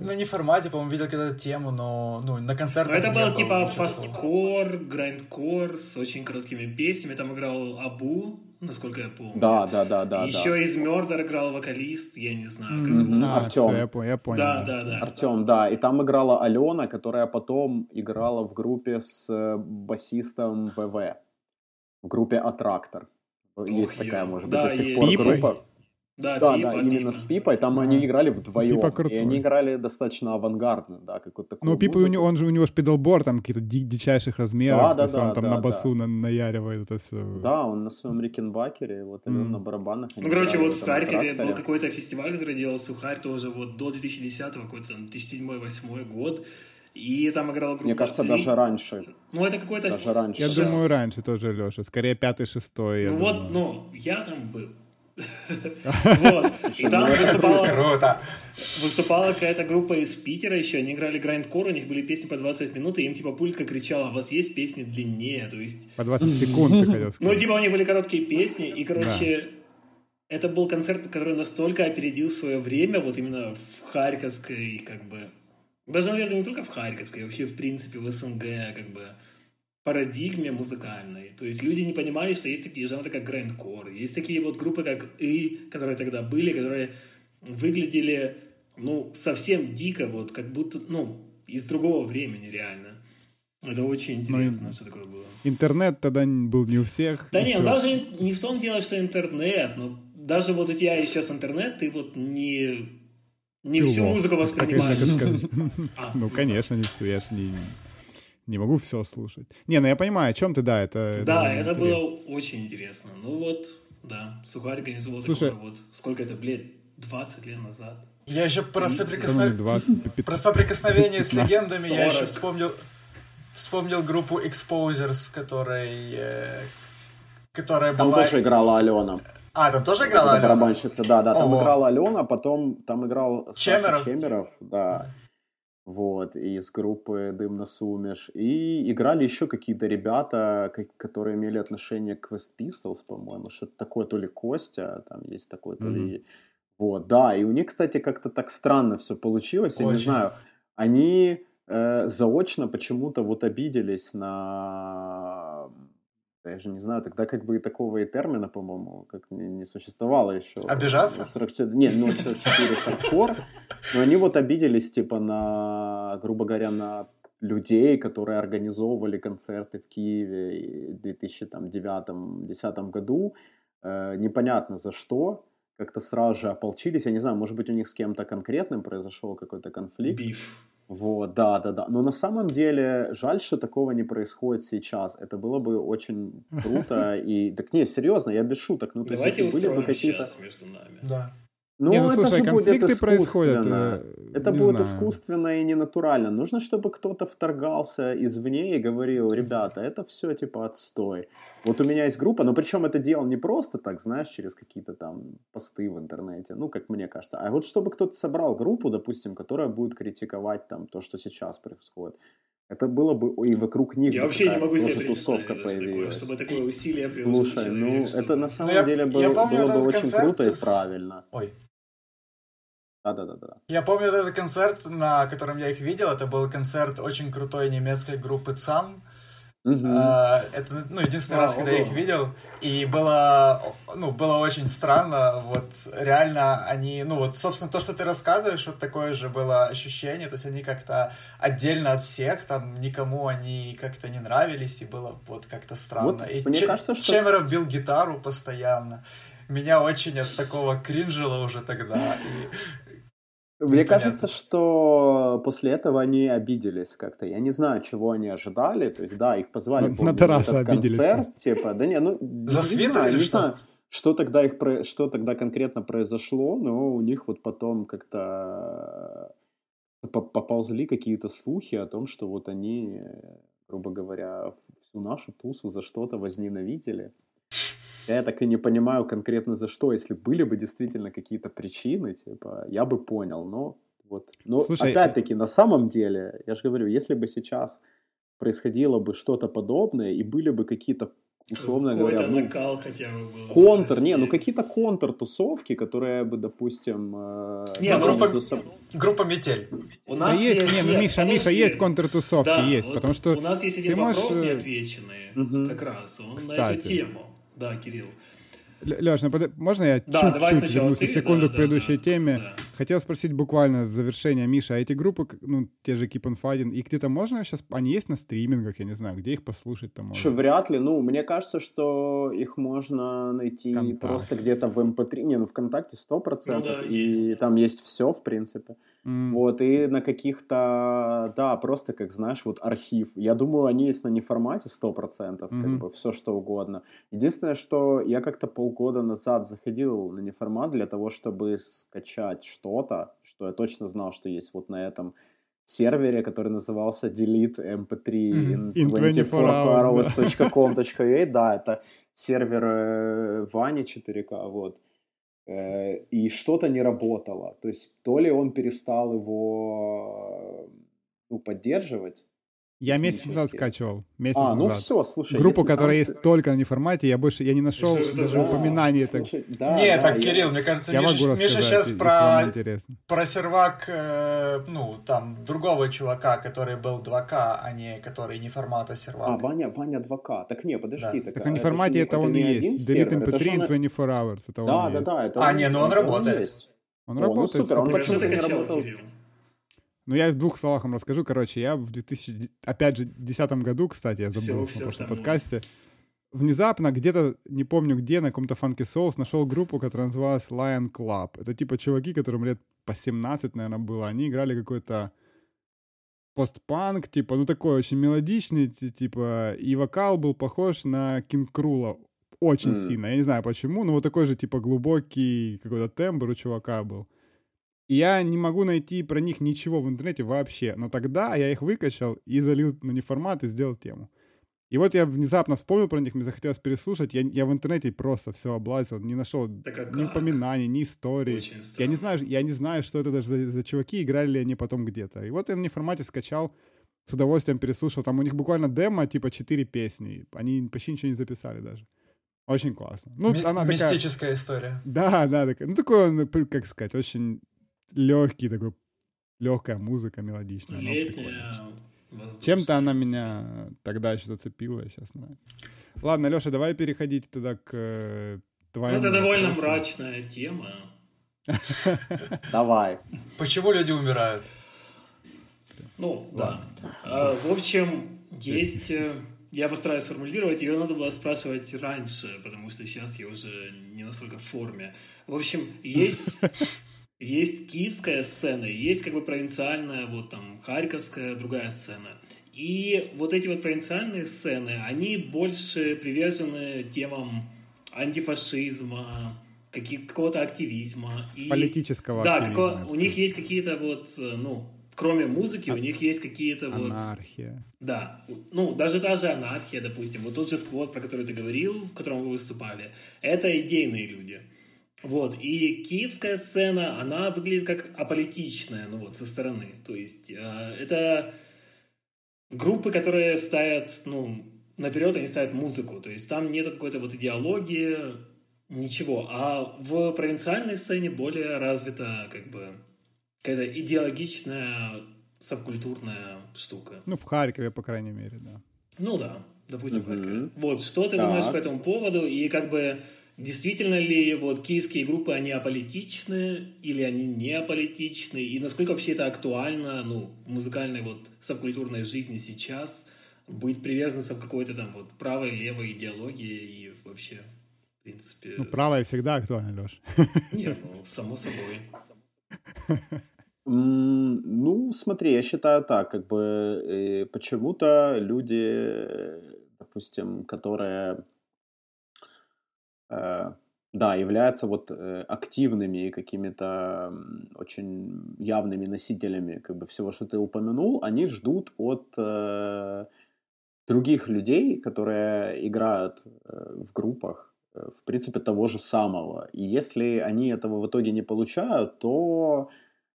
на ну, неформате, по-моему, видел когда-то тему, но ну, на концертах Это было типа фасткор, грайндкор с очень короткими песнями. Там играл Абу, насколько я помню. Да, да, да, да. Еще да. из Murder играл вокалист, я не знаю, как mm-hmm. его. А, Артем. Все, я, понял, я понял. Да, да, да. Артем, да. И там играла Алена, которая потом играла в группе с э, басистом ВВ. В группе Аттрактор. Есть Ох, такая, может быть, да, до сих пор группа. Да, да, Пипа, да, именно Пипа. с Пипой. Там а. они играли вдвоем. Пипа крутой. И они играли достаточно авангардно, да, какой-то такой. Ну, Пипа, у него, он же у него спидалборд там какие-то ди- дичайших размеров. Да, да, да. Он там да, на басу да. на, наяривает это все. Да, он на своем Рикенбакере, вот mm. на барабанах. Ну, короче, вот в Харькове был какой-то фестиваль, который делал Сухарь тоже вот до 2010 какой-то там 2007-2008 год. И там играла группа... Мне кажется, даже раньше. Ну, это какой-то... Даже раньше. Я думаю, раньше тоже, Леша. Скорее, пятый, шестой. Ну вот, ну, я там был. Вот. И там выступала, Круто. выступала какая-то группа из Питера еще, они играли грайндкор, у них были песни по 20 минут, и им типа пулька кричала, у вас есть песни длиннее, то есть... По 20 секунд, ты хотел сказать. Ну, типа у них были короткие песни, и, короче, это был концерт, который настолько опередил свое время, вот именно в Харьковской, как бы... Даже, наверное, не только в Харьковской, а вообще, в принципе, в СНГ, как бы парадигме музыкальной. То есть люди не понимали, что есть такие жанры, как грандкор, есть такие вот группы, как И, которые тогда были, которые выглядели, ну, совсем дико, вот, как будто, ну, из другого времени реально. Это очень ну, интересно, ну, что такое было. Интернет тогда был не у всех. Да нет, даже не в том дело, что интернет, но даже вот у тебя сейчас интернет, ты вот не, не всю музыку воспринимаешь. Ну, конечно, не всю, я ж не не могу все слушать. Не, ну я понимаю, о чем ты, да, это... Да, это, это было очень интересно. Ну вот, да, Сухарь организовал Слушай, такое вот, сколько это, блядь, 20 лет назад. Я еще про, соприкоснов... 20, про соприкосновение 15, с легендами 40. я еще вспомнил, вспомнил группу Exposers, в которой, э, которая там была... Там тоже играла Алена. А, там тоже играла Алена? Барабанщица, да, да, там Ого. играла Алена, потом там играл Чемеров, Саша Чемеров да. Вот, из группы «Дым на сумеш». И играли еще какие-то ребята, которые имели отношение к West Pistols, по-моему. Что-то такое, то ли Костя, там есть такой, то mm-hmm. ли... Вот, да, и у них, кстати, как-то так странно все получилось. Очень. Я не знаю, они э, заочно почему-то вот обиделись на я же не знаю, тогда как бы и такого и термина, по-моему, как не, не существовало еще. Обижаться? 44, не, ну 44 хардкор. Но они вот обиделись, типа, на, грубо говоря, на людей, которые организовывали концерты в Киеве в 2009-2010 году. Э, непонятно за что. Как-то сразу же ополчились. Я не знаю, может быть, у них с кем-то конкретным произошел какой-то конфликт. Биф. Вот, да, да, да. Но на самом деле жаль, что такого не происходит сейчас. Это было бы очень круто. И так не, серьезно, я без шуток. Ну, то Давайте есть, были бы какие-то... между нами. Да. Ну, не, ну это слушай, же будет происходят. Э, это будет знаю. искусственно и ненатурально. Нужно, чтобы кто-то вторгался извне и говорил, ребята, это все типа отстой. Вот у меня есть группа, но причем это делал не просто так, знаешь, через какие-то там посты в интернете, ну, как мне кажется, а вот чтобы кто-то собрал группу, допустим, которая будет критиковать там то, что сейчас происходит. Это было бы и вокруг них Я вообще не могу себе тусовка появилась. Такое, чтобы такое усилие Слушай, ну чтобы... это на самом но деле я, было, я помню было бы очень круто с... и правильно. Ой, да-да-да. Я помню этот концерт, на котором я их видел. Это был концерт очень крутой немецкой группы ЦАН. Угу. Это, ну, единственный а, раз, когда я их видел, и было, ну, было очень странно, вот, реально они, ну, вот, собственно, то, что ты рассказываешь, вот такое же было ощущение, то есть они как-то отдельно от всех, там, никому они как-то не нравились, и было вот как-то странно. Вот, и мне Ч- кажется, что... Чемеров бил гитару постоянно, меня очень от такого кринжило уже тогда, и мне Непонятно. кажется, что после этого они обиделись как-то. Я не знаю, чего они ожидали. То есть, да, их позвали на, на террасу этот концерт, типа, да не, ну за свет знаю, или не что? Знаю, что тогда их что тогда конкретно произошло, но у них вот потом как-то поползли какие-то слухи о том, что вот они, грубо говоря, всю нашу тусу за что-то возненавидели. Я так и не понимаю конкретно за что. Если были бы действительно какие-то причины, типа, я бы понял, но вот. Но Слушай, опять-таки, на самом деле, я же говорю, если бы сейчас происходило бы что-то подобное, и были бы какие-то условно Какой-то говоря, ну, накал хотя бы был. Контр, не, ну какие-то контр-тусовки, которые бы, допустим... Э, не, группа, соб... группа Метель. У нас есть, есть, не, ну, Миша, подожди. Миша, есть контр-тусовки, да, есть, вот потому что... У нас есть один вопрос можешь... неотвеченный, угу. как раз, он Кстати. на эту тему. Да, Кирилл. Леш, ну, под... можно я да, чуть-чуть вернусь на секунду да, к предыдущей да, теме? Да. Хотел спросить буквально в завершение, Миша, а эти группы, ну, те же Keep on Fighting, и где-то можно сейчас, они есть на стримингах, я не знаю, где их послушать там можно? Что, вряд ли, ну, мне кажется, что их можно найти Контакт. просто где-то в MP3, эм не, ну, ВКонтакте 100%, ну, да, и есть. там есть все, в принципе. Mm. Вот, и на каких-то, да, просто, как знаешь, вот архив. Я думаю, они есть на неформате 100%, mm-hmm. как бы все что угодно. Единственное, что я как-то полгода назад заходил на неформат для того, чтобы скачать что-то, что я точно знал, что есть вот на этом сервере, который назывался delete mp3 in, in 24hours.com.ua. Да, это сервер э, Вани 4К, вот. Э, и что-то не работало. То есть то ли он перестал его ну, поддерживать, я месяц назад скачивал. Месяц а, ну назад. все, слушай. Группу, которая есть только на неформате, я больше я не нашел даже да, упоминаний. Так... да, не, да, так, я... Кирилл, мне кажется, я Миша, могу Миша сейчас про, про сервак, э, ну, там, другого чувака, который был 2К, а не который не формата сервак. А, Ваня, Ваня 2К. Так не, подожди. Да. Так, так а не формате это, это он и есть. Delete MP3 in 24 hours. Это да, да, да. Это а, не, ну он работает. Он работает. Ну супер, он почему не работал? Ну, я в двух словах вам расскажу. Короче, я в 2000, опять же, 2010 году, кстати, я забыл все, в прошлом подкасте, внезапно где-то, не помню где, на каком-то фанке соус нашел группу, которая называлась Lion Club. Это типа чуваки, которым лет по 17, наверное, было. Они играли какой-то постпанк, типа, ну такой очень мелодичный, типа, и вокал был похож на Кинг Крула очень mm. сильно. Я не знаю почему, но вот такой же, типа, глубокий какой-то тембр у чувака был. Я не могу найти про них ничего в интернете вообще. Но тогда я их выкачал и залил на неформат и сделал тему. И вот я внезапно вспомнил про них, мне захотелось переслушать. Я, я в интернете просто все облазил, не нашел так, ни упоминаний, ни истории. Я не знаю, я не знаю, что это даже за, за чуваки, играли ли они потом где-то. И вот я на неформате скачал, с удовольствием переслушал. Там у них буквально демо, типа, четыре песни. Они почти ничего не записали даже. Очень классно. Ну, Ми- она мистическая такая... история. Да, да, такая. Ну, такой он, как сказать, очень легкий такой, легкая музыка мелодичная. Летняя, Чем-то она меня тогда еще зацепила, сейчас нравится. Ладно, Леша, давай переходить тогда к э, твоему... Ну, это довольно вопросу. мрачная тема. Давай. Почему люди умирают? Ну, да. А, в общем, есть э, я постараюсь сформулировать, ее надо было спрашивать раньше, потому что сейчас я уже не настолько в форме. В общем, есть, есть киевская сцена, есть как бы провинциальная, вот там, харьковская, другая сцена. И вот эти вот провинциальные сцены, они больше привержены темам антифашизма, какого-то активизма. И, Политического да, активизма. Да, у них есть какие-то вот, ну, кроме музыки, а... у них есть какие-то вот... Анархия. Да. Ну, даже та же анархия, допустим. Вот тот же сквот, про который ты говорил, в котором вы выступали, это идейные люди. Вот. И киевская сцена, она выглядит как аполитичная, ну вот, со стороны. То есть, э, это группы, которые ставят, ну, наперед они ставят музыку. То есть, там нет какой-то вот идеологии, ничего. А в провинциальной сцене более развита, как бы, какая-то идеологичная субкультурная штука. Ну, в Харькове, по крайней мере, да. Ну да, допустим, в Харькове. Вот, что ты так. думаешь по этому поводу? И как бы действительно ли вот киевские группы, они аполитичны или они не аполитичны? И насколько вообще это актуально, ну, в музыкальной вот субкультурной жизни сейчас быть приверженцем какой-то там вот правой, левой идеологии и вообще, в принципе... Ну, правая всегда актуальна, Леш. Нет, ну, само собой. Ну, смотри, я считаю так, как бы э, почему-то люди, допустим, которые, да, являются вот э, активными какими-то очень явными носителями как бы всего, что ты упомянул, они ждут от других людей, которые играют в группах, в принципе, того же самого. И если они этого в итоге не получают, то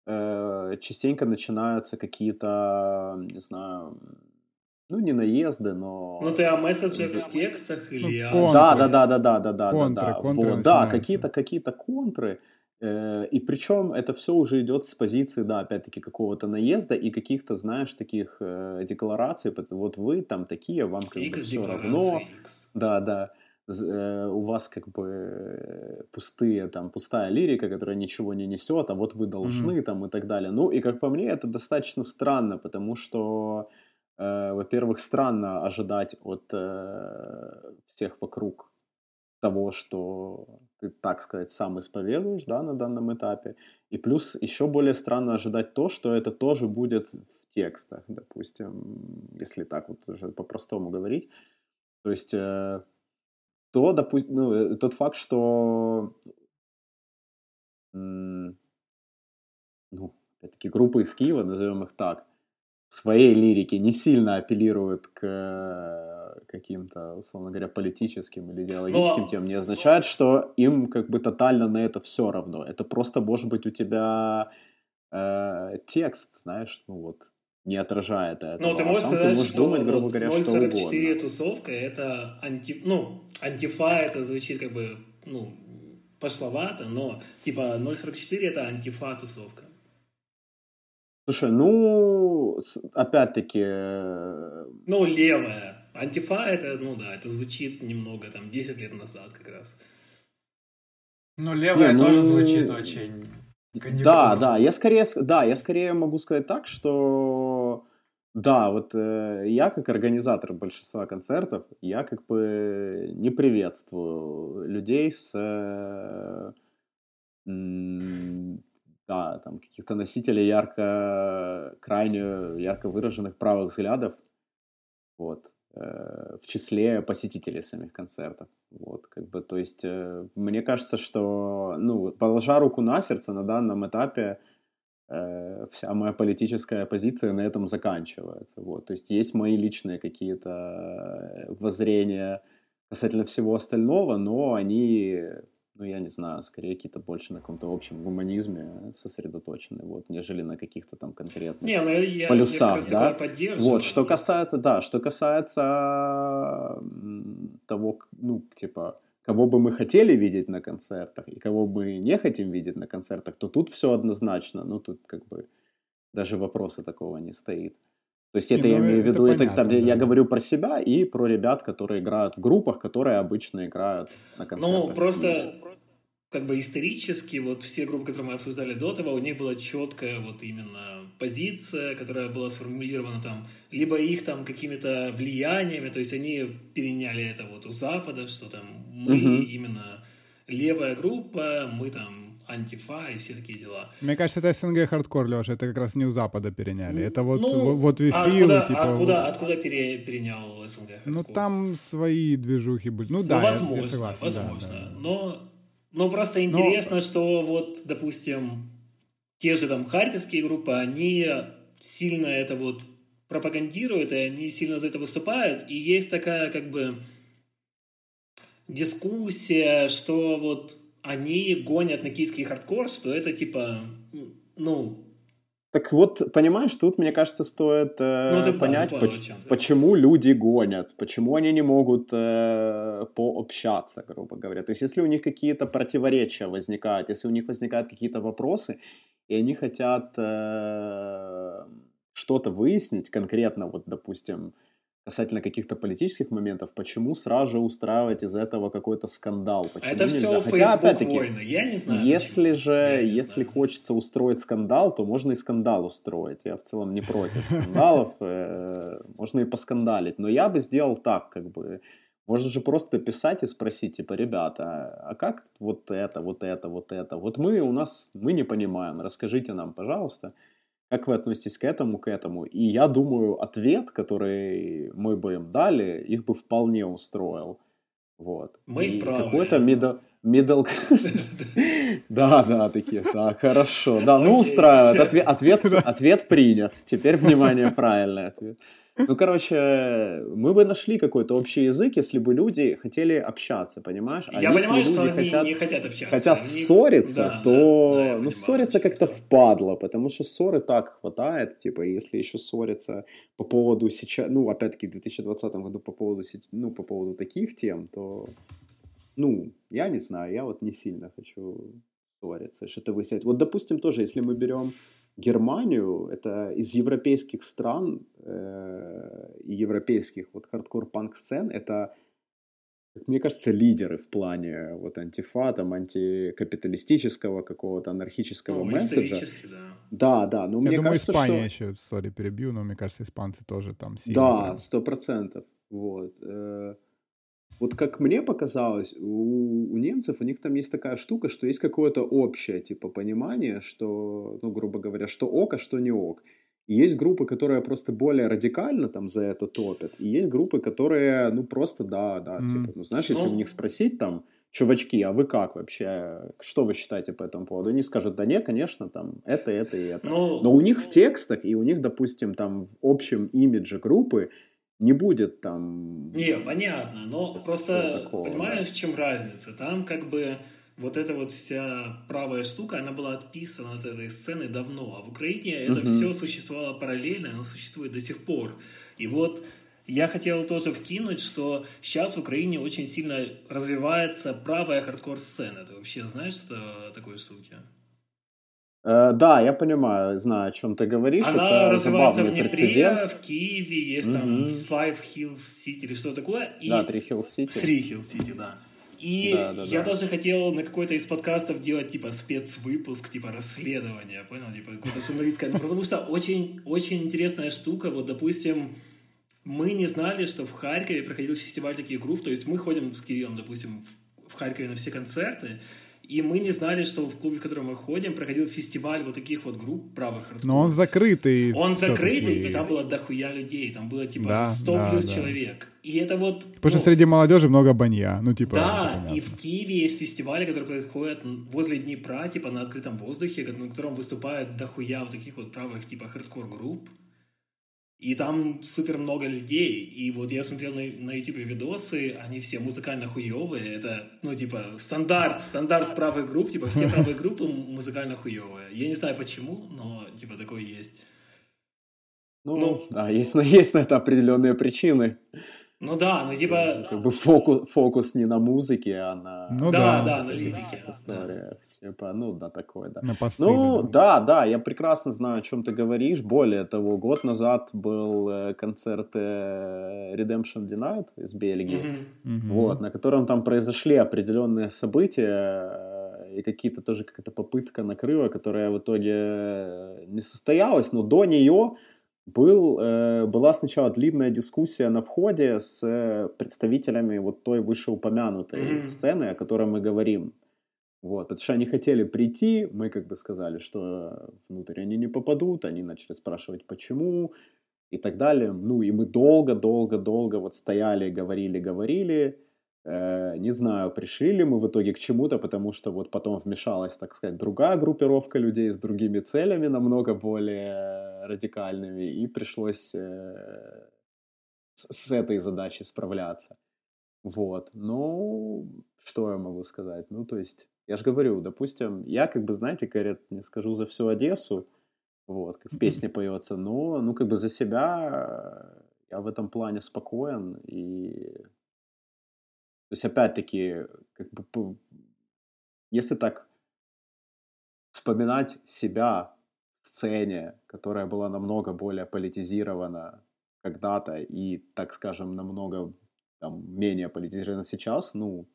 э, частенько начинаются какие-то, не знаю, ну, не наезды, но... Ну, ты о месседжах в текстах или ну, о... Да, да, да, да, да, да, да, контры, да, контры вот, да, какие-то какие-то контры, э, и причем это все уже идет с позиции, да, опять-таки, какого-то наезда и каких-то, знаешь, таких э, деклараций, вот вы там такие, вам как бы все равно. X. Да, да. Э, у вас как бы пустые, там, пустая лирика, которая ничего не несет, а вот вы должны mm-hmm. там и так далее. Ну и как по мне, это достаточно странно, потому что, э, во-первых, странно ожидать от э, всех вокруг того, что ты, так сказать, сам исповедуешь, да, на данном этапе. И плюс еще более странно ожидать то, что это тоже будет в текстах, допустим, если так вот уже по-простому говорить. То есть э, то, допустим, ну, э, тот факт, что ну, опять-таки, группы из Киева, назовем их так, в своей лирике не сильно апеллируют к э, каким-то, условно говоря, политическим или идеологическим Но... темам, не означает, что им как бы тотально на это все равно. Это просто может быть у тебя э, текст, знаешь, ну вот, не отражает это. Ну, ты можешь а сказать, ты можешь что думать, грубо говоря, 044 что угодно. тусовка это анти... ну, антифа это звучит как бы, ну, пошловато, но типа 044 это антифа тусовка. Слушай, ну, опять-таки... Э, ну, левая. Антифа это, ну да, это звучит немного там 10 лет назад как раз. Ну, левая Не, ну... тоже звучит очень да, да, я скорее, да, я скорее могу сказать так, что да, вот э, я как организатор большинства концертов, я как бы не приветствую людей с э, да, там каких-то носителей ярко, крайне ярко выраженных правых взглядов, вот, э, в числе посетителей самих концертов, вот, как бы, то есть, э, мне кажется, что, ну, положа руку на сердце на данном этапе, э, вся моя политическая позиция на этом заканчивается, вот, то есть, есть мои личные какие-то э, воззрения касательно всего остального, но они ну, я не знаю, скорее какие-то больше на каком-то общем гуманизме сосредоточены, вот, нежели на каких-то там конкретных не, ну, я, полюсах, я да. Вот, что касается, да, что касается того, ну, типа, кого бы мы хотели видеть на концертах и кого мы не хотим видеть на концертах, то тут все однозначно, ну, тут как бы даже вопроса такого не стоит. То есть это не, я ну, имею в виду, это, понятно, там, да. я говорю про себя и про ребят, которые играют в группах, которые обычно играют на концертах. Ну, просто как бы исторически вот все группы, которые мы обсуждали до того, у них была четкая вот именно позиция, которая была сформулирована там либо их там какими-то влияниями, то есть они переняли это вот у Запада, что там мы угу. именно левая группа, мы там антифа и все такие дела. Мне кажется, это СНГ хардкор, Леша, это как раз не у Запада переняли. Это вот, ну, вот Вифил, откуда, типа... Откуда, вот... откуда пере, перенял СНГ хардкор? Ну, там свои движухи были. Ну, да, ну, возможно, я, я согласен, возможно. Да, да. Но, но просто интересно, но... что вот, допустим, те же там харьковские группы, они сильно это вот пропагандируют, и они сильно за это выступают, и есть такая как бы дискуссия, что вот они гонят на киевский хардкор, что это типа, ну... Так вот, понимаешь, тут, мне кажется, стоит э, ну, понять, понял, поч- почему люди гонят, почему они не могут э, пообщаться, грубо говоря. То есть, если у них какие-то противоречия возникают, если у них возникают какие-то вопросы, и они хотят э, что-то выяснить конкретно, вот, допустим, касательно каких-то политических моментов, почему сразу же устраивать из этого какой-то скандал? Почему это нельзя? все Хотя, опять-таки, войны, я не знаю. Если почему. же, если знаю. хочется устроить скандал, то можно и скандал устроить. Я в целом не против скандалов, э, можно и поскандалить. Но я бы сделал так, как бы, можно же просто писать и спросить, типа, ребята, а как вот это, вот это, вот это? Вот мы у нас, мы не понимаем, расскажите нам, пожалуйста. Как вы относитесь к этому, к этому? И я думаю, ответ, который мы бы им дали, их бы вполне устроил. Вот. Мы и правы. Какой-то middle... middle... да, да, такие, так, хорошо. Да, ну устраивает. Ответ, ответ, ответ принят. Теперь, внимание, правильный ответ. Ну, короче, мы бы нашли какой-то общий язык, если бы люди хотели общаться, понимаешь? А Я понимаю, что они хотят, не хотят общаться. Хотят они... ссориться, да, то... Да, да, ну, ссориться как-то впадло, потому что ссоры так хватает, типа, если еще ссориться по поводу сейчас... Ну, опять-таки, в 2020 году по поводу, ну, по поводу таких тем, то... Ну, я не знаю, я вот не сильно хочу ссориться, что-то выяснять. Вот, допустим, тоже, если мы берем Германию, это из европейских стран э, и европейских вот хардкор-панк сцен, это, мне кажется, лидеры в плане вот антифа, там, антикапиталистического какого-то анархического ну, месседжа. да. Да, да, но Я мне думаю, кажется, Испания что... еще, сори, перебью, но мне кажется, испанцы тоже там сильно. Да, сто процентов, вот. Э, вот как мне показалось, у, у немцев у них там есть такая штука, что есть какое-то общее типа понимание, что, ну, грубо говоря, что ок, а что не ок. И есть группы, которые просто более радикально там за это топят, и есть группы, которые, ну, просто да, да, mm. типа, ну, знаешь, если ну... у них спросить там, чувачки, а вы как вообще, что вы считаете по этому поводу? Они скажут, да нет, конечно, там, это, это и это. Но, Но у них в текстах и у них, допустим, там в общем имидже группы не будет там... Не, понятно, но просто такого, понимаешь, да. в чем разница? Там как бы вот эта вот вся правая штука, она была отписана от этой сцены давно, а в Украине это угу. все существовало параллельно, оно существует до сих пор. И вот я хотел тоже вкинуть, что сейчас в Украине очень сильно развивается правая хардкор-сцена. Ты вообще знаешь, что такое штуки? Э, да, я понимаю, знаю, о чем ты говоришь. Она Это развивается в Днепре, прецедент. в Киеве, есть mm-hmm. там Five Hills City или что такое. И... Да, Three Hills City. Three Hills City, да. И да, да, я да. даже хотел на какой-то из подкастов делать типа спецвыпуск, типа расследование, понял, типа какое-то журналистское, ну, потому что очень, очень интересная штука, вот, допустим, мы не знали, что в Харькове проходил фестиваль таких групп, то есть мы ходим с Кириллом, допустим, в Харькове на все концерты, И мы не знали, что в клубе, в который мы ходим, проходил фестиваль вот таких вот групп правых Но он закрытый. Он закрытый, и там было дохуя людей. Там было типа да, 100 да, плюс да. человек. И это вот... Потому ну, что среди молодежи много бонья. Ну, типа... Да, и в Киеве есть фестивали, которые происходят возле Днепра, типа на открытом воздухе, на котором выступают дохуя вот таких вот правых, типа хардкор-групп. И там супер много людей. И вот я смотрел на, на YouTube видосы, они все музыкально хуевые. Это, ну, типа, стандарт, стандарт правых групп. Типа, все правые группы музыкально хуевые. Я не знаю почему, но, типа, такое есть. Ну, ну да, есть, есть на это определенные причины. Ну да, ну типа... Как бы фокус, фокус не на музыке, а на... Ну да, да, да на лирике. Историях. Да. Типа, ну да, такое, да. На посыле, ну да. да, да, я прекрасно знаю, о чем ты говоришь. Более того, год назад был э, концерт э, Redemption Denied из Бельгии, mm-hmm. вот, на котором там произошли определенные события, э, и какие-то тоже какая-то попытка накрыва, которая в итоге не состоялась, но до нее был, э, была сначала длинная дискуссия на входе с э, представителями вот той вышеупомянутой mm-hmm. сцены, о которой мы говорим. Вот, потому что они хотели прийти, мы как бы сказали, что внутрь они не попадут, они начали спрашивать, почему и так далее. Ну, и мы долго-долго-долго вот стояли, говорили, говорили, не знаю, пришли ли мы в итоге к чему-то, потому что вот потом вмешалась, так сказать, другая группировка людей с другими целями, намного более радикальными, и пришлось э, с, этой задачей справляться. Вот. Ну, что я могу сказать? Ну, то есть, я же говорю, допустим, я как бы, знаете, говорят, не скажу за всю Одессу, вот, как в песне поется, но, ну, как бы за себя я в этом плане спокоен, и то есть, опять-таки, как бы, если так вспоминать себя в сцене, которая была намного более политизирована когда-то и, так скажем, намного там, менее политизирована сейчас, ну,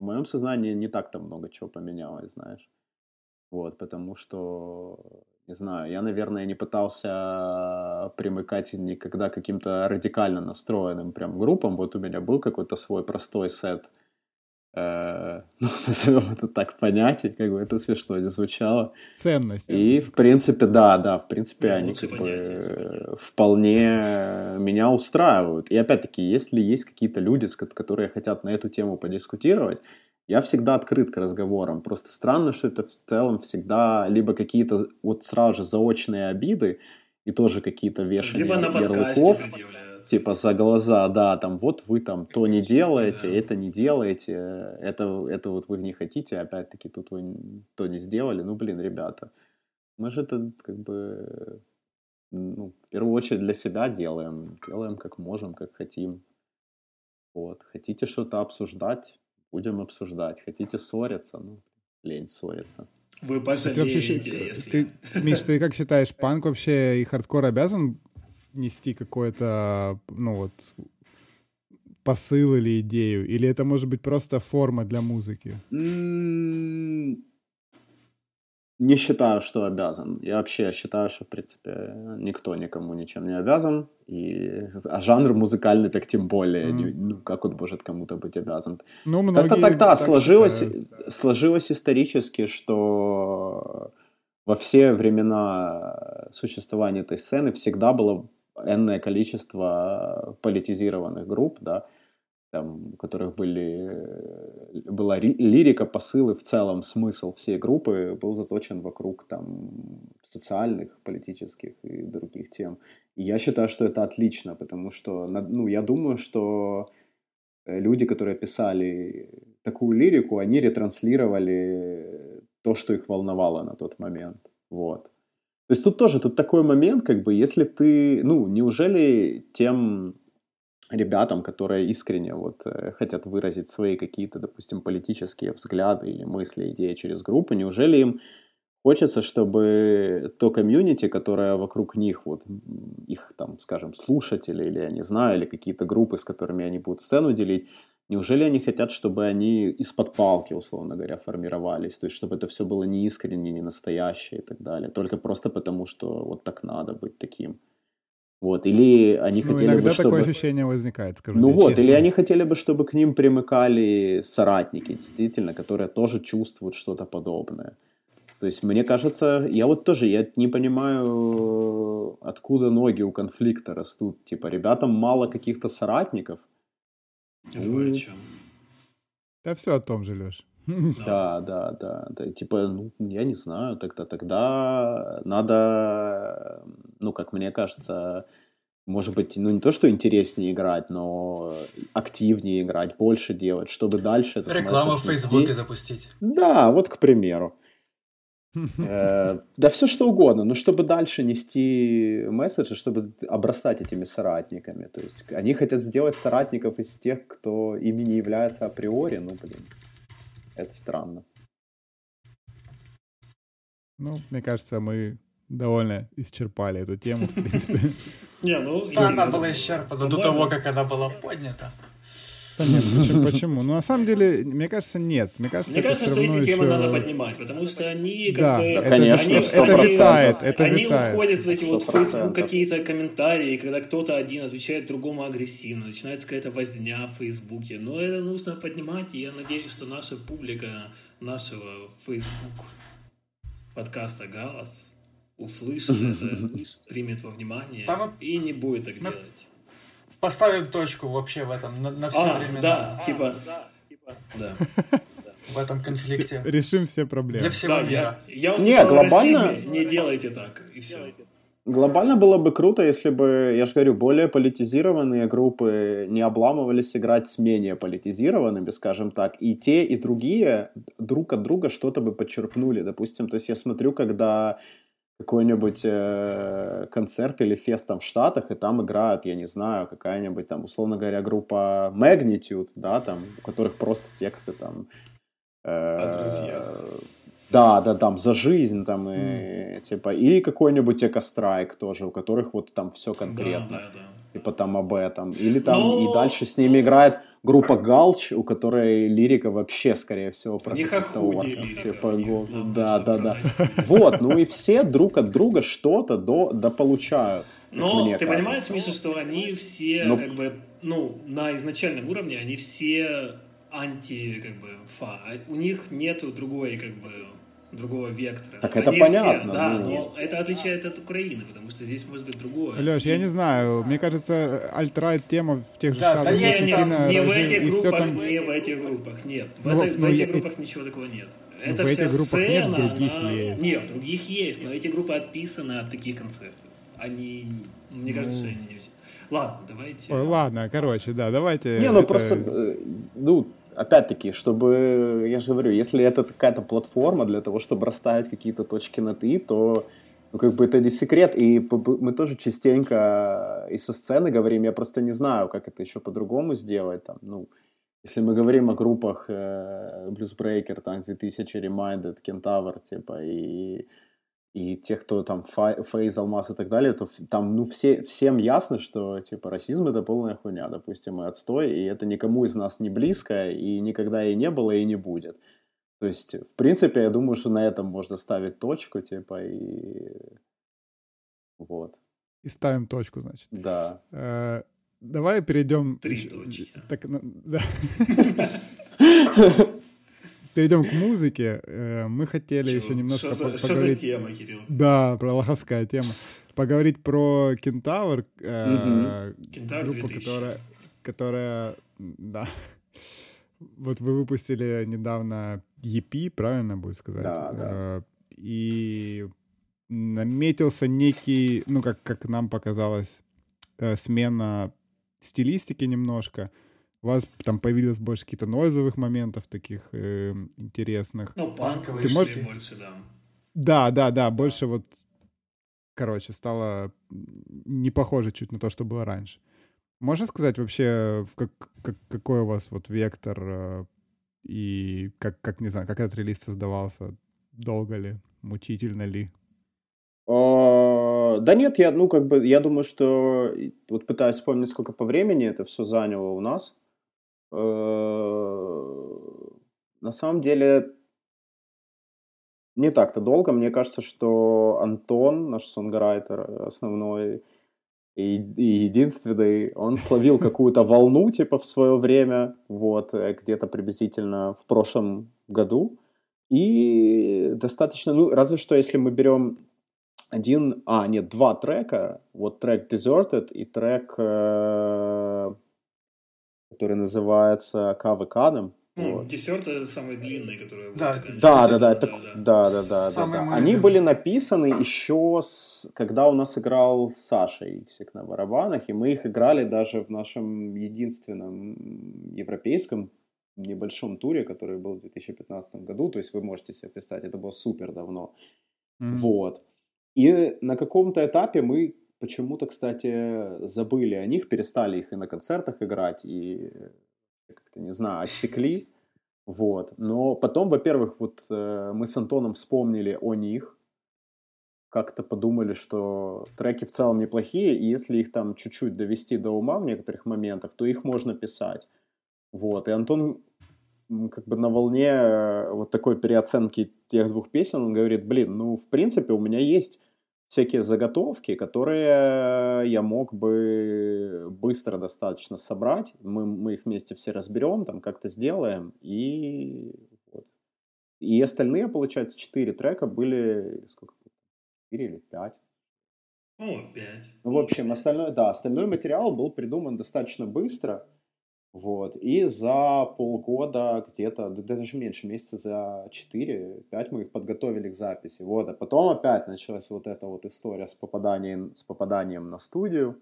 в моем сознании не так-то много чего поменялось, знаешь. Вот, потому что не знаю, я, наверное, не пытался примыкать никогда к каким-то радикально настроенным прям группам. Вот у меня был какой-то свой простой сет, э, ну, назовем это так, понятий, как бы это смешно не звучало. Ценности. И, в принципе, да, да, в принципе, да, они как бы вполне меня устраивают. И, опять-таки, если есть какие-то люди, которые хотят на эту тему подискутировать, я всегда открыт к разговорам. Просто странно, что это в целом всегда либо какие-то вот сразу же заочные обиды и тоже какие-то вешания либо на ярлыков. Типа за глаза, да, там вот вы там то не делаете, да. это не делаете, это, это вот вы не хотите, опять-таки тут вы то не сделали. Ну, блин, ребята, мы же это как бы ну, в первую очередь для себя делаем. Делаем как можем, как хотим. Вот. Хотите что-то обсуждать, будем обсуждать. Хотите ссориться? Ну, лень ссориться. Вы пожалеете, ты, если... Ты, Миш, ты как считаешь, панк вообще и хардкор обязан нести какое-то, ну вот, посыл или идею? Или это может быть просто форма для музыки? Не считаю, что обязан. Я вообще считаю, что, в принципе, никто никому ничем не обязан. И, а жанр музыкальный так тем более. Mm. Не, ну, как он может кому-то быть обязан? Ну, Как-то тогда так сложилось, сложилось исторически, что во все времена существования этой сцены всегда было энное количество политизированных групп, да, там, у которых были, э, была лирика, посылы, в целом смысл всей группы был заточен вокруг там, социальных, политических и других тем. И я считаю, что это отлично, потому что, ну, я думаю, что э, люди, которые писали такую лирику, они ретранслировали то, что их волновало на тот момент. Вот. То есть тут тоже, тут такой момент, как бы, если ты, ну, неужели тем ребятам, которые искренне вот э, хотят выразить свои какие-то, допустим, политические взгляды или мысли, идеи через группу, неужели им хочется, чтобы то комьюнити, которое вокруг них, вот их там, скажем, слушатели или я не знаю, или какие-то группы, с которыми они будут сцену делить, неужели они хотят, чтобы они из-под палки, условно говоря, формировались, то есть чтобы это все было не искренне, не настоящее и так далее, только просто потому, что вот так надо быть таким. Вот, или они ну, хотели иногда бы, чтобы... такое ощущение возникает, скажу Ну вот, честно. или они хотели бы, чтобы к ним примыкали соратники, действительно, которые тоже чувствуют что-то подобное. То есть, мне кажется, я вот тоже, я не понимаю, откуда ноги у конфликта растут. Типа, ребятам мало каких-то соратников. Это ну, о чем? Да все о том же, Леш. Да, да, да, да. Типа, ну, я не знаю, тогда, тогда надо, ну, как мне кажется, может быть, ну, не то, что интереснее играть, но активнее играть, больше делать, чтобы дальше... Рекламу в Фейсбуке запустить. Да, вот, к примеру. Э, да все что угодно, но чтобы дальше нести месседжи, чтобы обрастать этими соратниками. То есть они хотят сделать соратников из тех, кто ими не является априори, ну, блин. Это странно. Ну, мне кажется, мы довольно исчерпали эту тему, в принципе. Не, ну... Она была исчерпана до того, как она была поднята. Да нет, почему, почему? Ну, на самом деле, мне кажется, нет. Мне кажется, мне кажется что эти темы надо поднимать, потому что они как да, бы... Это, конечно, они, это витает, это Они витает. уходят в эти 100%. вот Facebook какие-то комментарии, когда кто-то один отвечает другому агрессивно, начинается какая-то возня в Фейсбуке. Но это нужно поднимать, и я надеюсь, что наша публика нашего Facebook подкаста «Галас» услышит это, примет во внимание и не будет так делать поставим точку вообще в этом на, на все а, времена. Да, типа, да. В этом конфликте. Решим все проблемы. Для всего да, мира. Я, я не, глобально... Не делайте так, и все. Глобально было бы круто, если бы, я же говорю, более политизированные группы не обламывались играть с менее политизированными, скажем так, и те, и другие друг от друга что-то бы подчерпнули, допустим. То есть я смотрю, когда какой-нибудь э, концерт или фест там в Штатах, и там играют, я не знаю, какая-нибудь там, условно говоря, группа Magnitude, да, там, у которых просто тексты там... Э, Да, да, там, за жизнь, там, и, mm. типа, и какой-нибудь Эко-страйк тоже, у которых вот там все конкретно. Да, да, да. Типа там об этом. Или там, Но... и дальше с ними играет группа Галч, у которой лирика вообще, скорее всего, про какого-то Типа, го... да, да, да. Вот, ну и все друг от друга что-то до, до получают. Но ты кажется. понимаешь, Миша, что они все, Но... как бы, ну, на изначальном уровне, они все анти, как бы, фа. У них нету другой, как бы, другого вектора. Так это Они понятно. Все, да, ну... но это отличает от Украины, потому что здесь может быть другое. Леш, я не знаю, мне кажется, альтрайт тема в тех же да, штатах. Да, не, не, не в этих группах, там... не в этих группах, нет. В, ну, это, ну, в этих я... группах ничего такого нет. Ну, это в этих группах сцена, нет, в других она... есть. Нет, в других есть, но эти группы отписаны от таких концертов. Они, мне ну... кажется, они не Ладно, давайте. Ой, ладно, короче, да, давайте. Не, ну это... просто, э, ну, опять-таки, чтобы, я же говорю, если это какая-то платформа для того, чтобы расставить какие-то точки на «и», то ну, как бы это не секрет, и мы тоже частенько и со сцены говорим, я просто не знаю, как это еще по-другому сделать, там, ну, если мы говорим о группах э, Bluesbreaker, Tank 2000, Reminded, Kentaur, типа, и и тех, кто там Фейз, Алмаз и так далее, то там, ну, все, всем ясно, что, типа, расизм — это полная хуйня, допустим, и отстой, и это никому из нас не близко, и никогда и не было, и не будет. То есть, в принципе, я думаю, что на этом можно ставить точку, типа, и вот. И ставим точку, значит. Да. Э, давай перейдем... Три точки. Так, да. перейдем к музыке. Э, мы хотели Чего? еще немножко что за, поговорить... Что за тема, Кирилл? Да, про лоховская тема. Поговорить про Кентавр, э, группу, которая, которая, да, вот вы выпустили недавно EP, правильно будет сказать? Да, да. Э, и наметился некий, ну, как, как нам показалось, смена стилистики немножко у вас там появилось больше каких-то нойзовых моментов таких э, интересных. Ну, панковые Ты можешь... больше, да. Да, да, да, больше вот, короче, стало не похоже чуть на то, что было раньше. Можешь сказать вообще, в как, как, какой у вас вот вектор э, и как, как, не знаю, как этот релиз создавался? Долго ли? Мучительно ли? О, да нет, я, ну, как бы, я думаю, что вот пытаюсь вспомнить, сколько по времени это все заняло у нас. Э, на самом деле не так-то долго. Мне кажется, что Антон, наш сонграйтер основной, и, единственный, он словил какую-то волну, типа, в свое время, вот, э, где-то приблизительно в прошлом году, и достаточно, ну, разве что, если мы берем один, а, нет, два трека, вот трек Deserted и трек, э, который называется Кавы Кадом, ну, вот. Десерт это самый длинный, который да, да, да, да, это, да, да, да, да, да, да. Они были написаны еще с, когда у нас играл Саша Иксик на барабанах, и мы их играли даже в нашем единственном европейском небольшом туре, который был в 2015 году, то есть вы можете себе представить, это было супер давно. Mm-hmm. Вот. И на каком-то этапе мы почему-то, кстати, забыли о них, перестали их и на концертах играть, и как-то, не знаю, отсекли. Вот. Но потом, во-первых, вот э, мы с Антоном вспомнили о них, как-то подумали, что треки в целом неплохие, и если их там чуть-чуть довести до ума в некоторых моментах, то их можно писать. Вот. И Антон как бы на волне э, вот такой переоценки тех двух песен, он говорит, блин, ну, в принципе, у меня есть всякие заготовки, которые я мог бы быстро достаточно собрать. Мы, мы их вместе все разберем, там как-то сделаем. И, вот. и остальные, получается, четыре трека были... Сколько? Четыре или пять? О, пять. Ну, в общем, остальной, да, остальной материал был придуман достаточно быстро. Вот. И за полгода где-то, да даже меньше, месяца за 4-5 мы их подготовили к записи. Вот. А потом опять началась вот эта вот история с попаданием, с попаданием на студию.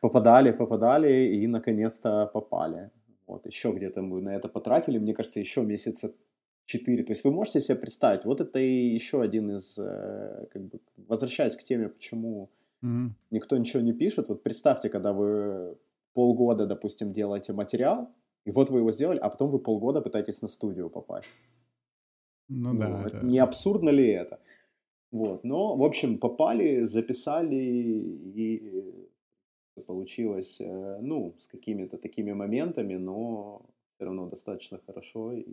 Попадали, попадали и наконец-то попали. Вот. Еще где-то мы на это потратили, мне кажется, еще месяца 4. То есть вы можете себе представить, вот это и еще один из, э, как бы, возвращаясь к теме, почему mm-hmm. никто ничего не пишет. Вот представьте, когда вы полгода, допустим, делаете материал, и вот вы его сделали, а потом вы полгода пытаетесь на студию попасть. Ну, ну да. Это... Не абсурдно ли это? Вот, но, в общем, попали, записали, и получилось, э, ну, с какими-то такими моментами, но все равно достаточно хорошо. И,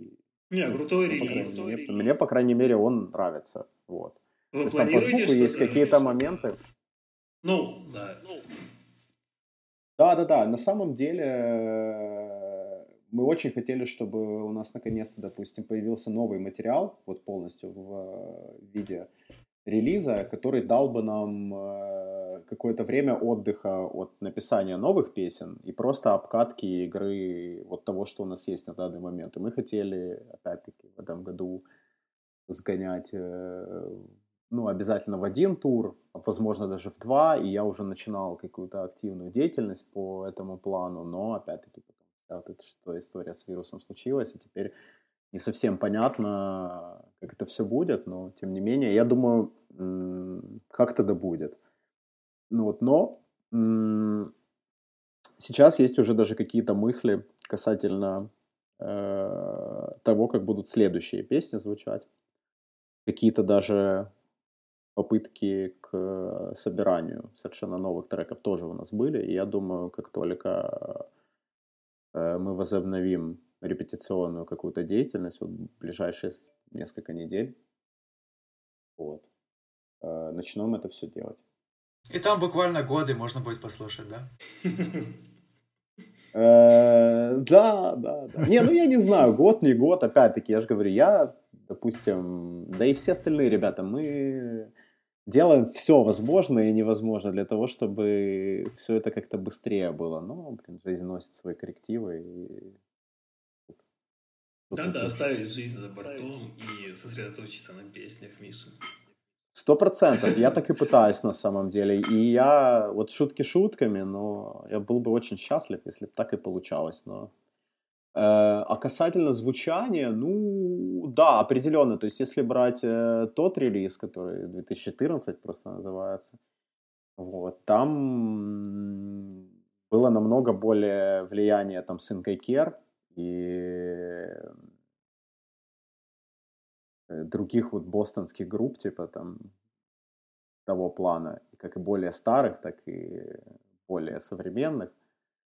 Не, ну, крутой ну, релиз. Мне, мне, по крайней мере, он нравится. Вот. Вы То есть там по звуку есть какие-то моменты. Ну, да. Да-да-да, на самом деле э, мы очень хотели, чтобы у нас наконец-то, допустим, появился новый материал, вот полностью в э, виде релиза, который дал бы нам э, какое-то время отдыха от написания новых песен и просто обкатки игры вот того, что у нас есть на данный момент. И мы хотели, опять-таки, в этом году сгонять ну, обязательно в один тур, возможно, даже в два, и я уже начинал какую-то активную деятельность по этому плану, но, опять-таки, потом вот эта что история с вирусом случилась, и теперь не совсем понятно, как это все будет, но, тем не менее, я думаю, как-то да будет. Ну вот, но сейчас есть уже даже какие-то мысли касательно э, того, как будут следующие песни звучать. Какие-то даже попытки к э, собиранию совершенно новых треков тоже у нас были. И я думаю, как только э, мы возобновим репетиционную какую-то деятельность, вот ближайшие несколько недель, вот, э, начнем это все делать. И там буквально годы можно будет послушать, да? Да, да, да. Не, ну я не знаю, год, не год, опять-таки, я же говорю, я, допустим, да и все остальные ребята, мы делаем все возможное и невозможное для того, чтобы все это как-то быстрее было. Но, блин, жизнь носит свои коррективы. И... Надо оставить жизнь за бортом и сосредоточиться на песнях Миши. Сто процентов. Я так и пытаюсь на самом деле. И я, вот шутки шутками, но я был бы очень счастлив, если бы так и получалось. Но а касательно звучания, ну да, определенно. То есть, если брать э, тот релиз, который 2014 просто называется, вот, там было намного более влияние там Синкайкер и э, других вот бостонских групп, типа там того плана, как и более старых, так и более современных.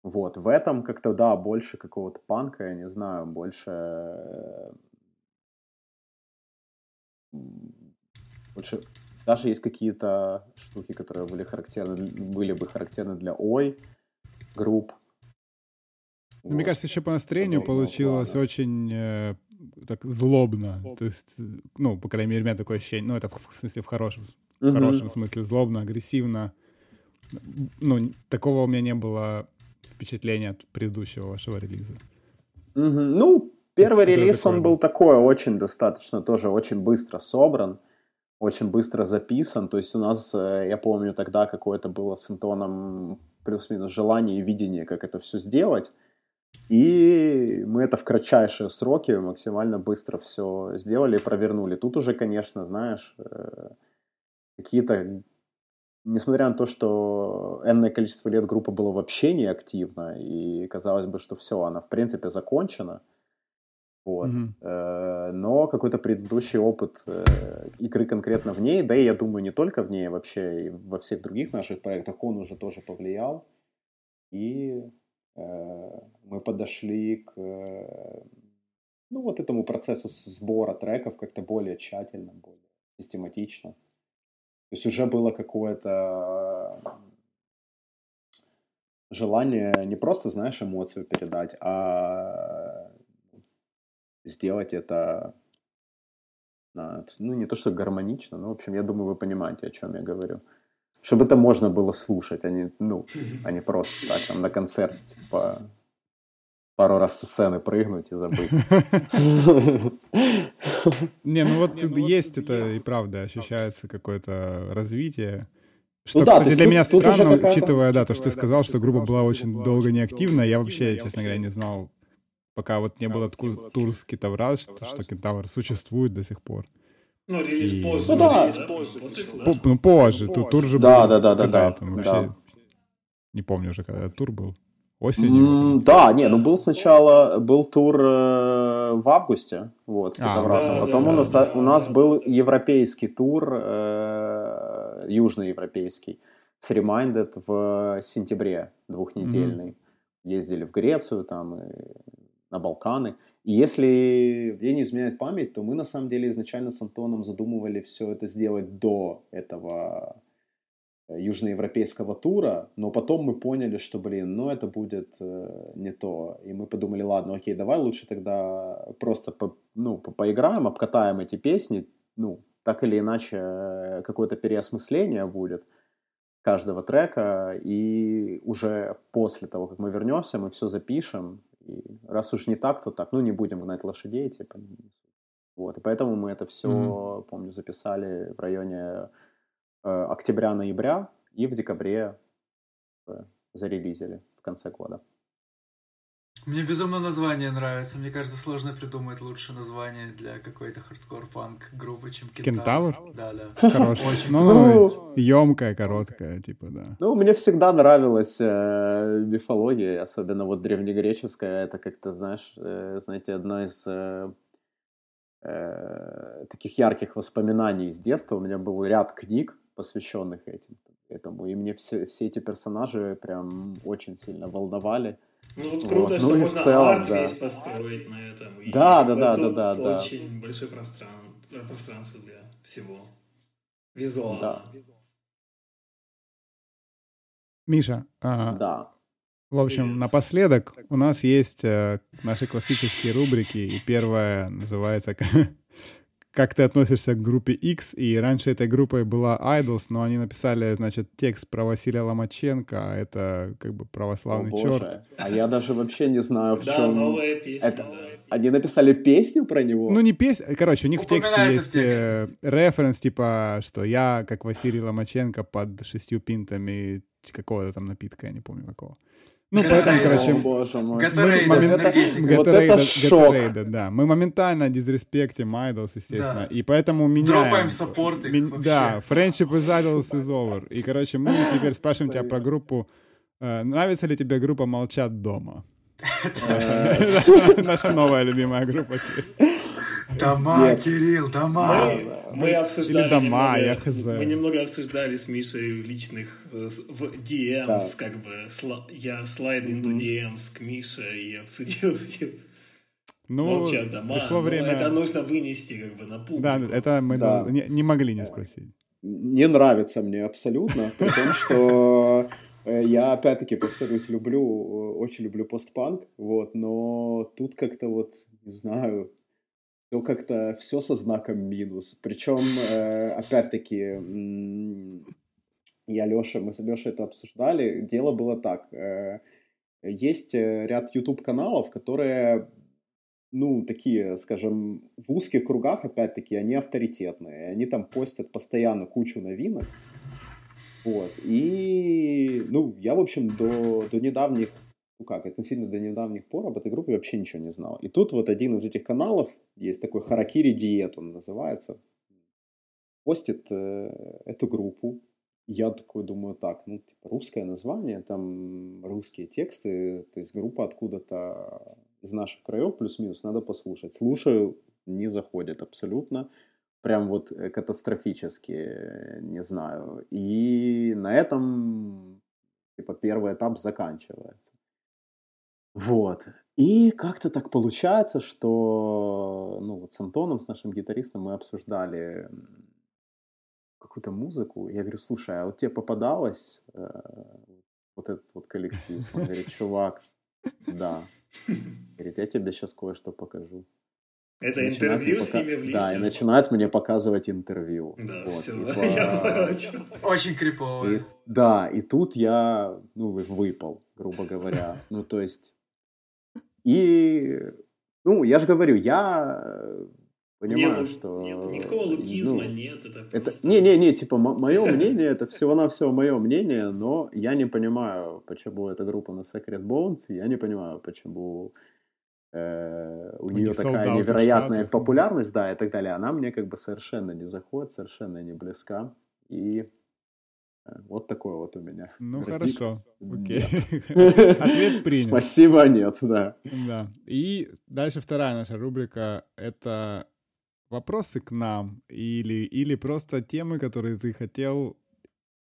Вот, в этом как-то, да, больше какого-то панка, я не знаю, больше... Больше Даже есть какие-то штуки, которые были характерны, были бы характерны для ой групп. Ну, вот. Мне кажется, еще по настроению Подобного получилось плана. очень э, так злобно. То есть, ну, по крайней мере, у меня такое ощущение. Ну, это в, в смысле в хорошем, в хорошем смысле злобно, агрессивно. Ну, такого у меня не было впечатления от предыдущего вашего релиза. Угу. Ну, первый релиз, он был такой, очень достаточно, тоже очень быстро собран, очень быстро записан. То есть у нас, э, я помню, тогда какое-то было с Антоном плюс-минус желание и видение, как это все сделать. И мы это в кратчайшие сроки максимально быстро все сделали и провернули. Тут уже, конечно, знаешь, э, какие-то... Несмотря на то, что энное количество лет группа была вообще не активна, и казалось бы, что все, она в принципе закончена, вот. Mm-hmm. Но какой-то предыдущий опыт э, игры конкретно в ней, да и я думаю, не только в ней, а вообще и во всех других наших проектах, он уже тоже повлиял. И Э, мы подошли к ну, вот этому процессу сбора треков как-то более тщательно, более систематично. То есть уже было какое-то желание не просто, знаешь, эмоцию передать, а сделать это ну, не то, что гармонично, но, в общем, я думаю, вы понимаете, о чем я говорю. Чтобы это можно было слушать, а не, ну, а не просто так, там, на концерте, типа, пару раз со сцены прыгнуть и забыть. Не, ну вот есть это и правда, ощущается какое-то развитие. Что, ну, да, кстати, для меня странно, учитывая, да, то, что ты сказал, что группа была очень долго неактивна, я вообще, честно говоря, не знал, пока вот не было тур с Китавраз, что, что Кентавр существует до сих пор. Ну, релиз и... позже. Ну, да. Релиз позже? Ну, позже. Тут тур же да, был. Да, да, да, да. Вообще... да. Не помню уже, когда тур был. Осенью? Mm, да, не, ну был сначала, был тур э, в августе, вот, с а, да, Потом да, у, нас, да, у нас был европейский тур, э, южноевропейский, с Reminded в сентябре двухнедельный. Mm-hmm. Ездили в Грецию, там, и на Балканы. И если мне не изменяет память, то мы на самом деле изначально с Антоном задумывали все это сделать до этого южноевропейского тура, но потом мы поняли, что, блин, ну это будет э, не то. И мы подумали, ладно, окей, давай лучше тогда просто по, ну, по поиграем, обкатаем эти песни, ну, так или иначе э, какое-то переосмысление будет каждого трека, и уже после того, как мы вернемся, мы все запишем, и раз уж не так, то так. Ну, не будем гнать лошадей, типа. Вот. И поэтому мы это все, mm-hmm. помню, записали в районе э, октября-ноября и в декабре э, зарелизили в конце года. Мне безумно название нравится. Мне кажется, сложно придумать лучше название для какой-то хардкор-панк группы, чем Кентавр. Кентавр? Да, да. Хороший. Очень ну, ну, емкая, короткая, типа, да. Ну, мне всегда нравилась э, мифология, особенно вот древнегреческая. Это как-то, знаешь, э, знаете, одно из э, э, таких ярких воспоминаний из детства. У меня был ряд книг, посвященных этим, этому. И мне все, все эти персонажи прям очень сильно волновали. Ну, вот круто, вот. что ну, можно целом, арт да. весь построить на этом. И да, да, да, да, да, Очень да. большое пространство, пространство для всего. Визуала. Да. Миша, а, да. в общем, Привет. напоследок у нас есть э, наши классические рубрики, и первая называется как ты относишься к группе X, и раньше этой группой была Idols, но они написали, значит, текст про Василия Ломаченко, а это как бы православный О, черт. А я даже вообще не знаю, в да, чем... новая песня, это... Они написали песню про него? Ну, не песню, короче, у них в тексте есть э, референс, типа, что я, как Василий Ломаченко, под шестью пинтами какого-то там напитка, я не помню какого. Ну, поэтому, короче... Вот это шок. да. Мы моментально дизреспектим Idols, естественно. И поэтому меняем... Дропаем саппорт Да, friendship is Idols is over. И, короче, мы теперь спрашиваем тебя про группу... Э, нравится ли тебе группа «Молчат дома»? Наша новая любимая группа. Дома, Кирилл, дома. Мы обсуждали дома, я хз. Мы немного обсуждали с Мишей в личных э, в DMs, как бы я слайд into DMs к Мише и обсудил с ним. Ну, Молчат дома. Пришло время... Это нужно вынести как бы на публику. Да, это мы да. не, не могли не спросить. не нравится мне абсолютно, потому что э, я, опять-таки, повторюсь, люблю, очень люблю постпанк, вот, но тут как-то вот, не знаю, как-то, все со знаком минус. Причем, э, опять-таки, я, Леша, мы с Лешей это обсуждали, дело было так, есть ряд YouTube-каналов, которые ну, такие, скажем, в узких кругах, опять-таки, они авторитетные. Они там постят постоянно кучу новинок. Вот. И, ну, я, в общем, до, до недавних, ну как, относительно до недавних пор об этой группе вообще ничего не знал. И тут вот один из этих каналов, есть такой Харакири Диет, он называется, постит э, эту группу. Я такой думаю, так, ну, типа, русское название, там русские тексты, то есть группа откуда-то из наших краев, плюс-минус, надо послушать. Слушаю, не заходит абсолютно. Прям вот э, катастрофически, э, не знаю. И на этом, типа, первый этап заканчивается. Вот. И как-то так получается, что, ну, вот с Антоном, с нашим гитаристом, мы обсуждали какую-то музыку. Я говорю, слушай, а вот тебе попадалось э, вот этот вот коллектив? Он говорит, чувак, да, Говорит, я тебе сейчас кое-что покажу. Это и интервью пока... с ними в лифте? Да, и начинают мне показывать интервью. Да, вот, все. По... Очень крипово. Да, и тут я, ну, выпал, грубо говоря. Ну, то есть... И, ну, я же говорю, я понимаю, нет, что... Нет, никакого лукизма ну, нет, это просто... Не-не-не, типа, мое мнение, это всего-навсего мое мнение, но я не понимаю, почему эта группа на Secret Bones, я не понимаю, почему э, у, нее такая невероятная популярность, да, и так далее. Она мне как бы совершенно не заходит, совершенно не близка, и э, вот такое вот у меня. Ну Вердикт. хорошо, окей. Ответ принят. Спасибо, нет, да. Да. И дальше вторая наша рубрика — это вопросы к нам или, или просто темы, которые ты хотел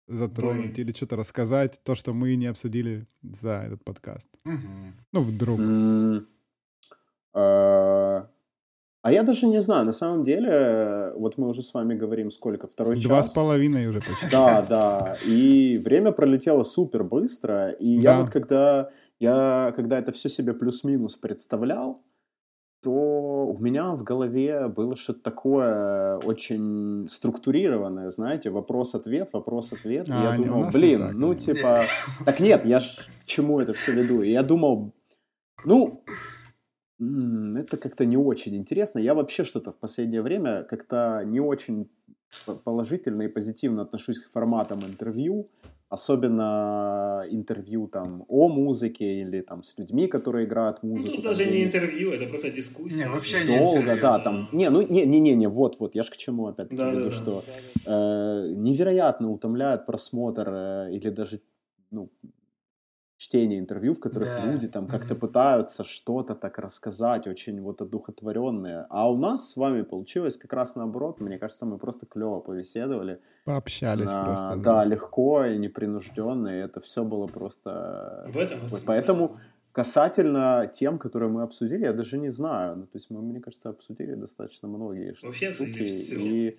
затронуть Блин. или что-то рассказать, то, что мы не обсудили за этот подкаст. Угу. Ну, вдруг. А, а я даже не знаю, на самом деле, вот мы уже с вами говорим, сколько, второй Два час? Два с половиной уже почти. Да, да, и время пролетело супер быстро, и да. я вот когда, я когда это все себе плюс-минус представлял, то у меня в голове было что-то такое очень структурированное, знаете, вопрос-ответ, вопрос-ответ. А, я думал, блин, так, ну типа... Так нет, я ж к чему это все веду? И я думал, ну, это как-то не очень интересно. Я вообще что-то в последнее время как-то не очень положительно и позитивно отношусь к форматам интервью особенно интервью там о музыке или там с людьми, которые играют музыку. Ну, тут даже не интервью, это просто дискуссия. Не, вообще Долго, не интервью, да, да, там, не, ну, не, не, не, не, вот, вот, я ж к чему опять-таки да, веду, да, что да. Э, невероятно утомляет просмотр э, или даже, ну, чтение интервью, в которых да. люди там как-то mm-hmm. пытаются что-то так рассказать, очень вот одухотворенные. А у нас с вами получилось как раз наоборот. Мне кажется, мы просто клево повеседовали. Пообщались на, просто. Да. да, легко и непринужденно, и это все было просто... В этом Поэтому касательно тем, которые мы обсудили, я даже не знаю. Ну, то есть мы, мне кажется, обсудили достаточно многие Вообще штуки. все. И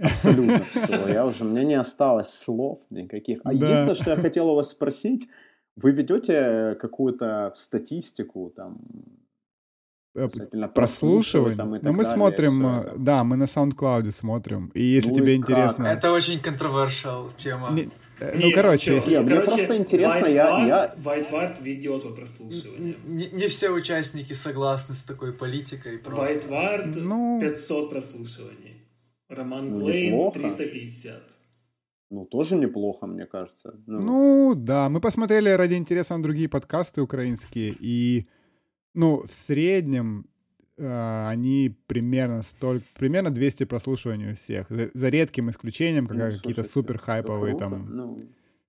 абсолютно все. Я уже, у меня не осталось слов никаких. А да. единственное, что я хотел у вас спросить, вы ведете какую-то статистику там? Э, прослушивание. Там, ну, мы далее, смотрим, все, да, мы на SoundCloud смотрим. И если ну тебе и интересно... Это очень controversial тема. Не, э, ну, короче, если... Нет, короче, мне просто интересно, я... я... Whiteward ведет по прослушиванию. Не, не все участники согласны с такой политикой. Просто. Whiteward ну... 500 прослушиваний. Роман ну, Глейн 350. Ну, тоже неплохо, мне кажется. Ну, ну да, мы посмотрели ради интереса на другие подкасты украинские, и, ну, в среднем э, они примерно столько, примерно 200 прослушиваний у всех, за, за редким исключением, когда ну, какие-то супер хайповые там. Ну...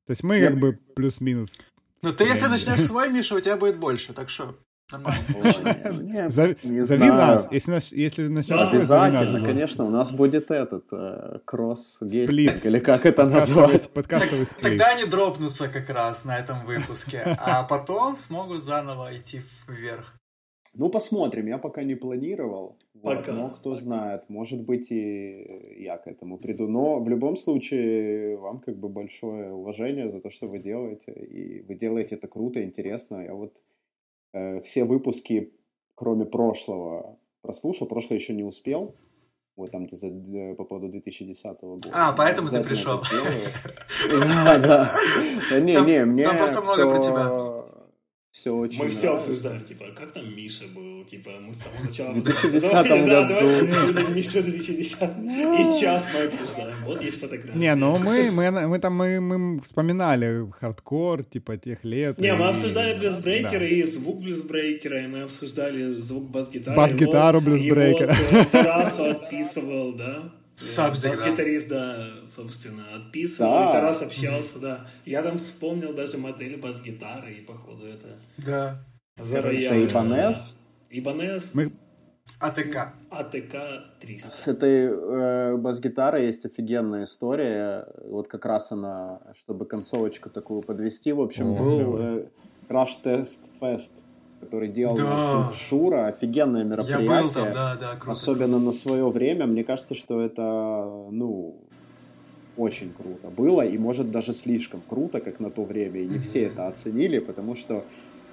То есть мы я... как бы плюс-минус. Ну, ты если начнешь свой, Миша, у тебя будет больше, так что... Нормально. Зови нас, если начнешь Обязательно, конечно, у нас будет этот э, кросс-гестинг, или как это назвать? Подкастовый сплит. Тогда они дропнутся как раз на этом выпуске, а потом смогут заново идти вверх. Ну, посмотрим, я пока не планировал. Вот, Но кто знает, может быть и я к этому приду. Но в любом случае, вам как бы большое уважение за то, что вы делаете. И вы делаете это круто, интересно. Я вот э, все выпуски, кроме прошлого, прослушал. Прошлое еще не успел. Вот там за, э, по поводу 2010 года. А, поэтому ты пришел. Да, да. Не, не, мне Там просто много про тебя все очень... Мы все обсуждали, типа, как там Миша был, типа, мы с самого начала... В 2010 году. Да, давай Миша 2010. И час мы обсуждаем. Вот есть фотография. Не, ну мы, мы, мы там, мы, мы вспоминали хардкор, типа, тех лет. Не, мы обсуждали блюзбрейкеры и звук блюзбрейкера, и мы обсуждали звук бас-гитары. Бас-гитару блюзбрейкера. И вот Тарасу отписывал, да? Сабзик, Бас-гитарист, да, собственно, отписывал, да. и Тарас общался, да. Я там вспомнил даже модель бас-гитары, и походу это... Да. За рояль. Ибанес? Ибанес. Мы... АТК. АТК 300. С этой э, бас-гитарой есть офигенная история. Вот как раз она, чтобы концовочку такую подвести, в общем, О, был э, Crash Test Fest который делал да. Шура, офигенное мероприятие. Я был там, да, да, круто. Особенно на свое время, мне кажется, что это, ну, очень круто было, и может даже слишком круто, как на то время, и не mm-hmm. все это оценили, потому что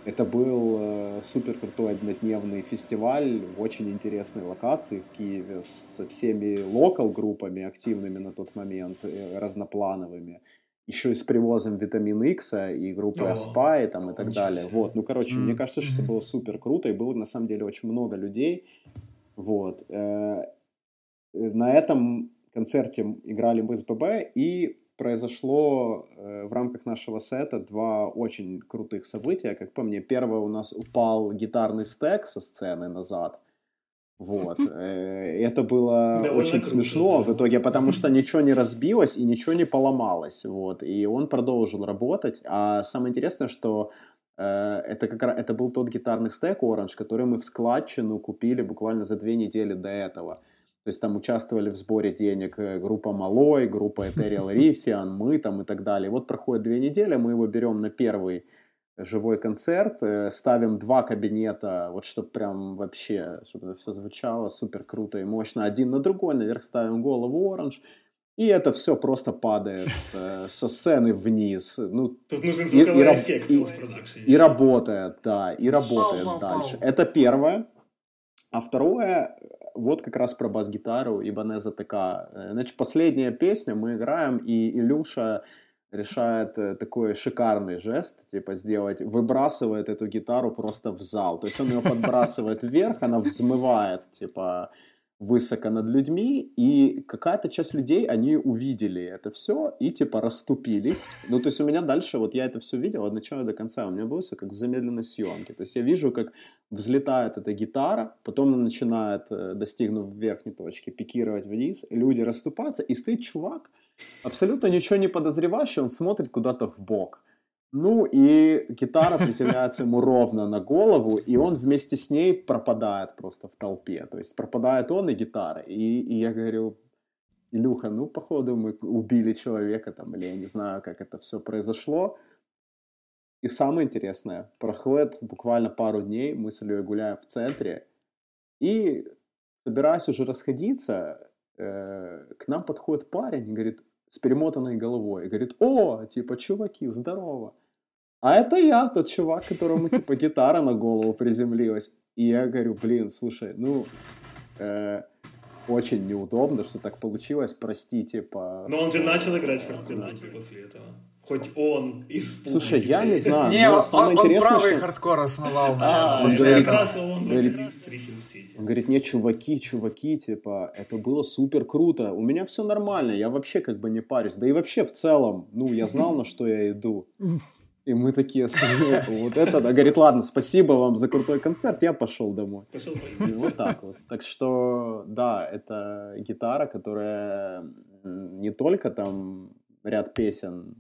это был э, супер крутой однодневный фестиваль в очень интересной локации в Киеве со всеми локал группами активными на тот момент, э, разноплановыми еще и с привозом витамин X и группы О, Aspire там и так далее. Себе. Вот, ну, короче, mm-hmm. мне кажется, что это было супер круто, и было на самом деле очень много людей. Вот. Э, на этом концерте играли мы с ББ, и произошло э, в рамках нашего сета два очень крутых события. Как по мне, первое у нас упал гитарный стек со сцены назад, вот. Э, это было Довольно очень круто, смешно да. в итоге, потому что ничего не разбилось и ничего не поломалось. Вот. И он продолжил работать. А самое интересное, что э, это, как, раз это был тот гитарный стек Orange, который мы в складчину купили буквально за две недели до этого. То есть там участвовали в сборе денег э, группа Малой, группа Ethereal Riffian, мы там и так далее. Вот проходит две недели, мы его берем на первый живой концерт, э, ставим два кабинета, вот чтобы прям вообще, чтобы это все звучало супер круто и мощно, один на другой, наверх ставим голову оранж, и это все просто падает э, со сцены вниз. Ну, Тут нужен звуковой и, эффект и, и, и работает, да, и работает пау, дальше. Пау. Это первое. А второе, вот как раз про бас-гитару Ибанеза ТК. Э, значит, последняя песня мы играем, и Илюша решает э, такой шикарный жест, типа сделать, выбрасывает эту гитару просто в зал. То есть он ее подбрасывает вверх, она взмывает, типа, высоко над людьми, и какая-то часть людей, они увидели это все и, типа, расступились. Ну, то есть у меня дальше, вот я это все видел от начала до конца, у меня было все как в замедленной съемке. То есть я вижу, как взлетает эта гитара, потом она начинает, э, достигнув верхней точки, пикировать вниз, люди расступаются, и стоит чувак, абсолютно ничего не подозревающий, он смотрит куда-то в бок. Ну и гитара приземляется ему ровно на голову, и он вместе с ней пропадает просто в толпе. То есть пропадает он и гитара. И, и я говорю, Илюха, ну походу мы убили человека там, или я не знаю, как это все произошло. И самое интересное, проходит буквально пару дней, мы с Ильей гуляем в центре, и собираясь уже расходиться, э, к нам подходит парень и говорит, с перемотанной головой, и говорит, о, типа, чуваки, здорово. А это я, тот чувак, которому, типа, гитара на голову приземлилась. И я говорю, блин, слушай, ну, э, очень неудобно, что так получилось, прости, типа... Но он же начал играть в Хардкор после этого хоть он испугался. Слушай, я не знаю. Не, он, он, он правый что... хардкор основал, наверное, а, после говорит, этого. Он, он, говорит, он говорит, не, чуваки, чуваки, типа, это было супер круто. У меня все нормально, я вообще как бы не парюсь. Да и вообще в целом, ну, я знал, на что я иду. И мы такие, вот это, да, говорит, ладно, спасибо вам за крутой концерт, я пошел домой. Пошел И вот так вот. Так что, да, это гитара, которая не только там ряд песен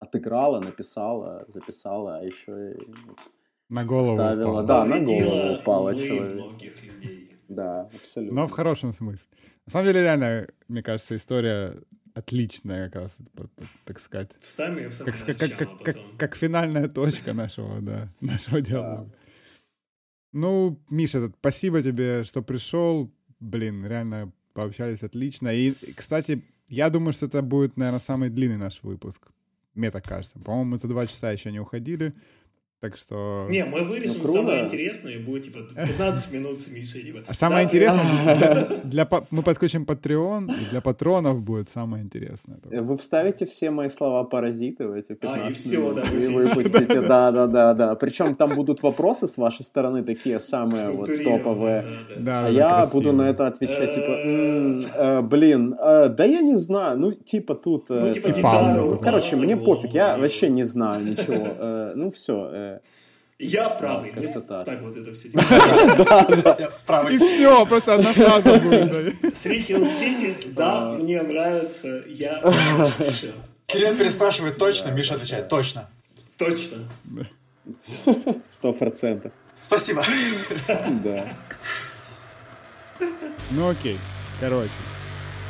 отыграла, написала, записала, а еще и на голову ставила. Упала. Да, на голову упала человек. Да, абсолютно. Но в хорошем смысле. На самом деле, реально, мне кажется, история отличная, как раз, так сказать. Вставим ее в самое как, начало, как, как, как, как финальная точка нашего, да, нашего диалога. Ну, Миша, спасибо тебе, что пришел. Блин, реально пообщались отлично. И, кстати, я думаю, что это будет, наверное, самый длинный наш выпуск. Мне так кажется. По-моему, мы за два часа еще не уходили. Так что... Не, мы вырежем ну, самое интересное, будет типа 15 минут с Мишей. Типа. А самое да, интересное, для, для, мы подключим Patreon, и для патронов будет самое интересное. Вы вставите все мои слова паразиты в эти 15 а, и все, да, и выпустите. Да, да, да, да. Причем там будут вопросы с вашей стороны такие самые вот топовые. Да, да. Да, а я буду на это отвечать, типа, э, блин, э, да я не знаю, ну, типа тут... Ну, типа гитару. Короче, мне пофиг, я вообще не знаю ничего. Ну, все, я правый. Кажется, так. так вот это все. правый. И все, просто одна фраза будет. Сри Сити, да, мне нравится, я... Кирилл переспрашивает точно, Миша отвечает точно. Точно. Сто процентов. Спасибо. Да. Ну окей. Короче.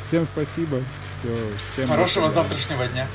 Всем спасибо. Все, всем Хорошего завтрашнего дня.